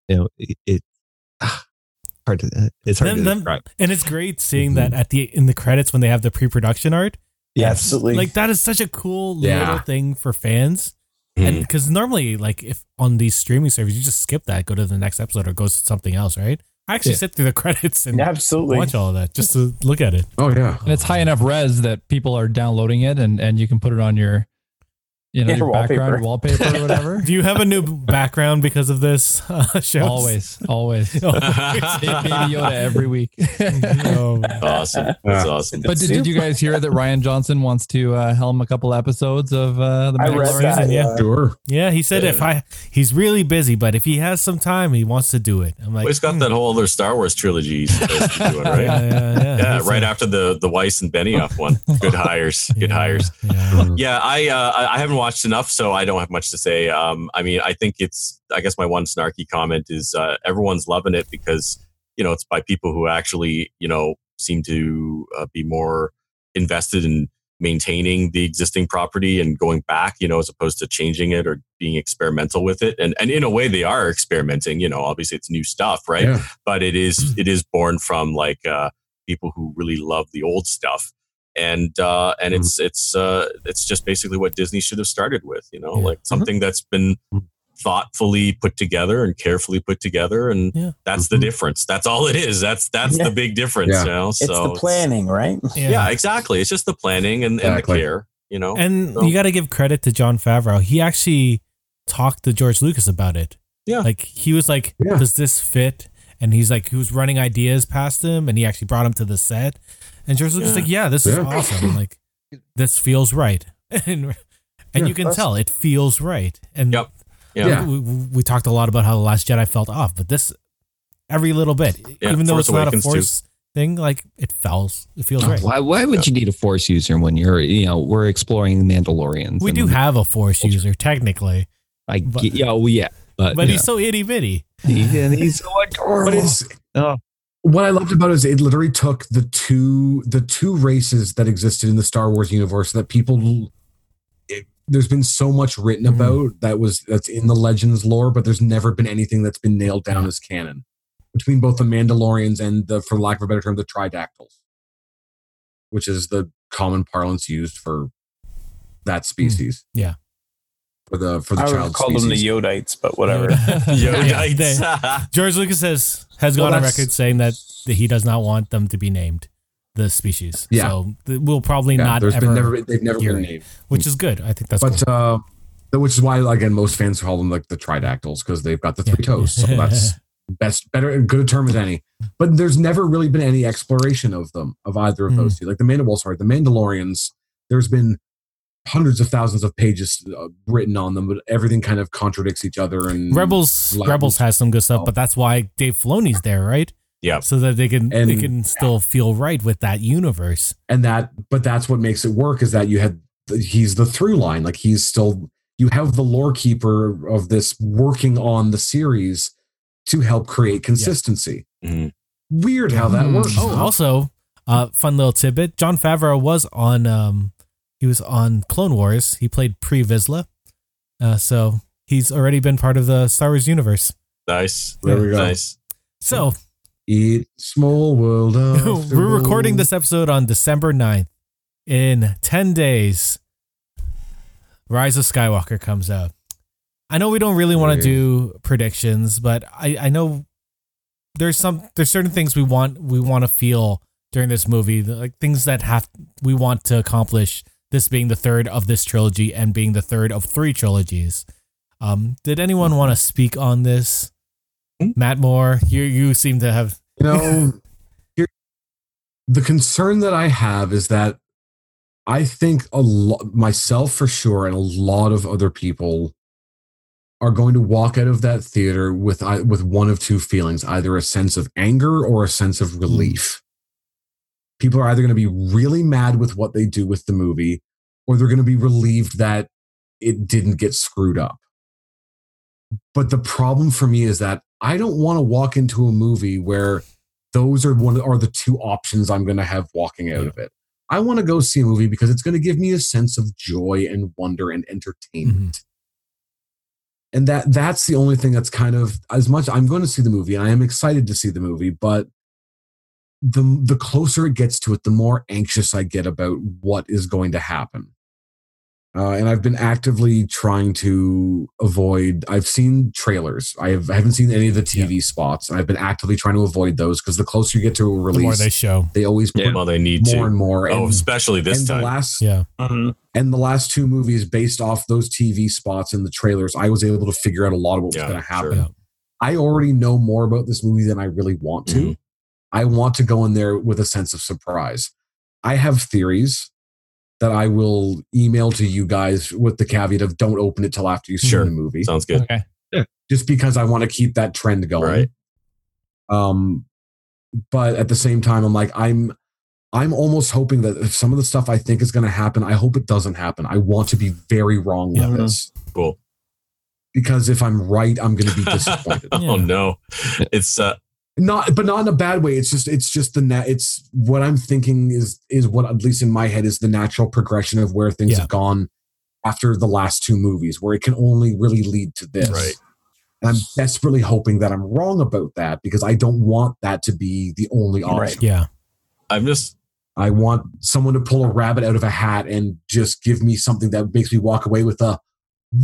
you know it, it hard to it's hard Them- to them- describe. and it's great seeing that at the in the credits when they have the pre-production art. Yes. Absolutely. Like that is such a cool Yeah. little thing for fans. And Mhm. because normally, like if on these streaming services, you just skip that, go to the next episode, or go to something else, right? I actually Yeah. sit through the credits and Absolutely. watch all of that just to look at it. Oh yeah. And it's high enough res that people are downloading it and, and you can put it on your you know, Your your, background wallpaper. wallpaper or whatever. Do you have a new background because of this uh, show? always, always. Baby Yoda every week. Oh, awesome. That's awesome. But did, did you guys hear that Rian Johnson wants to uh, helm a couple episodes of uh, the I read Mandalorian? that. yeah. Yeah. Sure. yeah, he said if I he's really busy, but if he has some time, he wants to do it. I'm like, Well, he's got hmm. that whole other Star Wars trilogy he's supposed to be doing, right? Yeah, yeah, yeah. Yeah, right after the the Weiss and Benioff one. Good hires. Good yeah, hires. Yeah. Yeah, I uh, I I haven't watched enough, so I don't have much to say. Um, I mean, I think it's. I guess my one snarky comment is uh, everyone's loving it because you know it's by people who actually you know seem to uh, be more invested in maintaining the existing property and going back, you know, as opposed to changing it or being experimental with it. And and in a way, they are experimenting. You know, obviously it's new stuff, right? Yeah. But it is it is born from like uh, people who really love the old stuff. And uh, and it's it's uh, it's just basically what Disney should have started with, you know, Yeah. like something that's been thoughtfully put together and carefully put together, and Yeah. that's the difference. That's all it is. That's that's Yeah. the big difference, you know. It's so the planning, right? yeah, exactly. It's just the planning and, and the care, you know. And So- you got to give credit to Jon Favreau. He actually talked to George Lucas about it. Yeah. Like he was like. "Does this fit?" And he's like, he was running ideas past him, and he actually brought him to the set. And George Lucas was Yeah. like, "Yeah, this is awesome. Like, this feels right." and and Yeah, you can tell it feels right. And Yep. Yeah. Yeah. we, we talked a lot about how the Last Jedi felt off, but this every little bit, Yeah, even though Force it's not a Awakens too. force thing, like it feels it feels right. Why, why would you need a force user when you're, you know, we're exploring the Mandalorians? We and do have a force user technically, I but- get, yeah, well, yeah, but, but yeah. he's so itty bitty. He- and he's so adorable. But it's Oh. What I loved about it is it literally took the two the two races that existed in the Star Wars universe that people it, there's been so much written Mhm. about that was that's in the legends lore, but there's never been anything that's been nailed down as canon between both the Mandalorians and the, for lack of a better term, the Tridactyls, which is the common parlance used for that species. Yeah. For the for the I child call them the. Yodites, but whatever. Yeah, Yodites. George Lucas has has Well, gone on record saying that, that he does not want them to be named the species. Yeah. So we'll probably Yeah, not there's ever, been never they've never hear been it. named. which is good. I think that's but cool. uh which is why again most fans call them like the tridactyls because they've got the three toes so that's best better good a term as any but there's never really been any exploration of them of either of Mm. those two like the Mandal- well, sorry the mandalorians there's been hundreds of thousands of pages uh, written on them but everything kind of contradicts each other and Rebels Levels. Rebels has some good stuff, Oh. but that's why Dave Filoni's there, right? Yeah. So that they can they can still feel right with that universe. and that but that's what makes it work is that you had he's the through line like he's still you have the lore keeper of this working on the series to help create consistency Mhm. weird how that Hmm. works Oh, also, uh, fun little tidbit: Jon Favreau was on um, he was on Clone Wars. He played Pre Vizsla, uh, so he's already been part of the Star Wars universe. Nice. There we go. Nice. So eat small world we're recording this episode on December 9th. In 10 days, Rise of Skywalker comes out. I know we don't really want to do predictions, but I, I know there's some there's certain things we want we want to feel during this movie, like things that have we want to accomplish. This being the third of this trilogy and being the third of three trilogies. Um, did anyone want to speak on this? Hmm? Matt Moore, you you seem to have you know the concern that i have is that i think a lot myself for sure and a lot of other people are going to walk out of that theater with with one of two feelings either a sense of anger or a sense of relief people are either going to be really mad with what they do with the movie or they're going to be relieved that it didn't get screwed up but the problem for me is that I don't want to walk into a movie where those are one are the two options I'm going to have walking out of it. I want to go see a movie because it's going to give me a sense of joy and wonder and entertainment. Mm-hmm. And that that's the only thing that's kind of as much I'm going to see the movie and I am excited to see the movie, but the the closer it gets to it, the more anxious I get about what is going to happen. Uh, and I've been actively trying to avoid. I've seen trailers. I, have, I haven't seen any of the TV spots. And I've been actively trying to avoid those because the closer you get to a the more release, they show. they always put Well, they need more to. and more. oh, and, especially this and time. the last Yeah. Mhm. and the last two movies based off those TV spots and the trailers, I was able to figure out a lot of what was Yeah, going to happen. sure. I already know more about this movie than I really want to. Mhm. I want to go in there with a sense of surprise. I have theories that I will email to you guys with the caveat of don't open it till after you see Sure. the movie, Sounds good. Okay. just because I want to keep that trend going. Right. Um, but at the same time, I'm like, I'm I'm almost hoping that if some of the stuff I think is going to happen, I hope it doesn't happen. I want to be very wrong Yeah. with this Cool. because if I'm right, I'm going to be disappointed. Oh no, it's uh, not, but not in a bad way. It's just, it's just the net. It's what I'm thinking is, is what at least in my head is the natural progression of where things Yeah. have gone after the last two movies, where it can only really lead to this. Right. And I'm desperately hoping that I'm wrong about that because I don't want that to be the only option. Right. Yeah. I'm just I want someone to pull a rabbit out of a hat and just give me something that makes me walk away with a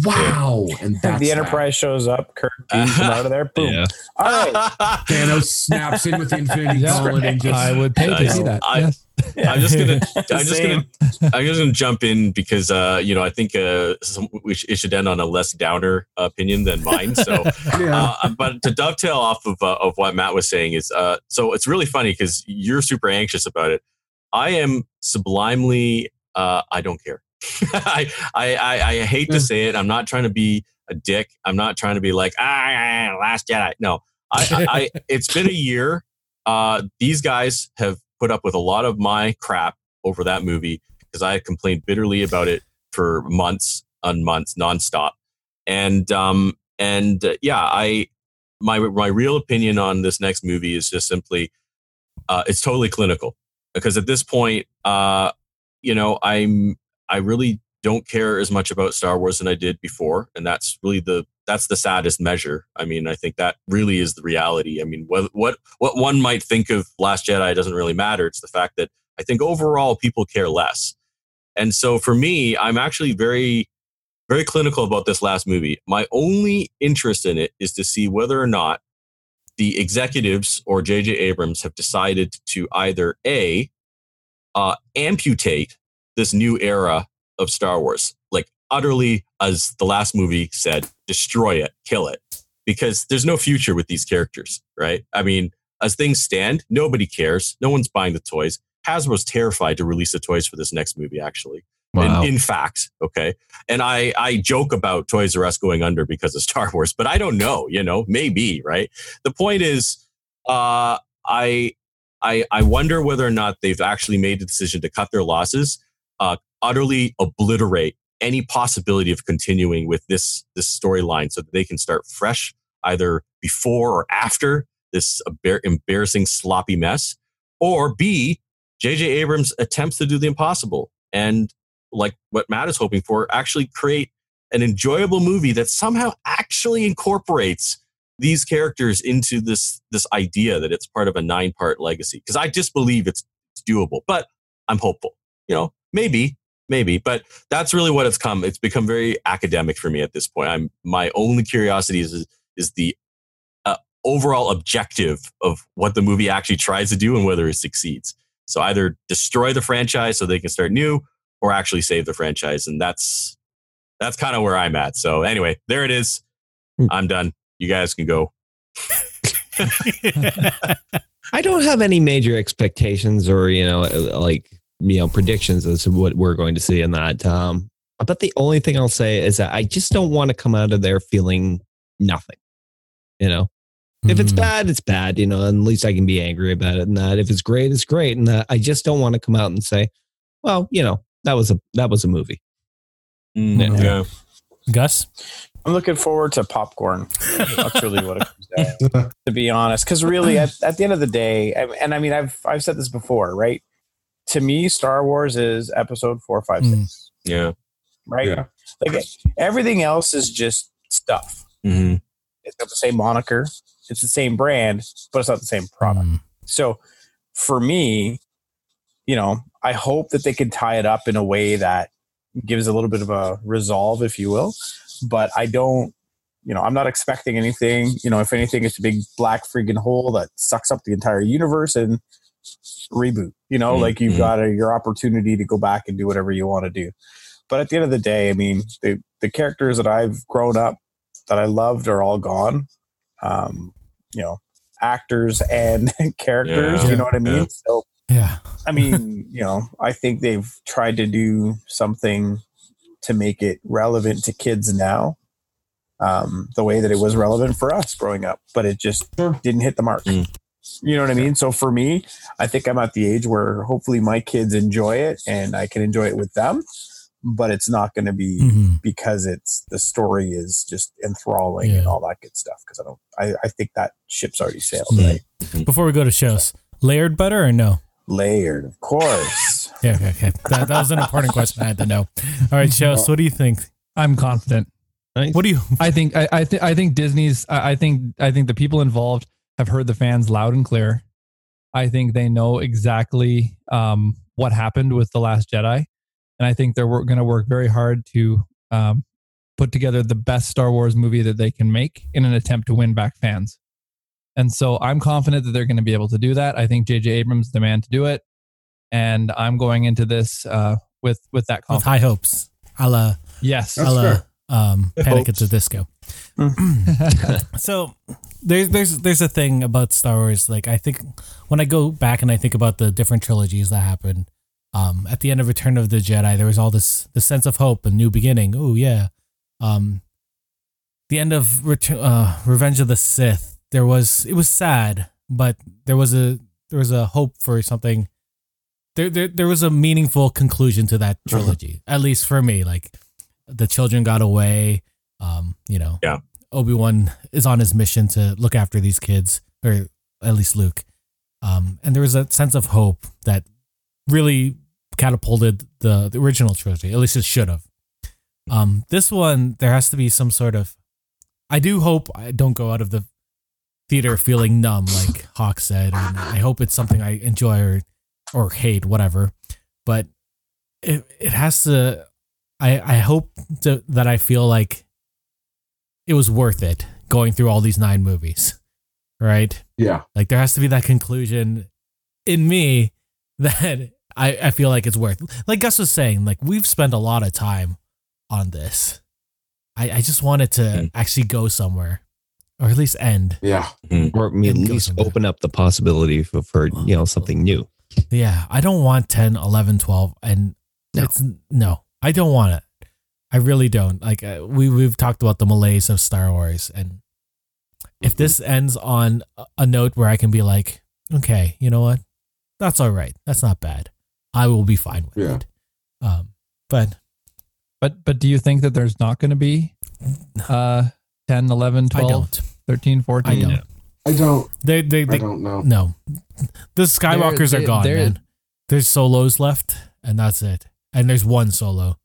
wow. And that's the that. Enterprise shows up, Kirk beams him out of there. Boom. Yeah. All right. Thanos snaps in with the Infinity Yeah. Gauntlet and just I would pay to see that. I- yes. I'm just gonna I'm just gonna I'm just gonna jump in because uh you know I think uh some, we sh- it should end on a less downer opinion than mine. So yeah. uh, but to dovetail off of uh, of what Matt was saying is uh so it's really funny because you're super anxious about it. I am sublimely uh I don't care. I, I I I hate to say it. I'm not trying to be a dick. I'm not trying to be like ah Last Jedi. No, I, I, I it's been a year. Uh, these guys have put up with a lot of my crap over that movie because I complained bitterly about it for months on months nonstop. And um and uh, yeah, I my my real opinion on this next movie is just simply uh, it's totally clinical because at this point, uh, you know, I'm I really don't care as much about Star Wars than I did before, and that's really the that's the saddest measure. I mean, I think that really is the reality. I mean, what what what one might think of Last Jedi doesn't really matter. It's the fact that I think overall people care less, and so for me, I'm actually very very clinical about this last movie. My only interest in it is to see whether or not the executives or J.J. Abrams have decided to either a uh, amputate this new era of Star Wars, like utterly, as the last movie said, destroy it, kill it, because there's no future with these characters, right? I mean, as things stand, nobody cares. No one's buying the toys. Hasbro's terrified to release the toys for this next movie, actually. Wow. In, in fact, okay. And I, I joke about Toys R Us going under because of Star Wars, but I don't know, you know, maybe, right? The point is, uh, I, I, I wonder whether or not they've actually made the decision to cut their losses, uh, utterly obliterate any possibility of continuing with this, this storyline so that they can start fresh either before or after this embarrassing sloppy mess, or B, J.J. Abrams attempts to do the impossible and like what Matt is hoping for, actually create an enjoyable movie that somehow actually incorporates these characters into this this idea that it's part of a nine part legacy. Because I just believe it's, it's doable, but I'm hopeful. You know, maybe, maybe, but that's really what it's come. It's become very academic for me at this point. I'm my only curiosity is is the uh, overall objective of what the movie actually tries to do and whether it succeeds. So either destroy the franchise so they can start new, or actually save the franchise. And that's that's kind of where I'm at. So anyway, there it is. I'm done. You guys can go. I don't have any major expectations or you know like you know predictions as to what we're going to see in that. Um, but the only thing I'll say is that I just don't want to come out of there feeling nothing. You know, if it's Mm. bad, it's bad. You know, and at least I can be angry about it. And that if it's great, it's great. And that I just don't want to come out and say, well, you know, that was a that was a movie. Mm, Yeah. Gus? I'm looking forward to popcorn. That's really what it comes down to, to be honest. Because really, at, at the end of the day, I- and I mean, I've I've said this before, right? To me, Star Wars is Episode four, five, six. Mm. Yeah. right? Yeah. Like everything else is just stuff. hmm It's got the same moniker, it's the same brand, but it's not the same product. Mm. So for me, you know, I hope that they can tie it up in a way that gives a little bit of a resolve, if you will. But I don't, you know, I'm not expecting anything. You know, if anything, it's a big black freaking hole that sucks up the entire universe and reboot. You know, Mm, like you've mhm. got a, your opportunity to go back and do whatever you want to do. But at the end of the day, I mean, the the characters that I've grown up that I loved are all gone. Um, you know, actors and characters. Yeah. you know what I mean? Yeah. So Yeah. I mean, you know, I think they've tried to do something to make it relevant to kids now, um, the way that it was relevant for us growing up, but it just didn't hit the mark. Mm. You know what I mean? So for me, I think I'm at the age where hopefully my kids enjoy it and I can enjoy it with them. But it's not going to be Mhm. because it's the story is just enthralling and all that good stuff. Because I don't, I, I think that ship's already sailed. Yeah. Right? Before we go to shows, layered butter or no? Layered, of course. Yeah, okay, okay. That, that was an important question I had to know. All right, shows. What do you think? I'm confident. What do you? I think I I, th- I think Disney's I I think I think the people involved have heard the fans loud and clear. I think they know exactly um, what happened with the Last Jedi, and I think they're going to work very hard to um, put together the best Star Wars movie that they can make in an attempt to win back fans. And so I'm confident that they're going to be able to do that. I think J.J. Abrams is the man to do it, and I'm going into this uh, with with that With high hopes, a la, Yes. a That's la um, Panic at the Disco. so there's there's there's a thing about Star Wars. Like I think when I go back and I think about the different trilogies that happened, um, at the end of Return of the Jedi, there was all this the sense of hope, a new beginning. Oh yeah, um, the end of Return, uh, Revenge of the Sith, there was it was sad, but there was a there was a hope for something. There there there was a meaningful conclusion to that trilogy, at least for me. Like the children got away. Um, you know, Yeah. Obi Wan is on his mission to look after these kids, or at least Luke. Um, and there was a sense of hope that really catapulted the, the original trilogy. At least it should have. Um, this one, there has to be some sort of. I do hope I don't go out of the theater feeling numb, like Hawk said, and I hope it's something I enjoy or or hate, whatever. But it it has to. I I hope to, that I feel like it was worth it going through all these nine movies, right? Yeah. Like there has to be that conclusion in me that I, I feel like it's worth. Like Gus was saying, like we've spent a lot of time on this. I, I just wanted to Mm. actually go somewhere, or at least end. Yeah. or at least open up the possibility for, for you know something new. Yeah, I don't want 10, 11, 12 and No. it's no. I don't want it. I really don't. Like uh, we we've talked about the malaise of Star Wars and if this ends on a- a note where I can be like, okay, you know what? That's all right. That's not bad. I will be fine with Yeah. it. Um but But but do you think that there's not going to be uh 10, 11, I 12, don't. 13, 14? I don't. I don't. They they, I they don't know. no. The Skywalkers There- are gone, there- man. There's solos left and that's it. And there's one solo.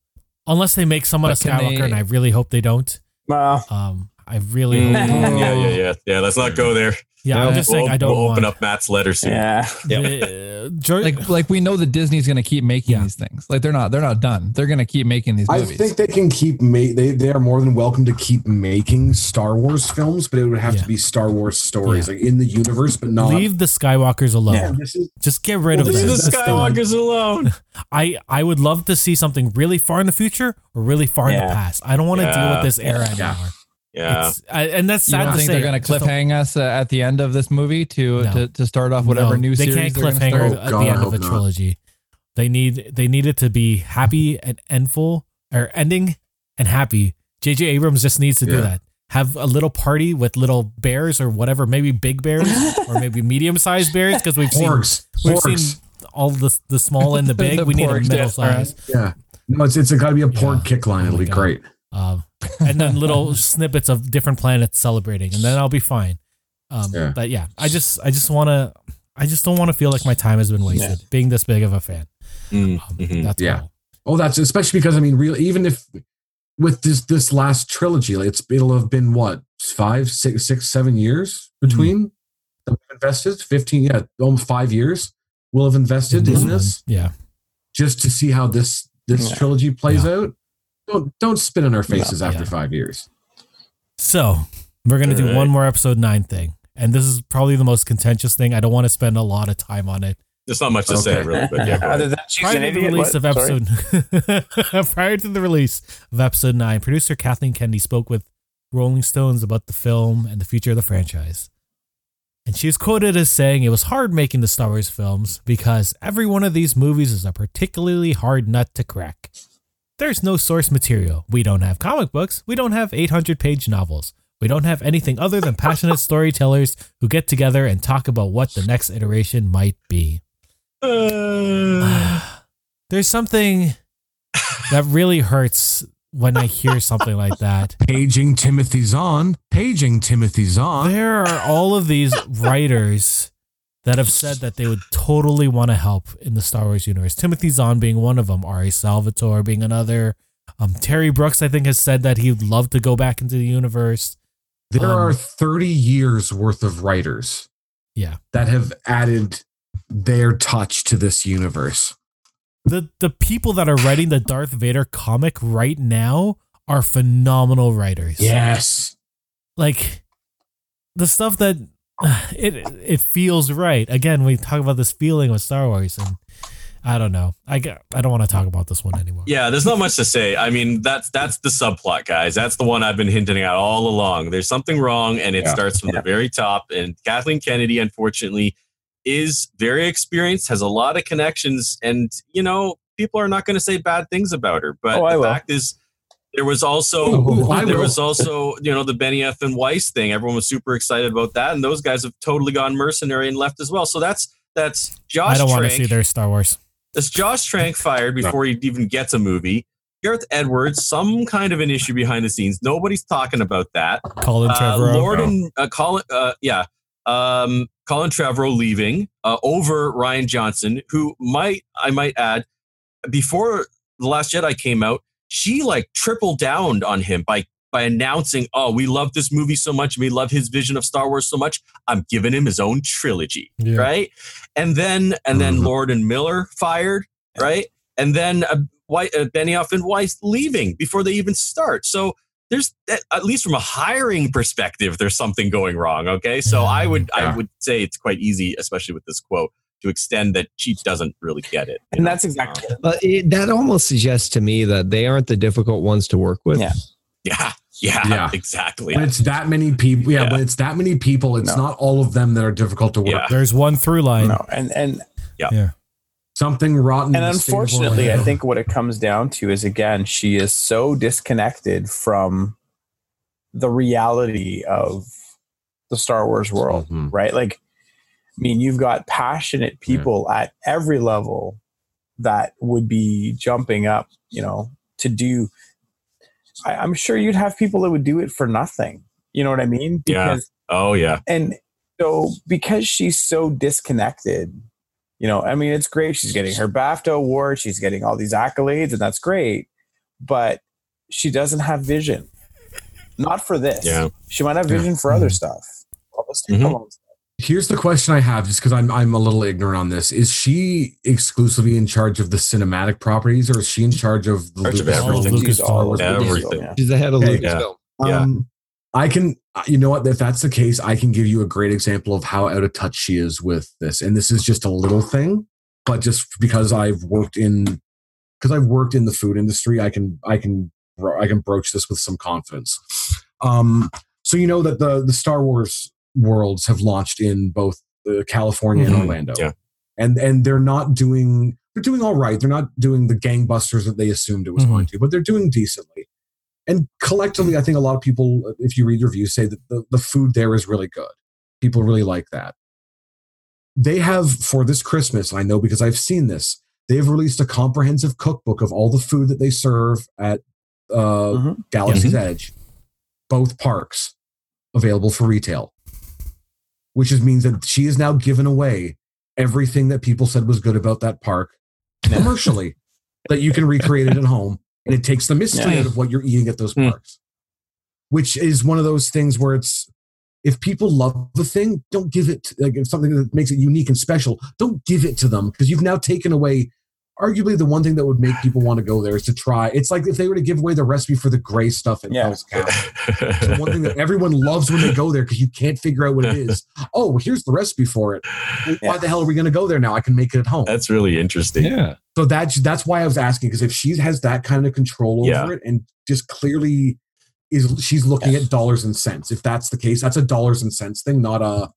Unless they make someone a But can Skywalker they- and I really hope they don't. Well, Um, I really hope. Mm, yeah, yeah, yeah, yeah. Let's not go there. Yeah, I'm just saying We'll, I don't we'll open up Matt's letter soon. yeah. The- George, Like like we know that Disney's going to keep making Yeah. these things. Like they're not they're not done. They're going to keep making these I think they can keep ma- they they are more than welcome to keep making Star Wars films, but it would have Yeah. to be Star Wars stories like in the universe, but not. leave the Skywalkers alone. Yeah. This is Just get rid of Well, them. this is Just the. Skywalkers alone. I I would love to see something really far in the future or really far in the past. I don't want to deal with this era Yeah. anymore. Yeah. It's, I, and that's you don't to think say. they're going to Just don't- cliffhang us uh, at the end of this movie to No. to, to start off whatever No, new they series can't they're cliffhanger start? at God, the end of hope a not. trilogy. They need they need it to be happy and endful or ending and happy. JJ Abrams just needs to do that. Have a little party with little bears or whatever, maybe big bears or maybe medium sized bears because we've seen porgs. we've Porgs. seen all the the small and the big. The we need a porgs, middle yeah, right. size. yeah. No, it's it's got to be a pork Yeah. kick line. Oh It'll my be God. great. Um, and then little snippets of different planets celebrating, and then I'll be fine. Um, Yeah. But yeah, I just I just want to I just don't want to feel like my time has been wasted being this big of a fan. Mm, Um, mhm. That's Yeah. all. Oh, that's especially because I mean, real even if with this this last trilogy, like, it's it'll have been what five, six, six, seven years between that we've invested. Fifteen, yeah, almost five years. We'll have invested in one. this Yeah. just to see how this this Yeah. trilogy plays out. Don't don't spit on our faces Yeah. after Yeah. five years. So we're gonna do Alright. one more episode nine thing, and this is probably the most contentious thing. I don't want to spend a lot of time on it. There's not much to say, really, but yeah. Other than she's Prior an to the release What? of episode prior to the release of episode nine, producer Kathleen Kennedy spoke with Rolling Stones about the film and the future of the franchise. And she is quoted as saying it was hard making the Star Wars films because every one of these movies is a particularly hard nut to crack. There's no source material. We don't have comic books. We don't have 800 page novels. We don't have anything other than passionate storytellers who get together and talk about what the next iteration might be. Uh. There's something that really hurts when I hear something like that. Paging Timothy Zahn. Paging Timothy Zahn. There are all of these writers that have said that they would totally want to help in the Star Wars universe. Timothy Zahn being one of them, R.A. Salvatore being another. Um, Terry Brooks, I think, has said that he'd love to go back into the universe. There Um, are 30 years worth of writers Yeah. that have added their touch to this universe. The the people that are writing the Darth Vader comic right now are phenomenal writers. Yes. Like the stuff that it it feels right. Again, we talk about this feeling with Star Wars and I don't know. I get, I don't want to talk about this one anymore. Yeah, there's not much to say. I mean, that's that's the subplot, guys. That's the one I've been hinting at all along. There's something wrong, and it Yeah. starts from Yeah. the very top. And Kathleen Kennedy, unfortunately, is very experienced, has a lot of connections, and you know, people are not going to say bad things about her. But Oh, the will. fact is, there was also Ooh, ooh, there was also you know the Benioff and Weiss thing. Everyone was super excited about that, and those guys have totally gone mercenary and left as well. So that's that's Josh. I don't want to see their Star Wars. Is Josh Trank fired before he even gets a movie? Gareth Edwards, some kind of an issue behind the scenes. Nobody's talking about that. Colin Uh, Trevorrow. Lord and uh, Colin, uh, yeah, um, Colin Trevorrow leaving uh, over Rian Johnson, who might I might add, before the Last Jedi came out, she like tripled down on him by by announcing, "Oh, we love this movie so much, we love his vision of Star Wars so much. I'm giving him his own trilogy." Yeah. right? And then and then Mhm. Lord and Miller fired, right? And then uh, White, uh, Benioff and Weiss leaving before they even start. So there's at at least from a hiring perspective, there's something going wrong. Okay, so I would I would say it's quite easy, especially with this quote, to extend that she doesn't really get it. And know? that's exactly it. But it, that almost suggests to me that they aren't the difficult ones to work with. Yeah. yeah, yeah, Yeah. exactly. When it's that many people, yeah, Yeah. when it's that many people, it's No. not all of them that are difficult to work. Yeah. There's one through line. No, and and yeah, Something rotten. and the state of unfortunately, I think what it comes down to is again, she is so disconnected from the reality of the Star Wars world, Mhm. right? Like, I mean, you've got passionate people at every level that would be jumping up, you know, to do. I, I'm sure you'd have people that would do it for nothing. You know what I mean? Yeah. oh yeah, and so because she's so disconnected you know i mean it's great she's getting her bafta award she's getting all these accolades and that's great but she doesn't have vision not for this Yeah. she might have Yeah. vision for other stuff All the Mhm. standalone stuff. Here's the question I have, just because I'm I'm a little ignorant on this. Is she exclusively in charge of the cinematic properties, or is she in charge of the Charge of Lucasfilm? everything. She's all Everything. Lucasfilm, yeah. She's the head of Okay. Lucasfilm. Yeah. Um, I can, you know what? If that's the case, I can give you a great example of how out of touch she is with this. And this is just a little thing, but just because I've worked in, because I've worked in the food industry, I can, I can, bro- I can broach this with some confidence. Um, so you know that the the Star Wars worlds have launched in both uh, California Mhm. and Orlando, Yeah. and and they're not doing, they're doing all right. They're not doing the gangbusters that they assumed it was Mhm. going to, but they're doing decently and collectively, I think a lot of people, if you read reviews, say that the, the food there is really good. People really like that. They have, for this Christmas, I know because I've seen this, they've released a comprehensive cookbook of all the food that they serve at uh, Mhm. Galaxy's Edge, both parks, available for retail, which is, means that she has now given away everything that people said was good about that park commercially that you can recreate it at home and it takes the mystery Yeah. out of what you're eating at those Hmm. parks which is one of those things where it's if people love the thing don't give it like if something that makes it unique and special don't give it to them because you've now taken away arguably the one thing that would make people want to go there is to try it's like if they were to give away the recipe for the gray stuff at Yeah. Hell's Castle. So one thing that everyone loves when they go there because you can't figure out what it is. Oh, well, here's the recipe for it. Why Yeah. the hell are we going to go there now? I can make it at home. That's really interesting. Yeah. So that's that's why I was asking because if she has that kind of control over Yeah. it and just clearly is she's looking Yes. at dollars and cents. If that's the case, that's a dollars and cents thing, not a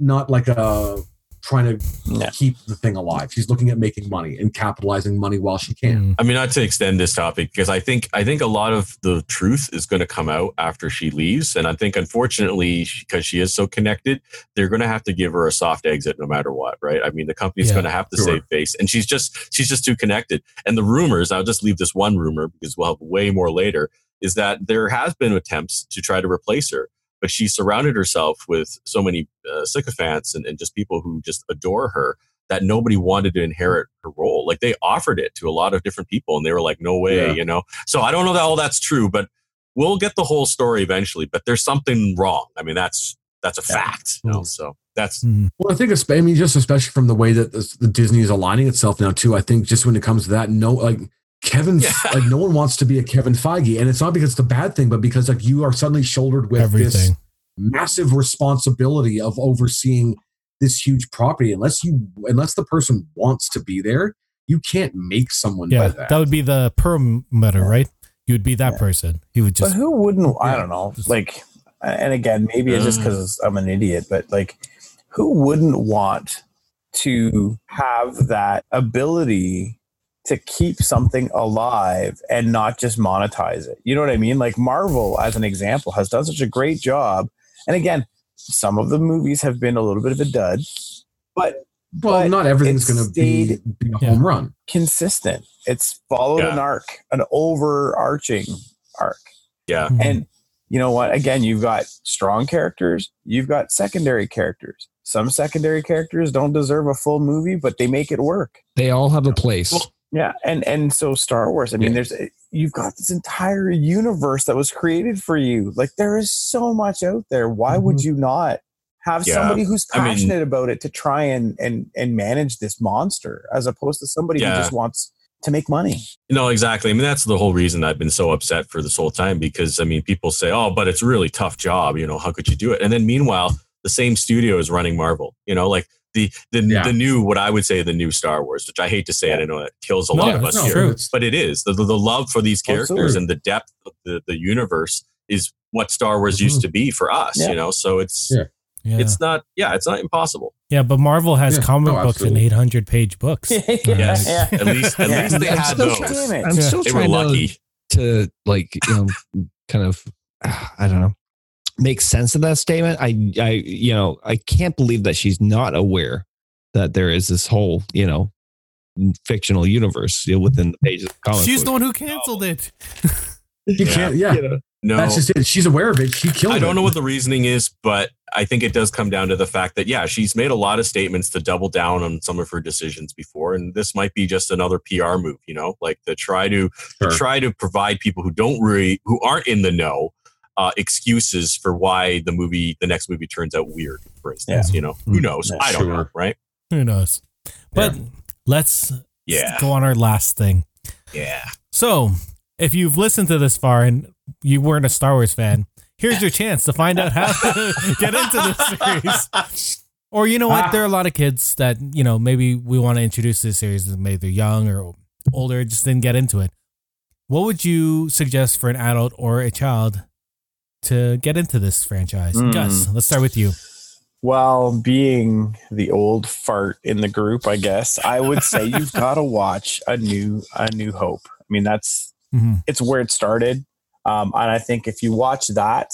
not like a trying to Yeah. keep the thing alive. She's looking at making money and capitalizing money while she can. Mm. I mean, not to extend this topic because I think I think a lot of the truth is going to come out after she leaves, and I think unfortunately because she is so connected, they're going to have to give her a soft exit no matter what, right? I mean, the company's Yeah, going to have to sure. save face, and she's just she's just too connected. And the rumors, I'll just leave this one rumor because we'll have way more later, is that there has been attempts to try to replace her. But she surrounded herself with so many uh, sycophants and, and just people who just adore her that nobody wanted to inherit her role. Like they offered it to a lot of different people and they were like, no way, Yeah. you know? So I don't know that all that's true, but we'll get the whole story eventually, but there's something wrong. I mean, that's, that's a Yeah. fact. You know? So that's, Mm. Well, I think it's, I mean, just especially from the way that this, the Disney is aligning itself now, too. I think just when it comes to that, no, like Kevin, Yeah. like no one wants to be a Kevin Feige, and it's not because it's a bad thing, but because like you are suddenly shouldered with this massive responsibility of overseeing this huge property. Unless you, unless the person wants to be there, you can't make someone Yeah, by that. that would be the perimeter, right? You would be that Yeah. person. He would But just who wouldn't? I don't know. just- Like, and again, maybe it's just uh. because I'm an idiot, but like, who wouldn't want to have that ability to keep something alive and not just monetize it? You know what I mean? Like Marvel, as an example, has done such a great job. And again, some of the movies have been a little bit of a dud, but well, but not everything's going to be, be a Yeah. home run. consistent. It's followed Yeah. an arc, an overarching arc. yeah. Mhm. And you know what? Again, you've got strong characters, you've got secondary characters. Some secondary characters don't deserve a full movie, but they make it work. They all have a place. Well, Yeah, and and so Star Wars. I mean, Yeah. there's eh, you've got this entire universe that was created for you. Like there is so much out there. Why would mm-hmm. you not have Yeah. somebody who's I mean- passionate about it to try and and and manage this monster, as opposed to somebody Yeah. who just wants to make money? No, exactly. I mean, that's the whole reason I've been so upset for this whole time because I mean, people say, "Oh, but it's a really tough job." You know, how could you do it? And then meanwhile, the same studio is running Marvel. You know, like the the Yeah. the new what I would say the new Star Wars, which I hate to say it, I know it kills a No, lot of us here, true. but it is the, the the love for these characters Absolutely. and the depth of the the universe is what Star Wars used mm-hmm. to be for us. Yeah. You know, so it's Yeah. yeah. it's not yeah, it's not impossible. yeah, but Marvel has Yeah, comic no, books and 800 page books. Yes. At least at Yeah. least they I'm had still those. trying- I'm Yeah. still They were trying to, to like you know kind of I don't know make sense of that statement. I I you know I can't believe that she's not aware that there is this whole you know fictional universe you know, within the pages of the comic She's book. the one who canceled it. You can't, yeah. You know, No, That's just it. She's aware of it. She killed it. I don't it. know what the reasoning is, but I think it does come down to the fact that yeah, she's made a lot of statements to double down on some of her decisions before, and this might be just another PR move, you know, like to try to, Sure. to try to provide people who don't really who aren't in the know uh, excuses for why the movie, the next movie, turns out weird. For instance, you know, who knows? Yeah, I don't know, right? Who knows? But let's Yeah, go on our last thing. yeah. So, if you've listened to this far and you weren't a Star Wars fan, here's your chance to find out how to get into this series. Or you know what? There are a lot of kids that you know maybe we want to introduce this series, and maybe they're young or older, just didn't get into it. What would you suggest for an adult or a child to get into this franchise? Hmm. Gus, let's start with you. Well, being the old fart in the group, I guess I would say you've got to watch a new a New Hope. I mean, that's Mhm. it's where it started, um, and I think if you watch that,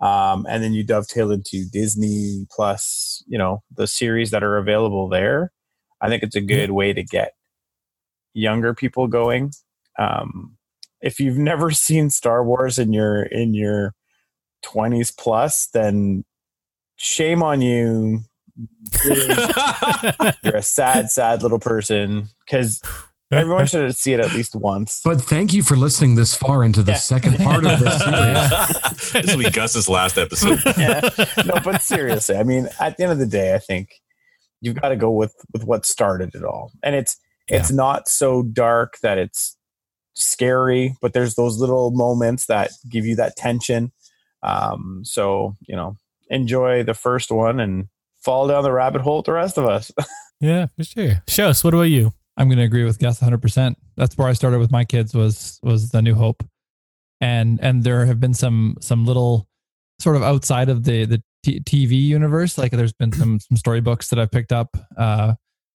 um, and then you dovetail into Disney Plus, you know, the series that are available there, I think it's a good way to get younger people going. Um, if you've never seen Star Wars in your in your twenties plus, then shame on you. You're a sad, sad little person because everyone should see it at least once. But thank you for listening this far into the Yeah. second part of this series. this will be Gus's last episode. yeah. No, but seriously, I mean, at the end of the day, I think you've got to go with with what started it all, and it's it's not so dark that it's scary, but there's those little moments that give you that tension. Um, so you know, enjoy the first one and fall down the rabbit hole with the rest of us. Yeah, for sure. Shos, what about you? I'm going to agree with Gus 100%. That's where I started with my kids was was the New Hope. And and there have been some some little sort of outside of the the t- TV universe. Like there's been some some storybooks that I've picked up. Uh,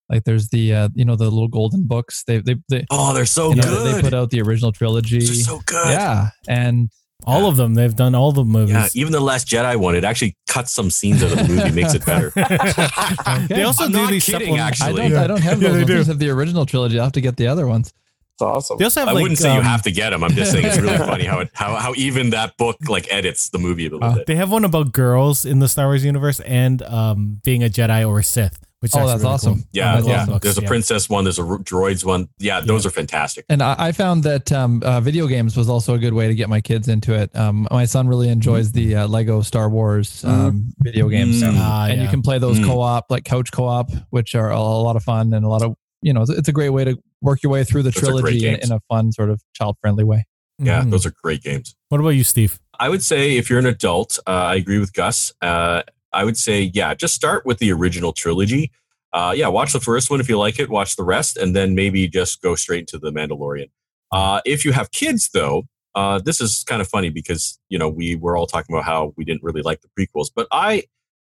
like there's the uh, you know the little golden books. They they they, Oh, they're so you know, good. they put out the original trilogy. They're so good. Yeah, and All of them. They've done all the movies. Yeah, even the Last Jedi one, it actually cuts some scenes out of the movie, makes it better. They also I'm do not these kidding, supplement- I actually. don't I don't have Yeah, those. they ones. I do. just have the original trilogy. I'll have to get the other ones. It's awesome. They also have I like, wouldn't say you um, have to get them. I'm just saying it's really funny how it how, how even that book like edits the movie a little Uh, bit. They have one about girls in the Star Wars universe and um, being a Jedi or a Sith, which Oh, that's really awesome. Cool. Yeah, That's yeah. awesome. There's a Yeah. princess one. There's a droids one. Yeah, those are fantastic. And I, I found that um, uh, video games was also a good way to get my kids into it. Um, my son really enjoys the uh, Lego Star Wars um, video games, Mm. Ah, and you can play those Mm. co-op, like couch co-op, which are a, a lot of fun and a lot of you know. It's, it's a great way to work your way through the Those trilogy in, in a fun sort of child-friendly way. Yeah, Mhm. those are great games. What about you, Steve? I would say if you're an adult, uh, I agree with Gus. Uh, I would say, yeah, just start with the original trilogy. Uh, yeah, watch the first one if you like it, watch the rest, and then maybe just go straight to The Mandalorian. Uh, if you have kids, though, uh, this is kind of funny because, you know, we were all talking about how we didn't really like the prequels, but I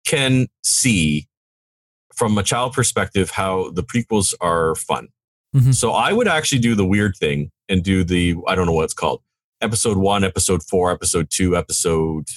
can see from a child perspective how the prequels are fun. Mhm. So I would actually do the weird thing and do the, I don't know what it's called episode one, episode four, episode two, episode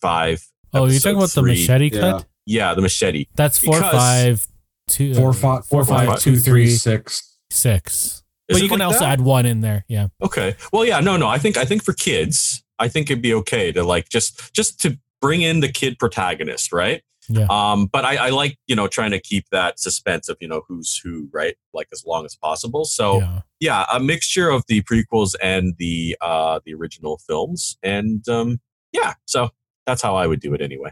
five. Oh, you're talking about the machete Yeah. cut? Yeah, the machete. That's four, Because- five, two, Four, five, four, four, five, five, two, two, three, three, six. six. Is but you can like also that? add one in there. Yeah. Okay. Well, yeah, no, no. I think I think for kids, I think it'd be okay to like just just to bring in the kid protagonist, right? Yeah. Um, but I, I like you know trying to keep that suspense of you know who's who, right? Like as long as possible. So yeah. yeah, a mixture of the prequels and the uh the original films, and um, yeah, so that's how I would do it anyway.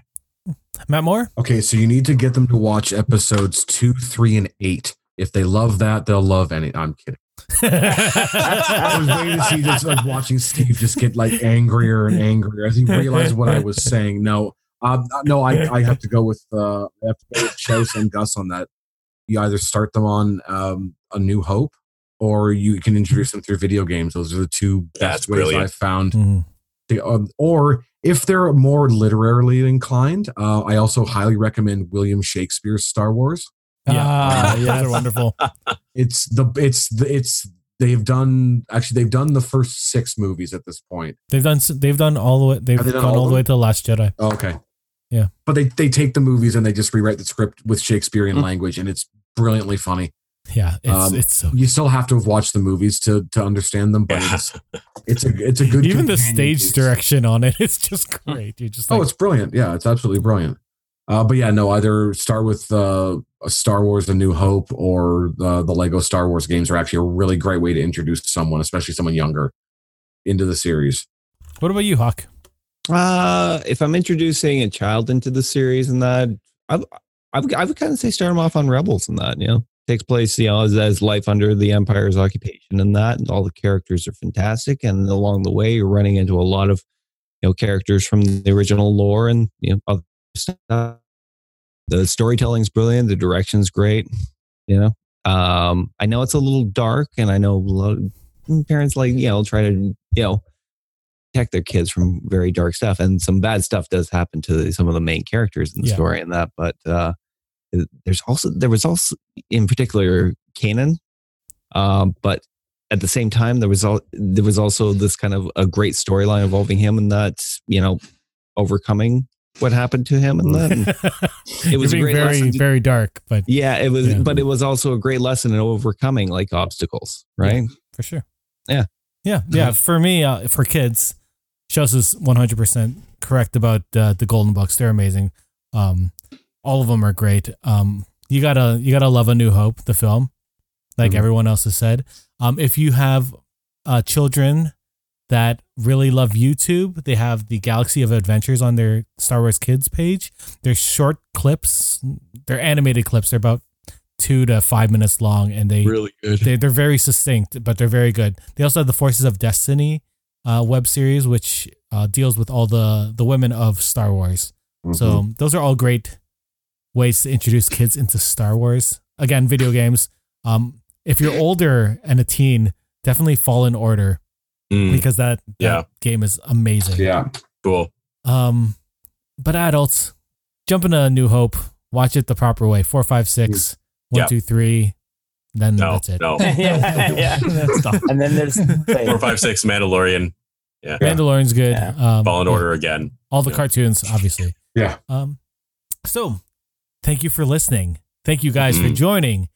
Matt Moore? Okay, so you need to get them to watch episodes two, three, and eight. If they love that, they'll love any. I'm kidding. I was waiting to see just like watching Steve just get like angrier and angrier as he realized what I was saying. No, um, no, I, I have to go with uh, I have to go with Chouse and Gus on that. You either start them on um, A New Hope, or you can introduce them through video games. Those are the two That's best ways brilliant. I've found. Mhm. To, um, or if they're more literarily inclined, uh, I also highly recommend William Shakespeare's Star Wars. Yeah. Ah, Those yes. are wonderful. It's the it's the it's they've done actually they've done the first six movies at this point. They've done they've done all the way they've Have they done gone all all the way to the Last Jedi. Oh, okay. Yeah. But they they take the movies and they just rewrite the script with Shakespearean language and it's brilliantly funny. Yeah, it's Um, it's so You still have to have watched the movies to to understand them, but Yeah. it's it's a it's a good even the stage piece. direction on it it's just great. You're just like Oh, it's brilliant. Yeah, it's absolutely brilliant. Uh, but yeah, no, either start with uh, Star Wars: A New Hope or the the Lego Star Wars games are actually a really great way to introduce someone, especially someone younger, into the series. what about you, Hawk? Uh, if I'm introducing a child into the series and that, I, I, would, I would kind of say start them off on Rebels and that, you know, takes place, you know, as, as life under the Empire's occupation and that, and all the characters are fantastic. And along the way, you're running into a lot of, you know, characters from the original lore and, you know, other stuff. The storytelling's brilliant. The direction's great, you know. Um, I know it's a little dark and I know a lot of parents like, you know, try to, you know, protect their kids from very dark stuff and some bad stuff does happen to some of the main characters in the Yeah. story and that but uh there's also there was also in particular Kanan, um but at the same time there was all there was also this kind of a great storyline involving him and that you know overcoming what happened to him and then it was a being great very lesson very dark, but yeah it was Yeah. but it was also a great lesson in overcoming like obstacles right for sure. Yeah. Yeah, yeah. For me, uh, for kids, Shows is one hundred percent correct about uh, the Golden bucks They're amazing. Um, all of them are great. Um, you gotta you gotta love A New Hope, the film, like Mhm. everyone else has said. Um, if you have uh, children that really love YouTube, they have the Galaxy of Adventures on their Star Wars Kids page. They're short clips. They're animated clips. They're about two to five minutes long, and they Really good. they, they're very succinct, but they're very good. They also have the Forces of Destiny uh, web series, which uh, deals with all the the women of Star Wars. So those are all great ways to introduce kids into Star Wars. Again, video games. Um, if you're older and a teen, definitely Fallen Order Mm, because that, that Yeah. game is amazing. yeah, cool. Um, but adults, jump into A New Hope. Watch it the proper way. Four, five, six, one, Yeah. two, three. Then No, that's it. no. yeah, yeah. And then there's Four, five, six, Mandalorian, Yeah. Mandalorian's good. Yeah. Um, Fallen yeah. Order again. all the Yeah. cartoons, obviously. Yeah. Um, so thank you for listening. Thank you guys for Mhm. joining.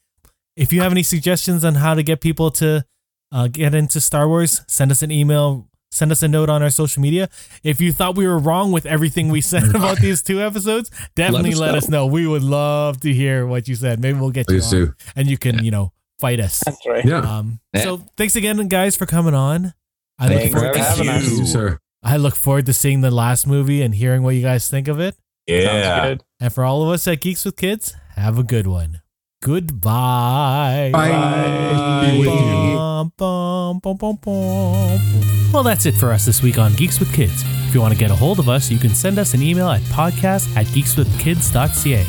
If you have any suggestions on how to get people to uh, get into Star Wars, send us an email. Send us a note on our social media. If you thought we were wrong with everything we said about these two episodes, definitely let, Let us, us know. We would love to hear what you said. Maybe we'll get Please you on, do. and you can, you know, fight us. That's right. Yeah. Um, Yeah. So thanks again, guys, for coming on. I look forward for to having seeing- us. Thank you, sir. I look forward to seeing the last movie and hearing what you guys think of it. Yeah. Sounds good. And for all of us at Geeks with Kids, have a good one. Goodbye. Bye. Be with you. Bum, bum, bum, bum, bum. Well, that's it for us this week on Geeks with Kids. If you want to get a hold of us, you can send us an email at podcast at geekswithkids.ca.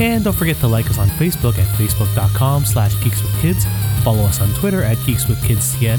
And don't forget to like us on Facebook at facebook.com slash geekswithkids. Follow us on Twitter at geekswithkidscn.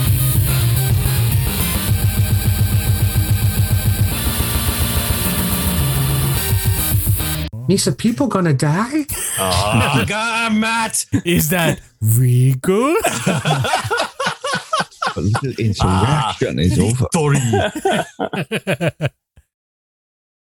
Misa, people gonna die? Ah. Oh, God, Matt. Is that Rico? But look at insurrection is ah, over. Victory.